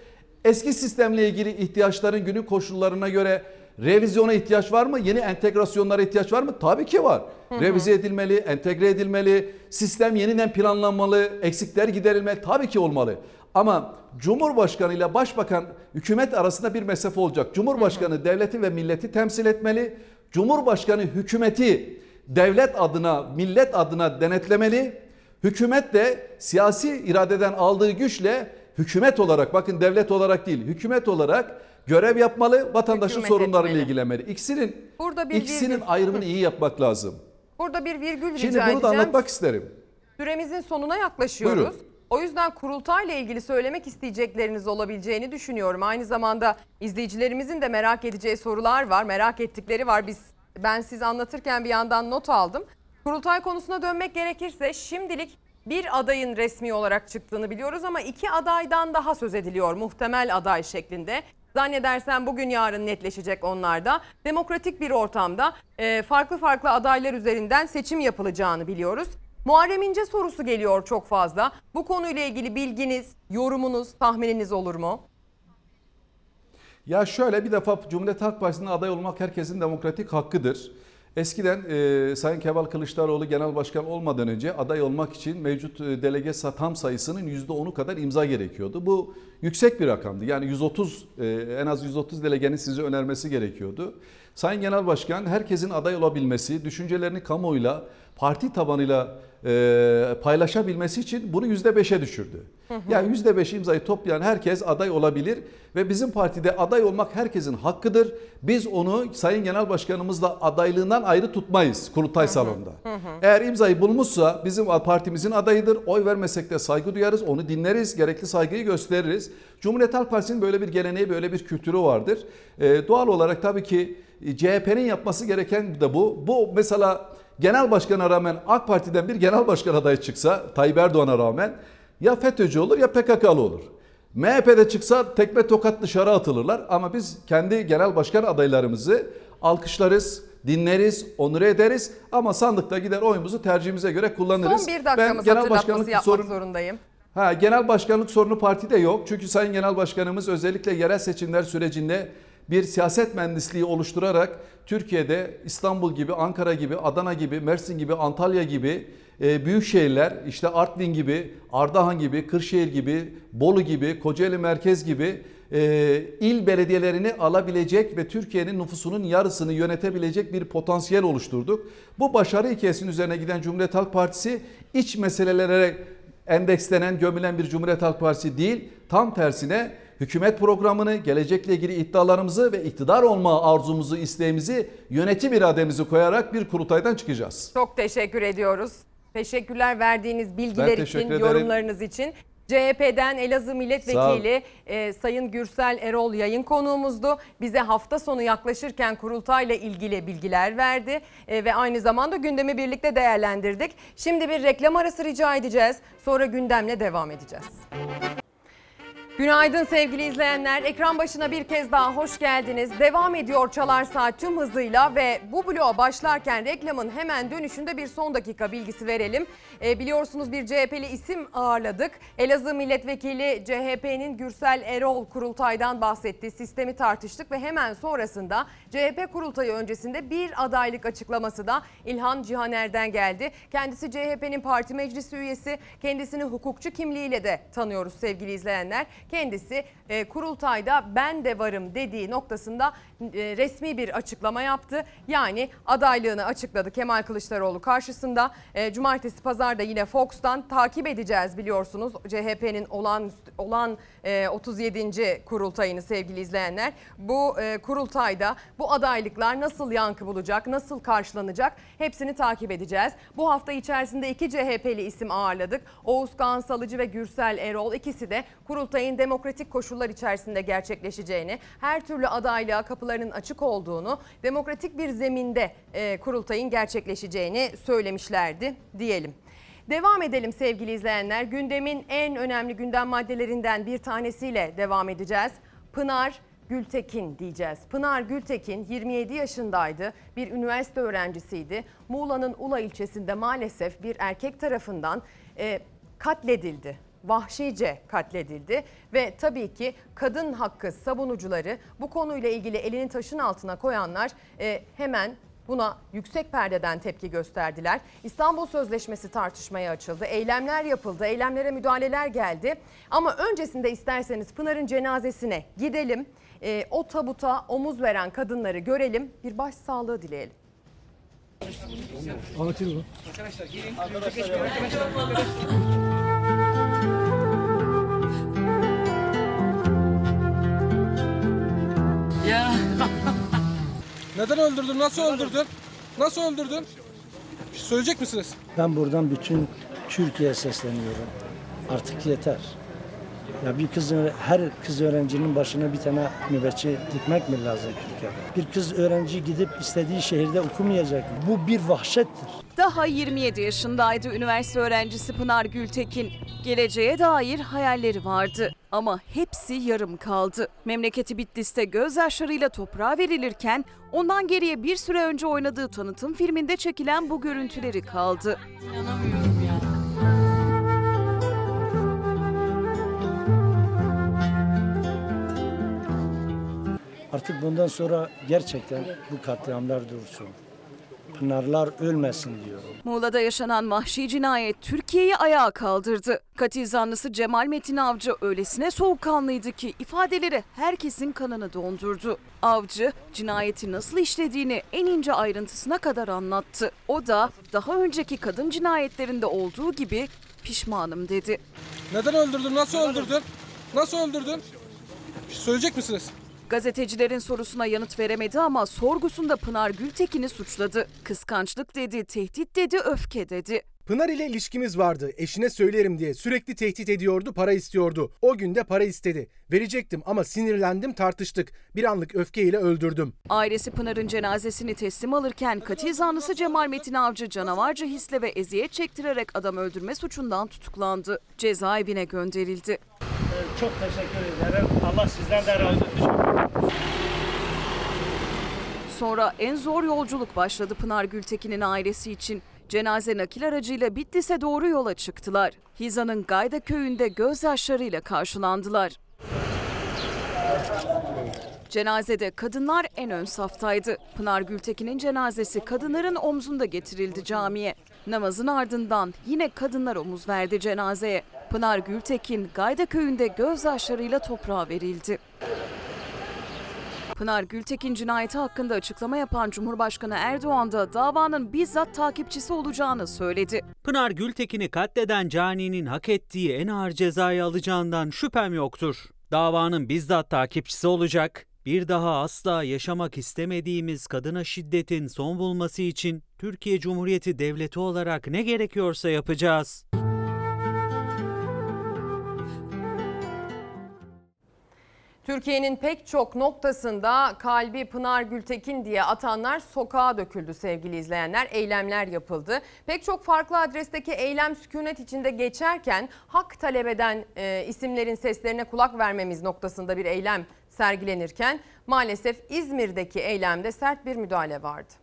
Eski sistemle ilgili ihtiyaçların günün koşullarına göre revizyona ihtiyaç var mı? Yeni entegrasyonlara ihtiyaç var mı? Tabii ki var. Hı hı. Revize edilmeli, entegre edilmeli, sistem yeniden planlanmalı, eksikler giderilmeli. Tabii ki olmalı. Ama Cumhurbaşkanı ile Başbakan hükümet arasında bir mesafe olacak. Cumhurbaşkanı devleti ve milleti temsil etmeli. Cumhurbaşkanı hükümeti devlet adına, millet adına denetlemeli. Hükümet de siyasi iradeden aldığı güçle hükümet olarak bakın devlet olarak değil hükümet olarak görev yapmalı vatandaşın Hükümet sorunlarıyla etmeli. ilgilenmeli. İkisinin Burada bir ikisinin virgül. ayrımını iyi yapmak lazım. Burada bir virgül Şimdi rica bunu da edeceğim. anlatmak isterim. Süremizin sonuna yaklaşıyoruz. Buyurun. O yüzden kurultayla ilgili söylemek isteyecekleriniz olabileceğini düşünüyorum. Aynı zamanda izleyicilerimizin de merak edeceği sorular var, merak ettikleri var. Biz ben siz anlatırken bir yandan not aldım. Kurultay konusuna dönmek gerekirse şimdilik bir adayın resmi olarak çıktığını biliyoruz ama iki adaydan daha söz ediliyor muhtemel aday şeklinde. Zannedersem bugün yarın netleşecek onlar da. Demokratik bir ortamda e, farklı farklı adaylar üzerinden seçim yapılacağını biliyoruz. Muharrem İnce sorusu geliyor çok fazla. Bu konuyla ilgili bilginiz, yorumunuz, tahmininiz olur mu? Ya şöyle bir defa Cumhuriyet Halk Partisi'nin aday olmak herkesin demokratik hakkıdır. Eskiden e, Sayın Kemal Kılıçdaroğlu genel başkan olmadan önce aday olmak için mevcut e, delege tam sayısının %10'u kadar imza gerekiyordu. Bu yüksek bir rakamdı. Yani 130 e, en az 130 delegenin sizi önermesi gerekiyordu. Sayın Genel Başkan herkesin aday olabilmesi, düşüncelerini kamuoyuyla, parti tabanıyla e, paylaşabilmesi için bunu %5'e düşürdü. Yani %5 imzayı toplayan herkes aday olabilir ve bizim partide aday olmak herkesin hakkıdır. Biz onu Sayın Genel Başkanımızla adaylığından ayrı tutmayız kurultay salonunda. Eğer imzayı bulmuşsa bizim partimizin adayıdır. Oy vermesek de saygı duyarız, onu dinleriz, gerekli saygıyı gösteririz. Cumhuriyet Halk Partisi'nin böyle bir geleneği, böyle bir kültürü vardır. Ee, doğal olarak tabii ki e, CHP'nin yapması gereken de bu. Bu mesela genel başkana rağmen AK Parti'den bir genel başkan adayı çıksa Tayyip Erdoğan'a rağmen ya FETÖ'cü olur ya PKK'lı olur. MHP'de çıksa tekme tokat dışarı atılırlar ama biz kendi genel başkan adaylarımızı alkışlarız, dinleriz, onur ederiz ama sandıkta gider oyumuzu tercihimize göre kullanırız. Son bir dakikamız hatırlatması yapmak sorun- zorundayım. Ha, genel başkanlık sorunu partide yok. Çünkü Sayın Genel Başkanımız özellikle yerel seçimler sürecinde bir siyaset mühendisliği oluşturarak Türkiye'de İstanbul gibi, Ankara gibi, Adana gibi, Mersin gibi, Antalya gibi e, büyük şehirler, işte Artvin gibi, Ardahan gibi, Kırşehir gibi, Bolu gibi, Kocaeli Merkez gibi e, il belediyelerini alabilecek ve Türkiye'nin nüfusunun yarısını yönetebilecek bir potansiyel oluşturduk. Bu başarı hikayesinin üzerine giden Cumhuriyet Halk Partisi iç meselelere endekslenen, gömülen bir Cumhuriyet Halk Partisi değil. Tam tersine hükümet programını, gelecekle ilgili iddialarımızı ve iktidar olma arzumuzu, isteğimizi, yönetim irademizi koyarak bir kurultaydan çıkacağız. Çok teşekkür ediyoruz. Teşekkürler verdiğiniz bilgiler için, ederim. yorumlarınız için. CHP'den Elazığ Milletvekili e, Sayın Gürsel Erol yayın konuğumuzdu. Bize hafta sonu yaklaşırken kurultayla ilgili bilgiler verdi E, ve aynı zamanda gündemi birlikte değerlendirdik. Şimdi bir reklam arası rica edeceğiz. Sonra gündemle devam edeceğiz. Günaydın sevgili izleyenler. Ekran başına bir kez daha hoş geldiniz. Devam ediyor Çalar Saat tüm hızıyla ve bu bloğa başlarken reklamın hemen dönüşünde bir son dakika bilgisi verelim. E, biliyorsunuz bir CHP'li isim ağırladık. Elazığ Milletvekili CHP'nin Gürsel Erol kurultaydan bahsetti. Sistemi tartıştık ve hemen sonrasında CHP kurultayı öncesinde bir adaylık açıklaması da İlhan Cihaner'den geldi. Kendisi CHP'nin parti meclisi üyesi. Kendisini hukukçu kimliğiyle de tanıyoruz sevgili izleyenler. Kendisi e, kurultayda ben de varım dediği noktasında resmi bir açıklama yaptı. Yani adaylığını açıkladı Kemal Kılıçdaroğlu karşısında. E, Cumartesi pazarda yine Fox'tan takip edeceğiz biliyorsunuz. CHP'nin olan olan e, 37. kurultayını sevgili izleyenler. Bu e, kurultayda bu adaylıklar nasıl yankı bulacak, nasıl karşılanacak hepsini takip edeceğiz. Bu hafta içerisinde iki CHP'li isim ağırladık. Oğuz Kağan Salıcı ve Gürsel Erol ikisi de kurultayın demokratik koşullar içerisinde gerçekleşeceğini, her türlü adaylığa kapılarının açık olduğunu, demokratik bir zeminde e, kurultayın gerçekleşeceğini söylemişlerdi diyelim. Devam edelim sevgili izleyenler. Gündemin en önemli gündem maddelerinden bir tanesiyle devam edeceğiz. Pınar Gültekin diyeceğiz. Pınar Gültekin 27 yaşındaydı. Bir üniversite öğrencisiydi. Muğla'nın Ula ilçesinde maalesef bir erkek tarafından e, katledildi vahşice katledildi ve tabii ki kadın hakkı savunucuları bu konuyla ilgili elini taşın altına koyanlar e, hemen buna yüksek perdeden tepki gösterdiler. İstanbul Sözleşmesi tartışmaya açıldı. Eylemler yapıldı. Eylemlere müdahaleler geldi. Ama öncesinde isterseniz Pınar'ın cenazesine gidelim. E, o tabuta omuz veren kadınları görelim. Bir başsağlığı dileyelim. Anlatayım mı? Ya. Neden öldürdün? Nasıl öldürdün? Nasıl öldürdün? Bir şey söyleyecek misiniz? Ben buradan bütün Türkiye'ye sesleniyorum. Artık yeter. Ya bir kız her kız öğrencinin başına bir tane nöbetçi dikmek mi lazım Türkiye'de? Bir kız öğrenci gidip istediği şehirde okumayacak. Bu bir vahşettir. Daha 27 yaşındaydı üniversite öğrencisi Pınar Gültekin. Geleceğe dair hayalleri vardı ama hepsi yarım kaldı. Memleketi Bitlis'te gözyaşlarıyla toprağa verilirken ondan geriye bir süre önce oynadığı tanıtım filminde çekilen bu görüntüleri kaldı. Artık bundan sonra gerçekten bu katliamlar dursun. Pınarlar ölmesin diyorum. Muğla'da yaşanan vahşi cinayet Türkiye'yi ayağa kaldırdı. Katil zanlısı Cemal Metin Avcı öylesine soğukkanlıydı ki ifadeleri herkesin kanını dondurdu. Avcı cinayeti nasıl işlediğini en ince ayrıntısına kadar anlattı. O da daha önceki kadın cinayetlerinde olduğu gibi pişmanım dedi. Neden öldürdün? Nasıl öldürdün? Nasıl öldürdün? Bir şey söyleyecek misiniz? Gazetecilerin sorusuna yanıt veremedi ama sorgusunda Pınar Gültekin'i suçladı. Kıskançlık dedi, tehdit dedi, öfke dedi. Pınar ile ilişkimiz vardı. Eşine söylerim diye sürekli tehdit ediyordu, para istiyordu. O gün de para istedi. Verecektim ama sinirlendim, tartıştık. Bir anlık öfkeyle öldürdüm. Ailesi Pınar'ın cenazesini teslim alırken katil zanlısı Cemal Metin Avcı canavarca hisle ve eziyet çektirerek adam öldürme suçundan tutuklandı. Cezaevine gönderildi. Çok teşekkür ederim. Allah sizden de razı olsun. Sonra en zor yolculuk başladı Pınar Gültekin'in ailesi için. Cenaze nakil aracıyla Bitlis'e doğru yola çıktılar. Hiza'nın Gayda köyünde gözyaşlarıyla karşılandılar. Cenazede kadınlar en ön saftaydı. Pınar Gültekin'in cenazesi kadınların omzunda getirildi camiye. Namazın ardından yine kadınlar omuz verdi cenazeye. Pınar Gültekin Gayda köyünde gözyaşlarıyla toprağa verildi. Pınar Gültekin cinayeti hakkında açıklama yapan Cumhurbaşkanı Erdoğan da davanın bizzat takipçisi olacağını söyledi. Pınar Gültekin'i katleden caninin hak ettiği en ağır cezayı alacağından şüphem yoktur. Davanın bizzat takipçisi olacak. Bir daha asla yaşamak istemediğimiz kadına şiddetin son bulması için Türkiye Cumhuriyeti Devleti olarak ne gerekiyorsa yapacağız. Türkiye'nin pek çok noktasında kalbi Pınar Gültekin diye atanlar sokağa döküldü sevgili izleyenler. Eylemler yapıldı. Pek çok farklı adresteki eylem sükunet içinde geçerken hak talep eden e, isimlerin seslerine kulak vermemiz noktasında bir eylem sergilenirken maalesef İzmir'deki eylemde sert bir müdahale vardı.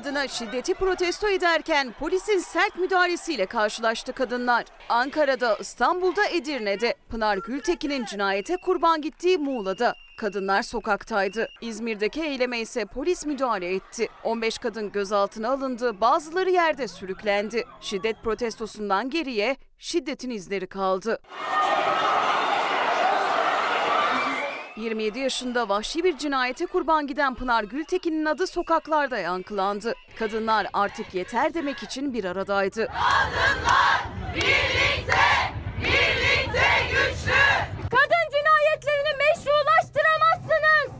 Kadına şiddeti protesto ederken polisin sert müdahalesiyle karşılaştı kadınlar. Ankara'da, İstanbul'da, Edirne'de, Pınar Gültekin'in cinayete kurban gittiği Muğla'da. Kadınlar sokaktaydı. İzmir'deki eyleme ise polis müdahale etti. 15 kadın gözaltına alındı, bazıları yerde sürüklendi. Şiddet protestosundan geriye şiddetin izleri kaldı. 27 yaşında vahşi bir cinayete kurban giden Pınar Gültekin'in adı sokaklarda yankılandı. Kadınlar artık yeter demek için bir aradaydı. Birlikte, birlikte güçlü. Kadın cinayetlerini meşrulaştıramazsınız.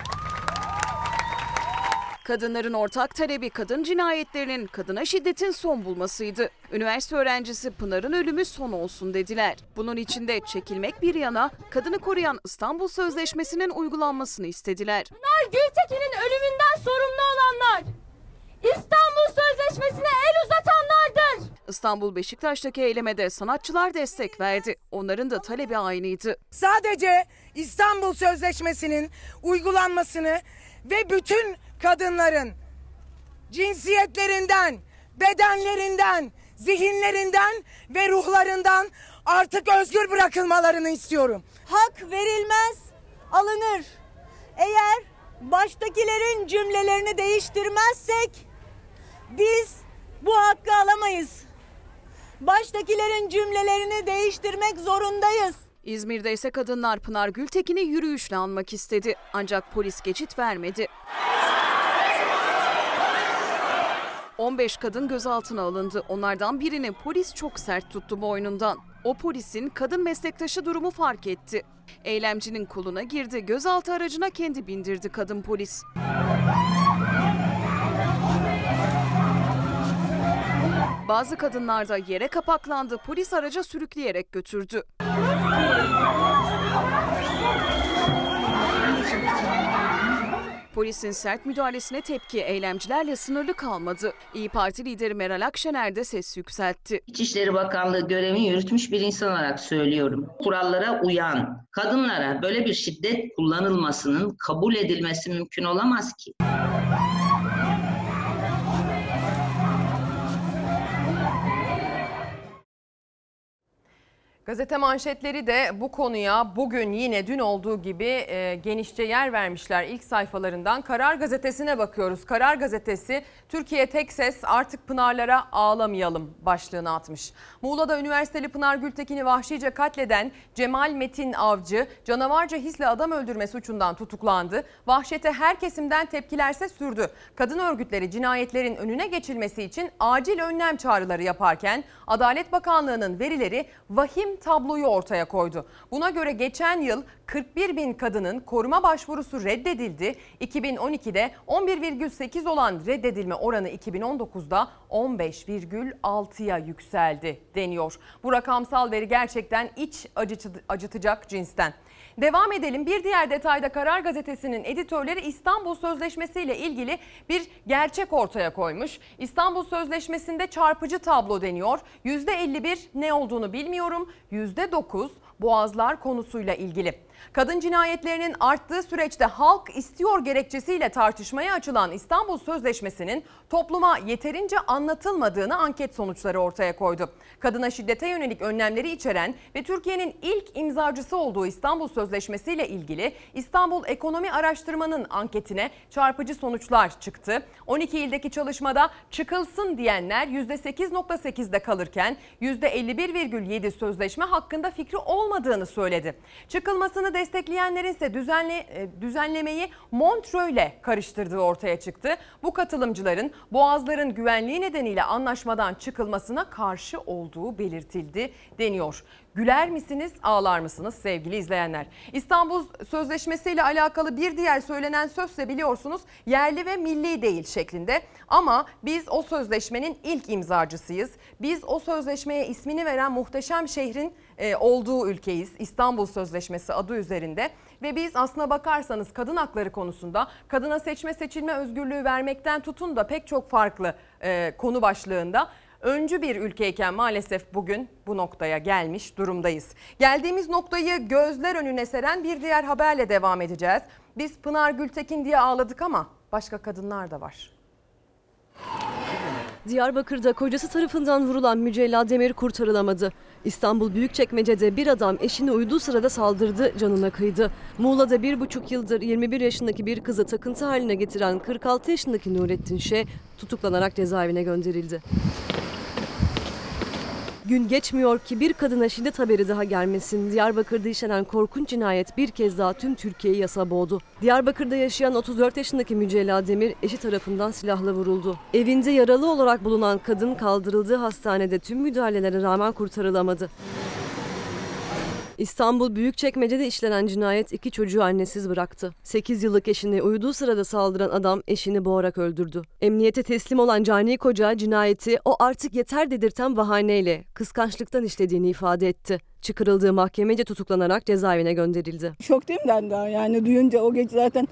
Kadınların ortak talebi kadın cinayetlerinin, kadına şiddetin son bulmasıydı. Üniversite öğrencisi Pınar'ın ölümü son olsun dediler. Bunun içinde çekilmek bir yana kadını koruyan İstanbul Sözleşmesi'nin uygulanmasını istediler. Pınar Gültekin'in ölümünden sorumlu olanlar. İstanbul Sözleşmesi'ne el uzatanlardır. İstanbul Beşiktaş'taki eylemede sanatçılar destek verdi. Onların da talebi aynıydı. Sadece İstanbul Sözleşmesi'nin uygulanmasını ve bütün kadınların cinsiyetlerinden, bedenlerinden, zihinlerinden ve ruhlarından artık özgür bırakılmalarını istiyorum. Hak verilmez, alınır. Eğer baştakilerin cümlelerini değiştirmezsek biz bu hakkı alamayız. Baştakilerin cümlelerini değiştirmek zorundayız. İzmir'de ise kadınlar Pınar Gültekin'i yürüyüşle anmak istedi. Ancak polis geçit vermedi. 15 kadın gözaltına alındı. Onlardan birini polis çok sert tuttu boynundan. O polisin kadın meslektaşı durumu fark etti. Eylemcinin koluna girdi, gözaltı aracına kendi bindirdi kadın polis. Bazı kadınlar da yere kapaklandı, polis araca sürükleyerek götürdü. Polisin sert müdahalesine tepki eylemcilerle sınırlı kalmadı. İyi Parti lideri Meral Akşener de ses yükseltti. İçişleri Bakanlığı görevini yürütmüş bir insan olarak söylüyorum. Kurallara uyan, kadınlara böyle bir şiddet kullanılmasının kabul edilmesi mümkün olamaz ki. Gazete manşetleri de bu konuya bugün yine dün olduğu gibi e, genişçe yer vermişler. İlk sayfalarından Karar Gazetesi'ne bakıyoruz. Karar Gazetesi Türkiye tek ses artık Pınarlara ağlamayalım başlığını atmış. Muğla'da üniversiteli Pınar Gültekin'i vahşice katleden Cemal Metin Avcı canavarca hisle adam öldürme suçundan tutuklandı. Vahşete her kesimden tepkilerse sürdü. Kadın örgütleri cinayetlerin önüne geçilmesi için acil önlem çağrıları yaparken Adalet Bakanlığı'nın verileri vahim tabloyu ortaya koydu. Buna göre geçen yıl 41 bin kadının koruma başvurusu reddedildi. 2012'de 11,8 olan reddedilme oranı 2019'da 15,6'ya yükseldi deniyor. Bu rakamsal veri gerçekten iç acıtacak cinsten. Devam edelim. Bir diğer detayda Karar Gazetesi'nin editörleri İstanbul Sözleşmesi ile ilgili bir gerçek ortaya koymuş. İstanbul Sözleşmesi'nde çarpıcı tablo deniyor. %51 ne olduğunu bilmiyorum. %9 boğazlar konusuyla ilgili. Kadın cinayetlerinin arttığı süreçte halk istiyor gerekçesiyle tartışmaya açılan İstanbul Sözleşmesi'nin topluma yeterince anlatılmadığını anket sonuçları ortaya koydu. Kadına şiddete yönelik önlemleri içeren ve Türkiye'nin ilk imzacısı olduğu İstanbul Sözleşmesi ile ilgili İstanbul Ekonomi Araştırma'nın anketine çarpıcı sonuçlar çıktı. 12 ildeki çalışmada çıkılsın diyenler %8.8'de kalırken %51,7 sözleşme hakkında fikri olmadığını söyledi. Çıkılmasını destekleyenlerin ise düzenle, e, düzenlemeyi Montreux ile karıştırdığı ortaya çıktı. Bu katılımcıların boğazların güvenliği nedeniyle anlaşmadan çıkılmasına karşı olduğu belirtildi deniyor. Güler misiniz, ağlar mısınız sevgili izleyenler? İstanbul Sözleşmesi ile alakalı bir diğer söylenen sözse biliyorsunuz yerli ve milli değil şeklinde. Ama biz o sözleşmenin ilk imzacısıyız. Biz o sözleşmeye ismini veren muhteşem şehrin e, olduğu ülkeyiz. İstanbul Sözleşmesi adı üzerinde ve biz aslına bakarsanız kadın hakları konusunda kadına seçme seçilme özgürlüğü vermekten tutun da pek çok farklı e, konu başlığında öncü bir ülkeyken maalesef bugün bu noktaya gelmiş durumdayız. Geldiğimiz noktayı gözler önüne seren bir diğer haberle devam edeceğiz. Biz Pınar Gültekin diye ağladık ama başka kadınlar da var. Diyarbakır'da kocası tarafından vurulan Mücella Demir kurtarılamadı. İstanbul Büyükçekmece'de bir adam eşine uyduğu sırada saldırdı, canına kıydı. Muğla'da bir buçuk yıldır 21 yaşındaki bir kızı takıntı haline getiren 46 yaşındaki Nurettin Şe tutuklanarak cezaevine gönderildi. Gün geçmiyor ki bir kadına şiddet haberi daha gelmesin. Diyarbakır'da işlenen korkunç cinayet bir kez daha tüm Türkiye'yi yasa boğdu. Diyarbakır'da yaşayan 34 yaşındaki Mücella Demir eşi tarafından silahla vuruldu. Evinde yaralı olarak bulunan kadın kaldırıldığı hastanede tüm müdahalelere rağmen kurtarılamadı. İstanbul Büyükçekmece'de işlenen cinayet iki çocuğu annesiz bıraktı. 8 yıllık eşine uyuduğu sırada saldıran adam eşini boğarak öldürdü. Emniyete teslim olan cani koca cinayeti o artık yeter dedirten bahaneyle kıskançlıktan işlediğini ifade etti. Çıkarıldığı mahkemece tutuklanarak cezaevine gönderildi. Şoktayım ben daha yani duyunca o gece zaten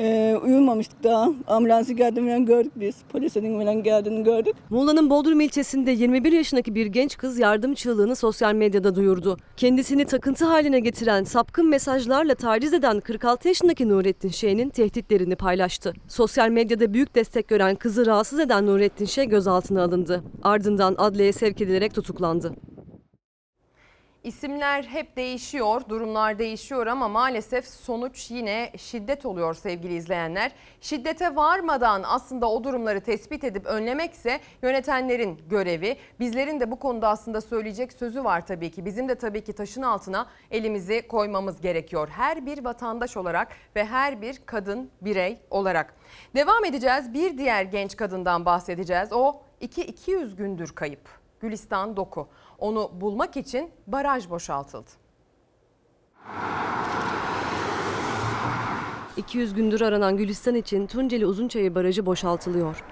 e, uyumamıştık daha. Ambulansı geldiğini gördük biz. Polisin falan geldiğini gördük. Muğla'nın Bodrum ilçesinde 21 yaşındaki bir genç kız yardım çığlığını sosyal medyada duyurdu. Kendisini takıntı haline getiren sapkın mesajlarla taciz eden 46 yaşındaki Nurettin Şeyh'in tehditlerini paylaştı. Sosyal medyada büyük destek gören kızı rahatsız eden Nurettin Şeyh gözaltına alındı. Ardından adliyeye sevk edilerek tutuklandı. İsimler hep değişiyor, durumlar değişiyor ama maalesef sonuç yine şiddet oluyor sevgili izleyenler. Şiddete varmadan aslında o durumları tespit edip önlemekse yönetenlerin görevi. Bizlerin de bu konuda aslında söyleyecek sözü var tabii ki. Bizim de tabii ki taşın altına elimizi koymamız gerekiyor. Her bir vatandaş olarak ve her bir kadın birey olarak. Devam edeceğiz. Bir diğer genç kadından bahsedeceğiz. O 2-200 gündür kayıp. Gülistan Doku. Onu bulmak için baraj boşaltıldı. 200 gündür aranan Gülistan için Tunceli Uzunçayır Barajı boşaltılıyor.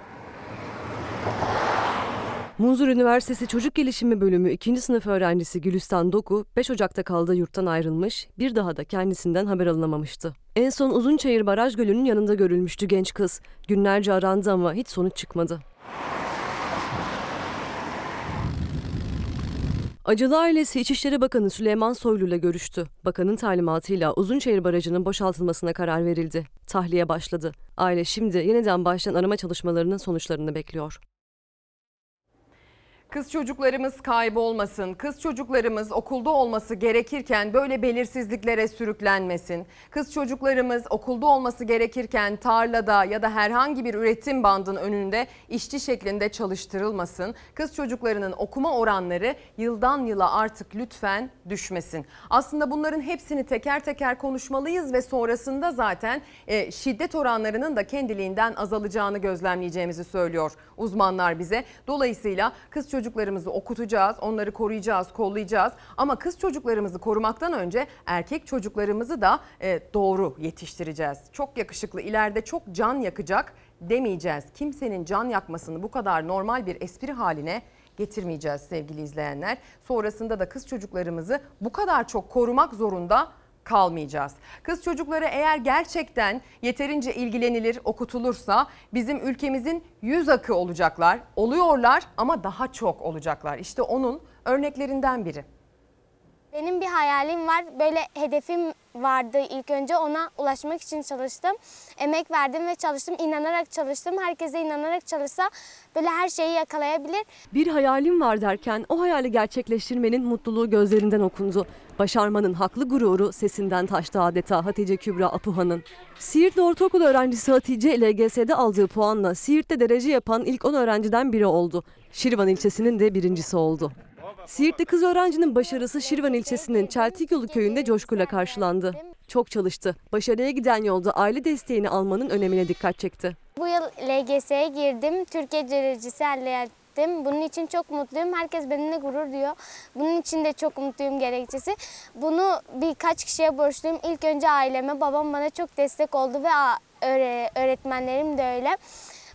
Munzur Üniversitesi Çocuk Gelişimi Bölümü 2. sınıf öğrencisi Gülistan Doku 5 Ocak'ta kaldığı yurttan ayrılmış, bir daha da kendisinden haber alınamamıştı. En son Uzunçayır Baraj Gölü'nün yanında görülmüştü genç kız. Günlerce arandı ama hiç sonuç çıkmadı. Acılı ailesi İçişleri Bakanı Süleyman Soylu ile görüştü. Bakanın talimatıyla Uzunçayır Barajı'nın boşaltılmasına karar verildi. Tahliye başladı. Aile şimdi yeniden başlayan arama çalışmalarının sonuçlarını bekliyor. Kız çocuklarımız kaybolmasın, kız çocuklarımız okulda olması gerekirken böyle belirsizliklere sürüklenmesin. Kız çocuklarımız okulda olması gerekirken tarlada ya da herhangi bir üretim bandının önünde işçi şeklinde çalıştırılmasın. Kız çocuklarının okuma oranları yıldan yıla artık lütfen düşmesin. Aslında bunların hepsini teker teker konuşmalıyız ve sonrasında zaten e, şiddet oranlarının da kendiliğinden azalacağını gözlemleyeceğimizi söylüyor uzmanlar bize. Dolayısıyla kız çocuklarımızı okutacağız, onları koruyacağız, kollayacağız. Ama kız çocuklarımızı korumaktan önce erkek çocuklarımızı da e, doğru yetiştireceğiz. Çok yakışıklı, ileride çok can yakacak demeyeceğiz. Kimsenin can yakmasını bu kadar normal bir espri haline getirmeyeceğiz sevgili izleyenler. Sonrasında da kız çocuklarımızı bu kadar çok korumak zorunda kalmayacağız. Kız çocukları eğer gerçekten yeterince ilgilenilir, okutulursa bizim ülkemizin yüz akı olacaklar. Oluyorlar ama daha çok olacaklar. İşte onun örneklerinden biri. Benim bir hayalim var. Böyle hedefim vardı ilk önce. Ona ulaşmak için çalıştım. Emek verdim ve çalıştım. İnanarak çalıştım. Herkese inanarak çalışsa böyle her şeyi yakalayabilir. Bir hayalim var derken o hayali gerçekleştirmenin mutluluğu gözlerinden okundu. Başarmanın haklı gururu sesinden taştı adeta Hatice Kübra Apuhan'ın. Siirtli ortaokul öğrencisi Hatice LGS'de aldığı puanla Siirt'te derece yapan ilk 10 öğrenciden biri oldu. Şirvan ilçesinin de birincisi oldu. Siirtli kız öğrencinin başarısı Şirvan ilçesinin Çeltikyolu köyünde coşkuyla karşılandı. Çok çalıştı. Başarıya giden yolda aile desteğini almanın önemine dikkat çekti. Bu yıl LGS'ye girdim. Türkiye derecesi elde ettim. Bunun için çok mutluyum. Herkes benimle gurur duyuyor. Bunun için de çok mutluyum gerekçesi. Bunu birkaç kişiye borçluyum. İlk önce aileme. Babam bana çok destek oldu ve öğretmenlerim de öyle.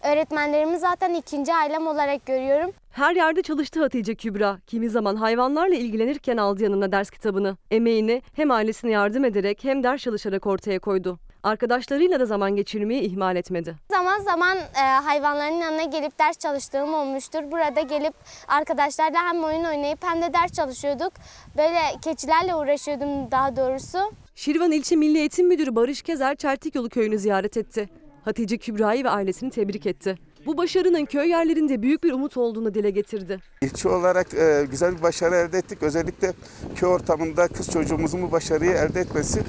Öğretmenlerimi zaten ikinci ailem olarak görüyorum. Her yerde çalıştı Hatice Kübra. Kimi zaman hayvanlarla ilgilenirken aldı yanına ders kitabını. Emeğini hem ailesine yardım ederek hem ders çalışarak ortaya koydu. Arkadaşlarıyla da zaman geçirmeyi ihmal etmedi. Zaman zaman e, hayvanların yanına gelip ders çalıştığım olmuştur. Burada gelip arkadaşlarla hem oyun oynayıp hem de ders çalışıyorduk. Böyle keçilerle uğraşıyordum daha doğrusu. Şirvan İlçe Milli Eğitim Müdürü Barış Kezer Çeltikyolu köyünü ziyaret etti. Hatice Kübra'yı ve ailesini tebrik etti. Bu başarının köy yerlerinde büyük bir umut olduğunu dile getirdi. İlçe olarak e, güzel bir başarı elde ettik. Özellikle köy ortamında kız çocuğumuzun bu başarıyı elde etmesi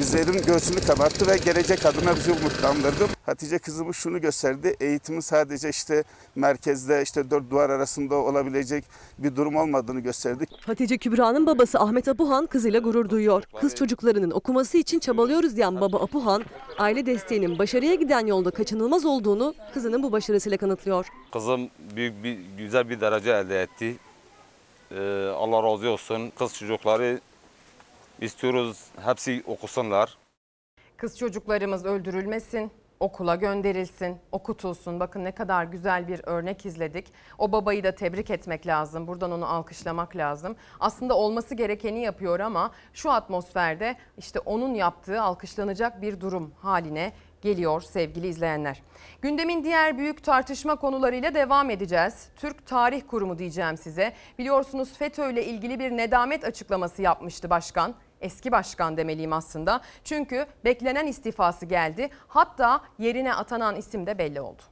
bizlerin göğsünü kabarttı ve gelecek adına bizi umutlandırdı. Hatice kızımız şunu gösterdi. Eğitimin sadece işte merkezde işte dört duvar arasında olabilecek bir durum olmadığını gösterdi. Hatice Kübra'nın babası Ahmet Apuhan kızıyla gurur duyuyor. Kız çocuklarının okuması için çabalıyoruz diyen baba Apuhan, aile desteğinin başarıya giden yolda kaçınılmaz olduğunu kızının bu başarısıyla kanıtlıyor. Kızım büyük bir güzel bir derece elde etti. Ee, Allah razı olsun. Kız çocukları istiyoruz hepsi okusunlar. Kız çocuklarımız öldürülmesin, okula gönderilsin, okutulsun. Bakın ne kadar güzel bir örnek izledik. O babayı da tebrik etmek lazım. Buradan onu alkışlamak lazım. Aslında olması gerekeni yapıyor ama şu atmosferde işte onun yaptığı alkışlanacak bir durum haline geliyor sevgili izleyenler. Gündemin diğer büyük tartışma konularıyla devam edeceğiz. Türk Tarih Kurumu diyeceğim size. Biliyorsunuz FETÖ ile ilgili bir nedamet açıklaması yapmıştı başkan. Eski başkan demeliyim aslında. Çünkü beklenen istifası geldi. Hatta yerine atanan isim de belli oldu.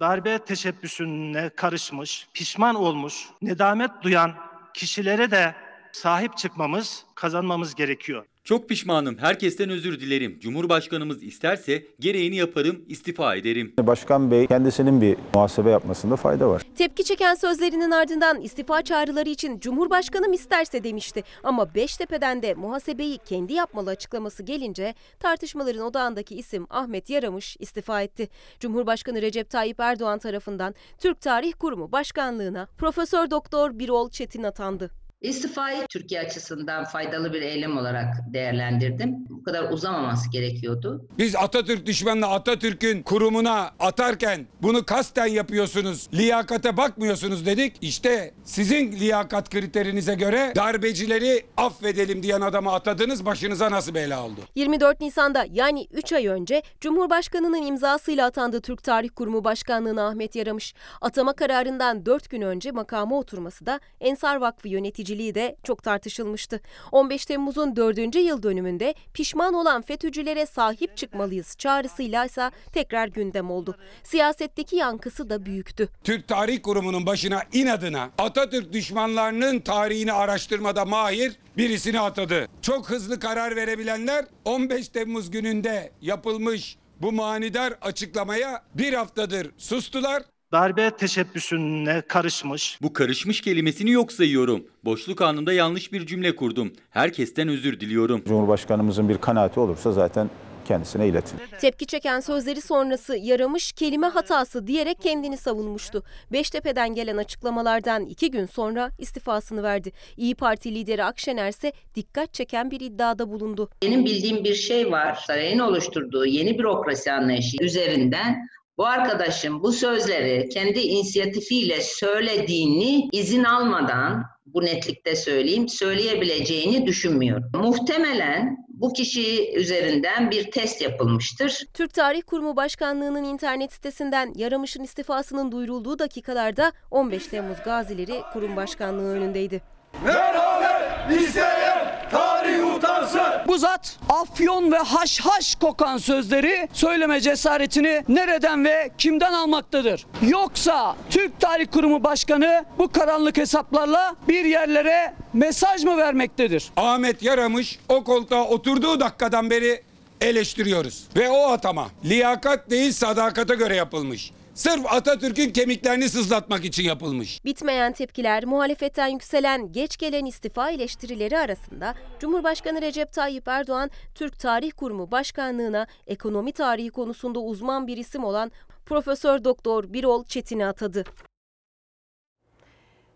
Darbe teşebbüsüne karışmış, pişman olmuş, nedamet duyan kişilere de sahip çıkmamız, kazanmamız gerekiyor. Çok pişmanım. Herkesten özür dilerim. Cumhurbaşkanımız isterse gereğini yaparım, istifa ederim. Başkan Bey kendisinin bir muhasebe yapmasında fayda var. Tepki çeken sözlerinin ardından istifa çağrıları için Cumhurbaşkanım isterse demişti. Ama Beştepe'den de muhasebeyi kendi yapmalı açıklaması gelince tartışmaların odağındaki isim Ahmet Yaramış istifa etti. Cumhurbaşkanı Recep Tayyip Erdoğan tarafından Türk Tarih Kurumu Başkanlığına Profesör Doktor Birol Çetin atandı. İstifayı Türkiye açısından faydalı bir eylem olarak değerlendirdim. Bu kadar uzamaması gerekiyordu. Biz Atatürk düşmanını Atatürk'ün kurumuna atarken bunu kasten yapıyorsunuz, liyakate bakmıyorsunuz dedik. İşte sizin liyakat kriterinize göre darbecileri affedelim diyen adamı atadınız başınıza nasıl bela oldu? 24 Nisan'da yani 3 ay önce Cumhurbaşkanı'nın imzasıyla atandı Türk Tarih Kurumu Başkanlığı'na Ahmet Yaramış. Atama kararından 4 gün önce makama oturması da Ensar Vakfı yönetici FETÖ'ciliği de çok tartışılmıştı. 15 Temmuz'un 4. yıl dönümünde pişman olan FETÖ'cülere sahip çıkmalıyız çağrısıyla ise tekrar gündem oldu. Siyasetteki yankısı da büyüktü. Türk Tarih Kurumu'nun başına inadına Atatürk düşmanlarının tarihini araştırmada mahir birisini atadı. Çok hızlı karar verebilenler 15 Temmuz gününde yapılmış bu manidar açıklamaya bir haftadır sustular. Darbe teşebbüsüne karışmış. Bu karışmış kelimesini yok sayıyorum. Boşluk anında yanlış bir cümle kurdum. Herkesten özür diliyorum. Cumhurbaşkanımızın bir kanaati olursa zaten kendisine iletin. Tepki çeken sözleri sonrası yaramış kelime hatası diyerek kendini savunmuştu. Beştepe'den gelen açıklamalardan iki gün sonra istifasını verdi. İyi Parti lideri Akşener ise dikkat çeken bir iddiada bulundu. Benim bildiğim bir şey var. Sarayın oluşturduğu yeni bürokrasi anlayışı üzerinden bu arkadaşın bu sözleri kendi inisiyatifiyle söylediğini izin almadan bu netlikte söyleyeyim söyleyebileceğini düşünmüyorum. Muhtemelen bu kişi üzerinden bir test yapılmıştır. Türk Tarih Kurumu Başkanlığı'nın internet sitesinden Yaramış'ın istifasının duyurulduğu dakikalarda 15 Temmuz gazileri kurum başkanlığı önündeydi. Merhamet isteyen tarih utansın. Bu zat afyon ve haşhaş kokan sözleri söyleme cesaretini nereden ve kimden almaktadır? Yoksa Türk Tarih Kurumu Başkanı bu karanlık hesaplarla bir yerlere mesaj mı vermektedir? Ahmet Yaramış o koltuğa oturduğu dakikadan beri eleştiriyoruz. Ve o atama liyakat değil sadakata göre yapılmış. Sırf Atatürk'ün kemiklerini sızlatmak için yapılmış. Bitmeyen tepkiler, muhalefetten yükselen geç gelen istifa eleştirileri arasında Cumhurbaşkanı Recep Tayyip Erdoğan, Türk Tarih Kurumu Başkanlığı'na ekonomi tarihi konusunda uzman bir isim olan Profesör Doktor Birol Çetin'i atadı.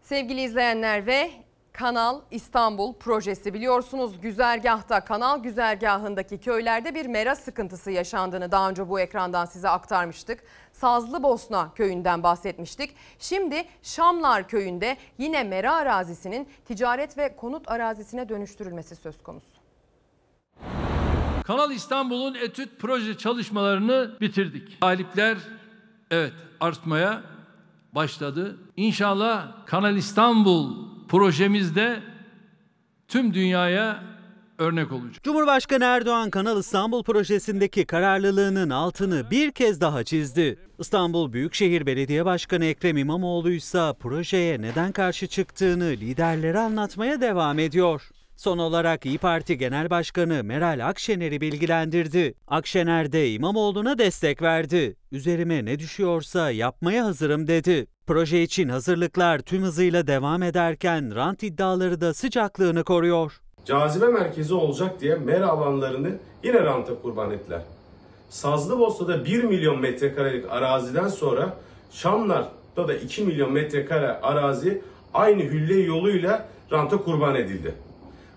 Sevgili izleyenler ve Kanal İstanbul projesi biliyorsunuz güzergahta kanal güzergahındaki köylerde bir mera sıkıntısı yaşandığını daha önce bu ekrandan size aktarmıştık. Sazlı Bosna köyünden bahsetmiştik. Şimdi Şamlar köyünde yine mera arazisinin ticaret ve konut arazisine dönüştürülmesi söz konusu. Kanal İstanbul'un etüt proje çalışmalarını bitirdik. Talipler evet artmaya başladı. İnşallah Kanal İstanbul projemizde tüm dünyaya örnek olacak. Cumhurbaşkanı Erdoğan Kanal İstanbul projesindeki kararlılığının altını bir kez daha çizdi. İstanbul Büyükşehir Belediye Başkanı Ekrem İmamoğlu ise projeye neden karşı çıktığını liderlere anlatmaya devam ediyor. Son olarak İyi Parti Genel Başkanı Meral Akşener'i bilgilendirdi. Akşener de İmamoğlu'na destek verdi. Üzerime ne düşüyorsa yapmaya hazırım dedi. Proje için hazırlıklar tüm hızıyla devam ederken rant iddiaları da sıcaklığını koruyor. Cazibe merkezi olacak diye mera alanlarını yine ranta kurban ettiler. Sazlıbosna'da 1 milyon metrekarelik araziden sonra Şamlar'da da 2 milyon metrekare arazi aynı hülle yoluyla ranta kurban edildi.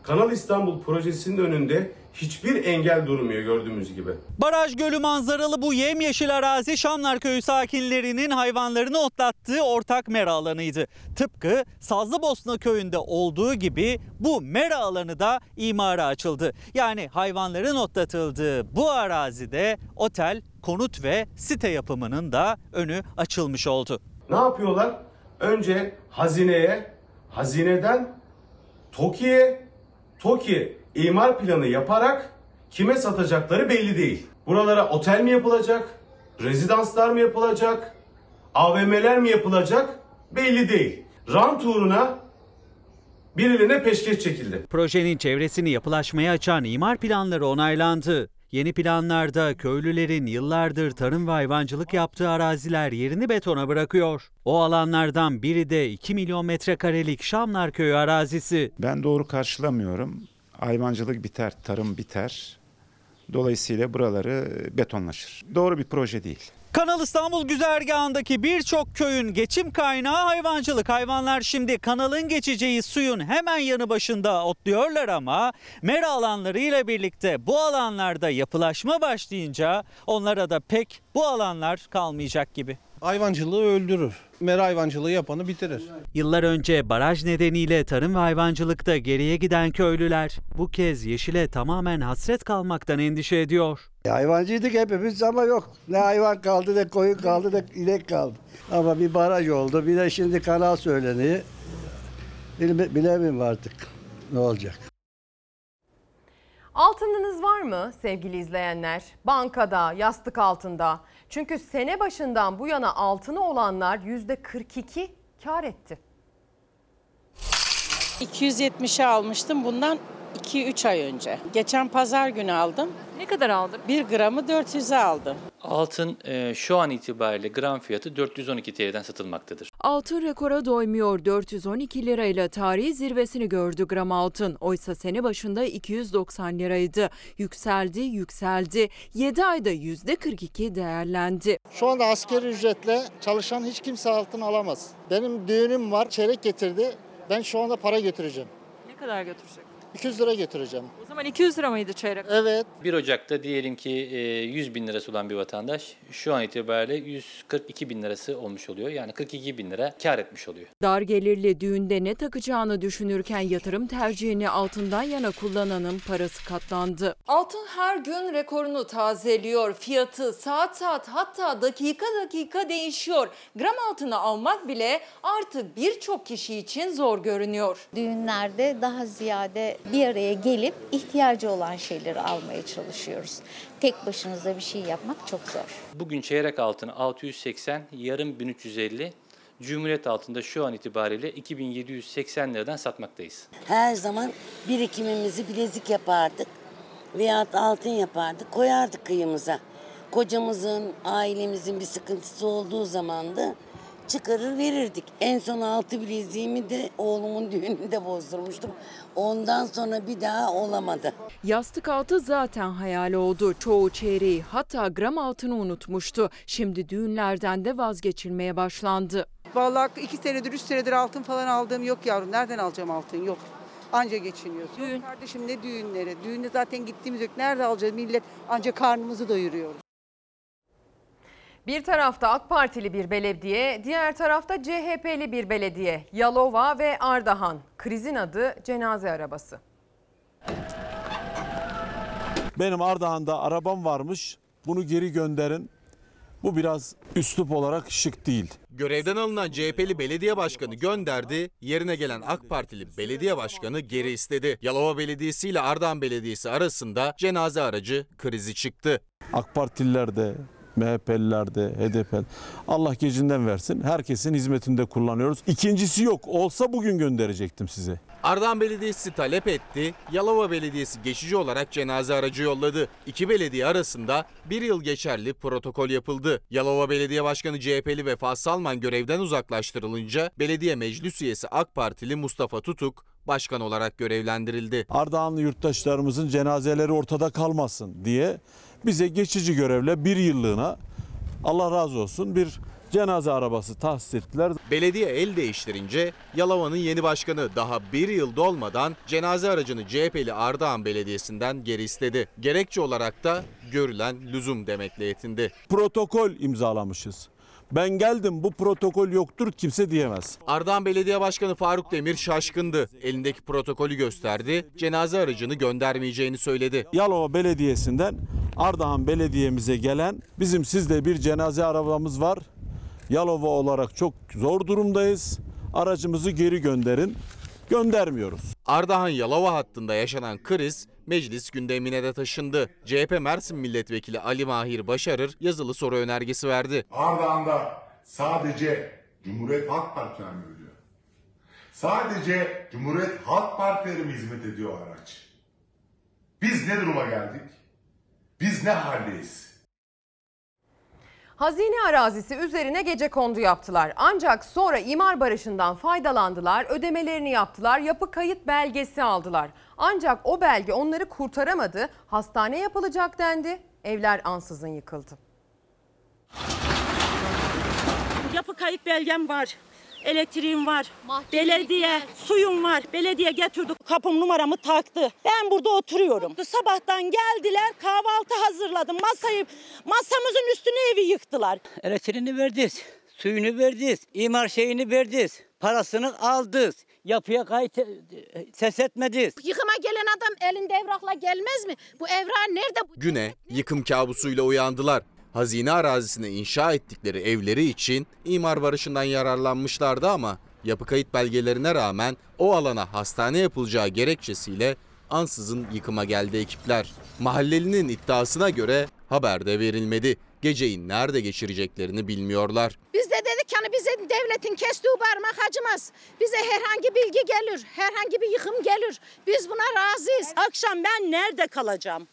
Kanal İstanbul projesinin önünde hiçbir engel durmuyor gördüğümüz gibi. Baraj gölü manzaralı bu yemyeşil arazi Şamlar Köyü sakinlerinin hayvanlarını otlattığı ortak mera alanıydı. Tıpkı Sazlıbosna köyünde olduğu gibi bu mera alanı da imara açıldı. Yani hayvanların otlatıldığı bu arazide otel, konut ve site yapımının da önü açılmış oldu. Ne yapıyorlar? Önce hazineye, hazineden TOKİ'ye, TOKİ imar planı yaparak kime satacakları belli değil. Buralara otel mi yapılacak, rezidanslar mı yapılacak, AVM'ler mi yapılacak belli değil. Rant uğruna birilerine peşkeş çekildi. Projenin çevresini yapılaşmaya açan imar planları onaylandı. Yeni planlarda köylülerin yıllardır tarım ve hayvancılık yaptığı araziler yerini betona bırakıyor. O alanlardan biri de 2 milyon metrekarelik Şamlar Köyü arazisi. Ben doğru karşılamıyorum. Hayvancılık biter, tarım biter. Dolayısıyla buraları betonlaşır. Doğru bir proje değil. Kanal İstanbul güzergahındaki birçok köyün geçim kaynağı hayvancılık. Hayvanlar şimdi kanalın geçeceği suyun hemen yanı başında otluyorlar ama mera alanlarıyla birlikte bu alanlarda yapılaşma başlayınca onlara da pek bu alanlar kalmayacak gibi. Hayvancılığı öldürür. Mera hayvancılığı yapanı bitirir. Yıllar önce baraj nedeniyle tarım ve hayvancılıkta geriye giden köylüler bu kez yeşile tamamen hasret kalmaktan endişe ediyor. Hayvancıydık hepimiz ama yok. Ne hayvan kaldı ne koyun kaldı ne inek kaldı. Ama bir baraj oldu bir de şimdi kanal söyleniyor. Bile, bilemiyorum artık ne olacak. Altınınız var mı sevgili izleyenler? Bankada, yastık altında. Çünkü sene başından bu yana altını olanlar %42 kar etti. 270'e almıştım bundan 2-3 ay önce. Geçen pazar günü aldım. Ne kadar aldın? 1 gramı 400'e aldım. Altın e, şu an itibariyle gram fiyatı 412 TL'den satılmaktadır. Altın rekora doymuyor. 412 lirayla tarihi zirvesini gördü gram altın. Oysa sene başında 290 liraydı. Yükseldi, yükseldi. 7 ayda %42 değerlendi. Şu anda asgari ücretle çalışan hiç kimse altın alamaz. Benim düğünüm var, çeyrek getirdi. Ben şu anda para götüreceğim. Ne kadar götürecek? 200 lira götüreceğim. O zaman 200 lira mıydı çeyrek? Evet. 1 Ocak'ta diyelim ki e, 100 bin lirası olan bir vatandaş şu an itibariyle 142 bin lirası olmuş oluyor. Yani 42 bin lira kar etmiş oluyor. Dar gelirli düğünde ne takacağını düşünürken yatırım tercihini altından yana kullananın parası katlandı. Altın her gün rekorunu tazeliyor. Fiyatı saat saat hatta dakika dakika değişiyor. Gram altını almak bile artık birçok kişi için zor görünüyor. Düğünlerde daha ziyade bir araya gelip ihtiyacı olan şeyleri almaya çalışıyoruz. Tek başınıza bir şey yapmak çok zor. Bugün çeyrek altını 680, yarım 1350, Cumhuriyet altında şu an itibariyle 2780 liradan satmaktayız. Her zaman birikimimizi bilezik yapardık veyahut altın yapardık, koyardık kıyımıza. Kocamızın, ailemizin bir sıkıntısı olduğu zaman da çıkarır verirdik. En son altı bileziğimi de oğlumun düğününde bozdurmuştum. Ondan sonra bir daha olamadı. Yastık altı zaten hayal oldu. Çoğu çeyreği hatta gram altını unutmuştu. Şimdi düğünlerden de vazgeçilmeye başlandı. Vallahi iki senedir, üç senedir altın falan aldığım yok yavrum. Nereden alacağım altın? Yok. Anca geçiniyoruz. Düğün. Kardeşim ne düğünleri? Düğünde zaten gittiğimiz yok. Nerede alacağız? Millet anca karnımızı doyuruyor. Bir tarafta AK Partili bir belediye, diğer tarafta CHP'li bir belediye. Yalova ve Ardahan. Krizin adı cenaze arabası. Benim Ardahan'da arabam varmış. Bunu geri gönderin. Bu biraz üslup olarak şık değil. Görevden alınan CHP'li belediye başkanı gönderdi, yerine gelen AK Partili belediye başkanı geri istedi. Yalova Belediyesi ile Ardahan Belediyesi arasında cenaze aracı krizi çıktı. AK Partililer de, MHP'liler de, HDP. Allah gecinden versin. Herkesin hizmetinde kullanıyoruz. İkincisi yok. Olsa bugün gönderecektim size. Ardahan Belediyesi talep etti, Yalova Belediyesi geçici olarak cenaze aracı yolladı. İki belediye arasında bir yıl geçerli protokol yapıldı. Yalova Belediye Başkanı CHP'li Vefa Salman görevden uzaklaştırılınca belediye meclis üyesi AK Partili Mustafa Tutuk başkan olarak görevlendirildi. Ardahanlı yurttaşlarımızın cenazeleri ortada kalmasın diye bize geçici görevle bir yıllığına Allah razı olsun bir cenaze arabası tahsis ettiler. Belediye el değiştirince Yalova'nın yeni başkanı daha bir yıl dolmadan cenaze aracını CHP'li Ardahan Belediyesi'nden geri istedi. Gerekçe olarak da görülen lüzum demekle yetindi. Protokol imzalamışız. Ben geldim bu protokol yoktur kimse diyemez. Ardahan Belediye Başkanı Faruk Demir şaşkındı. Elindeki protokolü gösterdi, cenaze aracını göndermeyeceğini söyledi. Yalova Belediyesi'nden Ardahan Belediye'mize gelen bizim sizde bir cenaze arabamız var. Yalova olarak çok zor durumdayız. Aracımızı geri gönderin. Göndermiyoruz. Ardahan Yalova hattında yaşanan kriz meclis gündemine de taşındı. CHP Mersin Milletvekili Ali Mahir Başarır yazılı soru önergesi verdi. Ardahan'da sadece Cumhuriyet Halk Parti'ne mi veriyor? Sadece Cumhuriyet Halk Partileri mi hizmet ediyor araç? Biz ne duruma geldik? Biz ne haldeyiz? Hazine arazisi üzerine gece kondu yaptılar. Ancak sonra imar barışından faydalandılar, ödemelerini yaptılar, yapı kayıt belgesi aldılar. Ancak o belge onları kurtaramadı. Hastane yapılacak dendi. Evler ansızın yıkıldı. Yapı kayıt belgem var. Elektriğim var. belediye, suyum var. Belediye getirdi. Kapım numaramı taktı. Ben burada oturuyorum. Sabahtan geldiler kahvaltı hazırladım. Masayı masamızın üstüne evi yıktılar. Elektriğini verdiniz, suyunu verdiniz, imar şeyini verdiniz, parasını aldınız. Yapıya kayıt e, ses etmediniz. Yıkıma gelen adam elinde evrakla gelmez mi? Bu evrak nerede? Güne yıkım kabusuyla uyandılar. Hazine arazisine inşa ettikleri evleri için imar barışından yararlanmışlardı ama Yapı kayıt belgelerine rağmen o alana hastane yapılacağı gerekçesiyle ansızın yıkıma geldi ekipler. Mahallelinin iddiasına göre haber de verilmedi. Geceyi nerede geçireceklerini bilmiyorlar. Biz de dedik yani bize devletin kestiği parmak acımaz. Bize herhangi bilgi gelir, herhangi bir yıkım gelir. Biz buna razıyız. Akşam ben nerede kalacağım?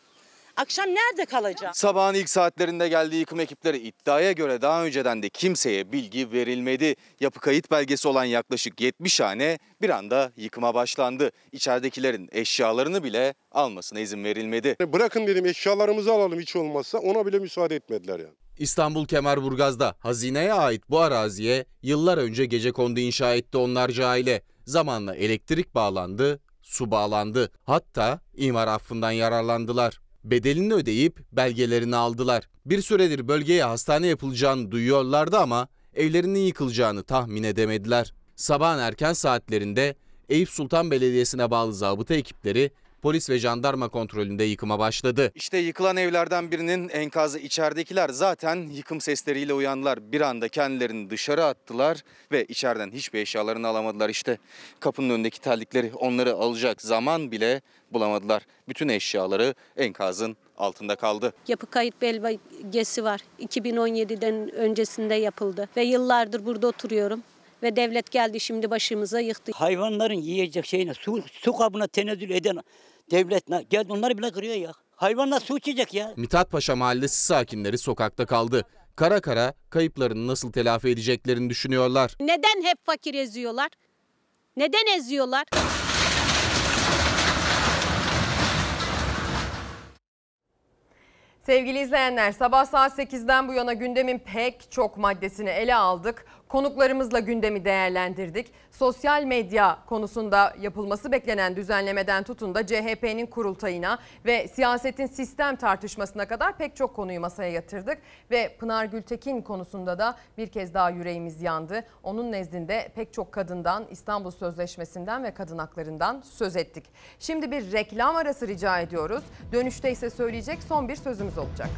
Akşam nerede kalacağım? Sabahın ilk saatlerinde geldiği yıkım ekipleri iddiaya göre daha önceden de kimseye bilgi verilmedi. Yapı kayıt belgesi olan yaklaşık 70 hane bir anda yıkıma başlandı. İçeridekilerin eşyalarını bile almasına izin verilmedi. Bırakın dedim eşyalarımızı alalım hiç olmazsa ona bile müsaade etmediler yani. İstanbul Kemerburgaz'da hazineye ait bu araziye yıllar önce gece kondu inşa etti onlarca aile. Zamanla elektrik bağlandı, su bağlandı. Hatta imar affından yararlandılar. Bedelini ödeyip belgelerini aldılar. Bir süredir bölgeye hastane yapılacağını duyuyorlardı ama evlerinin yıkılacağını tahmin edemediler. Sabahın erken saatlerinde Eyüp Sultan Belediyesi'ne bağlı zabıta ekipleri polis ve jandarma kontrolünde yıkıma başladı. İşte yıkılan evlerden birinin enkazı içeridekiler zaten yıkım sesleriyle uyandılar. Bir anda kendilerini dışarı attılar ve içeriden hiçbir eşyalarını alamadılar. İşte kapının önündeki terlikleri onları alacak zaman bile bulamadılar. Bütün eşyaları enkazın altında kaldı. Yapı kayıt belgesi var. 2017'den öncesinde yapıldı ve yıllardır burada oturuyorum. Ve devlet geldi şimdi başımıza yıktı. Hayvanların yiyecek şeyine su, su kabına tenezzül eden devlet ne- geldi onları bile kırıyor ya. Hayvanlar su içecek ya. Mithat Paşa Mahallesi sakinleri sokakta kaldı. Kara kara kayıplarını nasıl telafi edeceklerini düşünüyorlar. Neden hep fakir eziyorlar? Neden eziyorlar? Sevgili izleyenler sabah saat 8'den bu yana gündemin pek çok maddesini ele aldık. Konuklarımızla gündemi değerlendirdik. Sosyal medya konusunda yapılması beklenen düzenlemeden tutun da CHP'nin kurultayına ve siyasetin sistem tartışmasına kadar pek çok konuyu masaya yatırdık. Ve Pınar Gültekin konusunda da bir kez daha yüreğimiz yandı. Onun nezdinde pek çok kadından, İstanbul Sözleşmesi'nden ve kadın haklarından söz ettik. Şimdi bir reklam arası rica ediyoruz. Dönüşte ise söyleyecek son bir sözümüz olacak.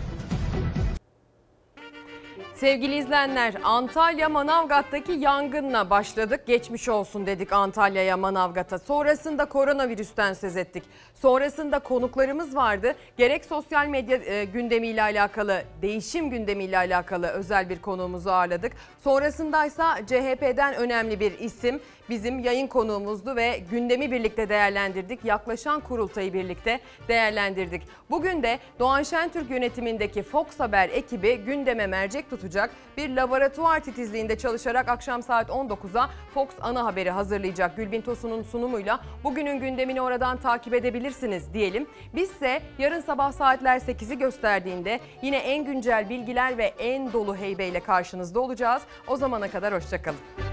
Sevgili izleyenler Antalya Manavgat'taki yangınla başladık. Geçmiş olsun dedik Antalya'ya Manavgat'a. Sonrasında koronavirüsten söz ettik. Sonrasında konuklarımız vardı. Gerek sosyal medya e, gündemiyle alakalı, değişim gündemiyle alakalı özel bir konuğumuzu ağırladık. Sonrasındaysa CHP'den önemli bir isim bizim yayın konuğumuzdu ve gündemi birlikte değerlendirdik. Yaklaşan kurultayı birlikte değerlendirdik. Bugün de Doğan Şentürk yönetimindeki Fox Haber ekibi gündeme mercek tutacak. Bir laboratuvar titizliğinde çalışarak akşam saat 19'a Fox ana haberi hazırlayacak. Gülbin Tosun'un sunumuyla bugünün gündemini oradan takip edebilirsiniz diyelim. Bizse yarın sabah saatler 8'i gösterdiğinde yine en güncel bilgiler ve en dolu heybeyle karşınızda olacağız. O zamana kadar hoşçakalın.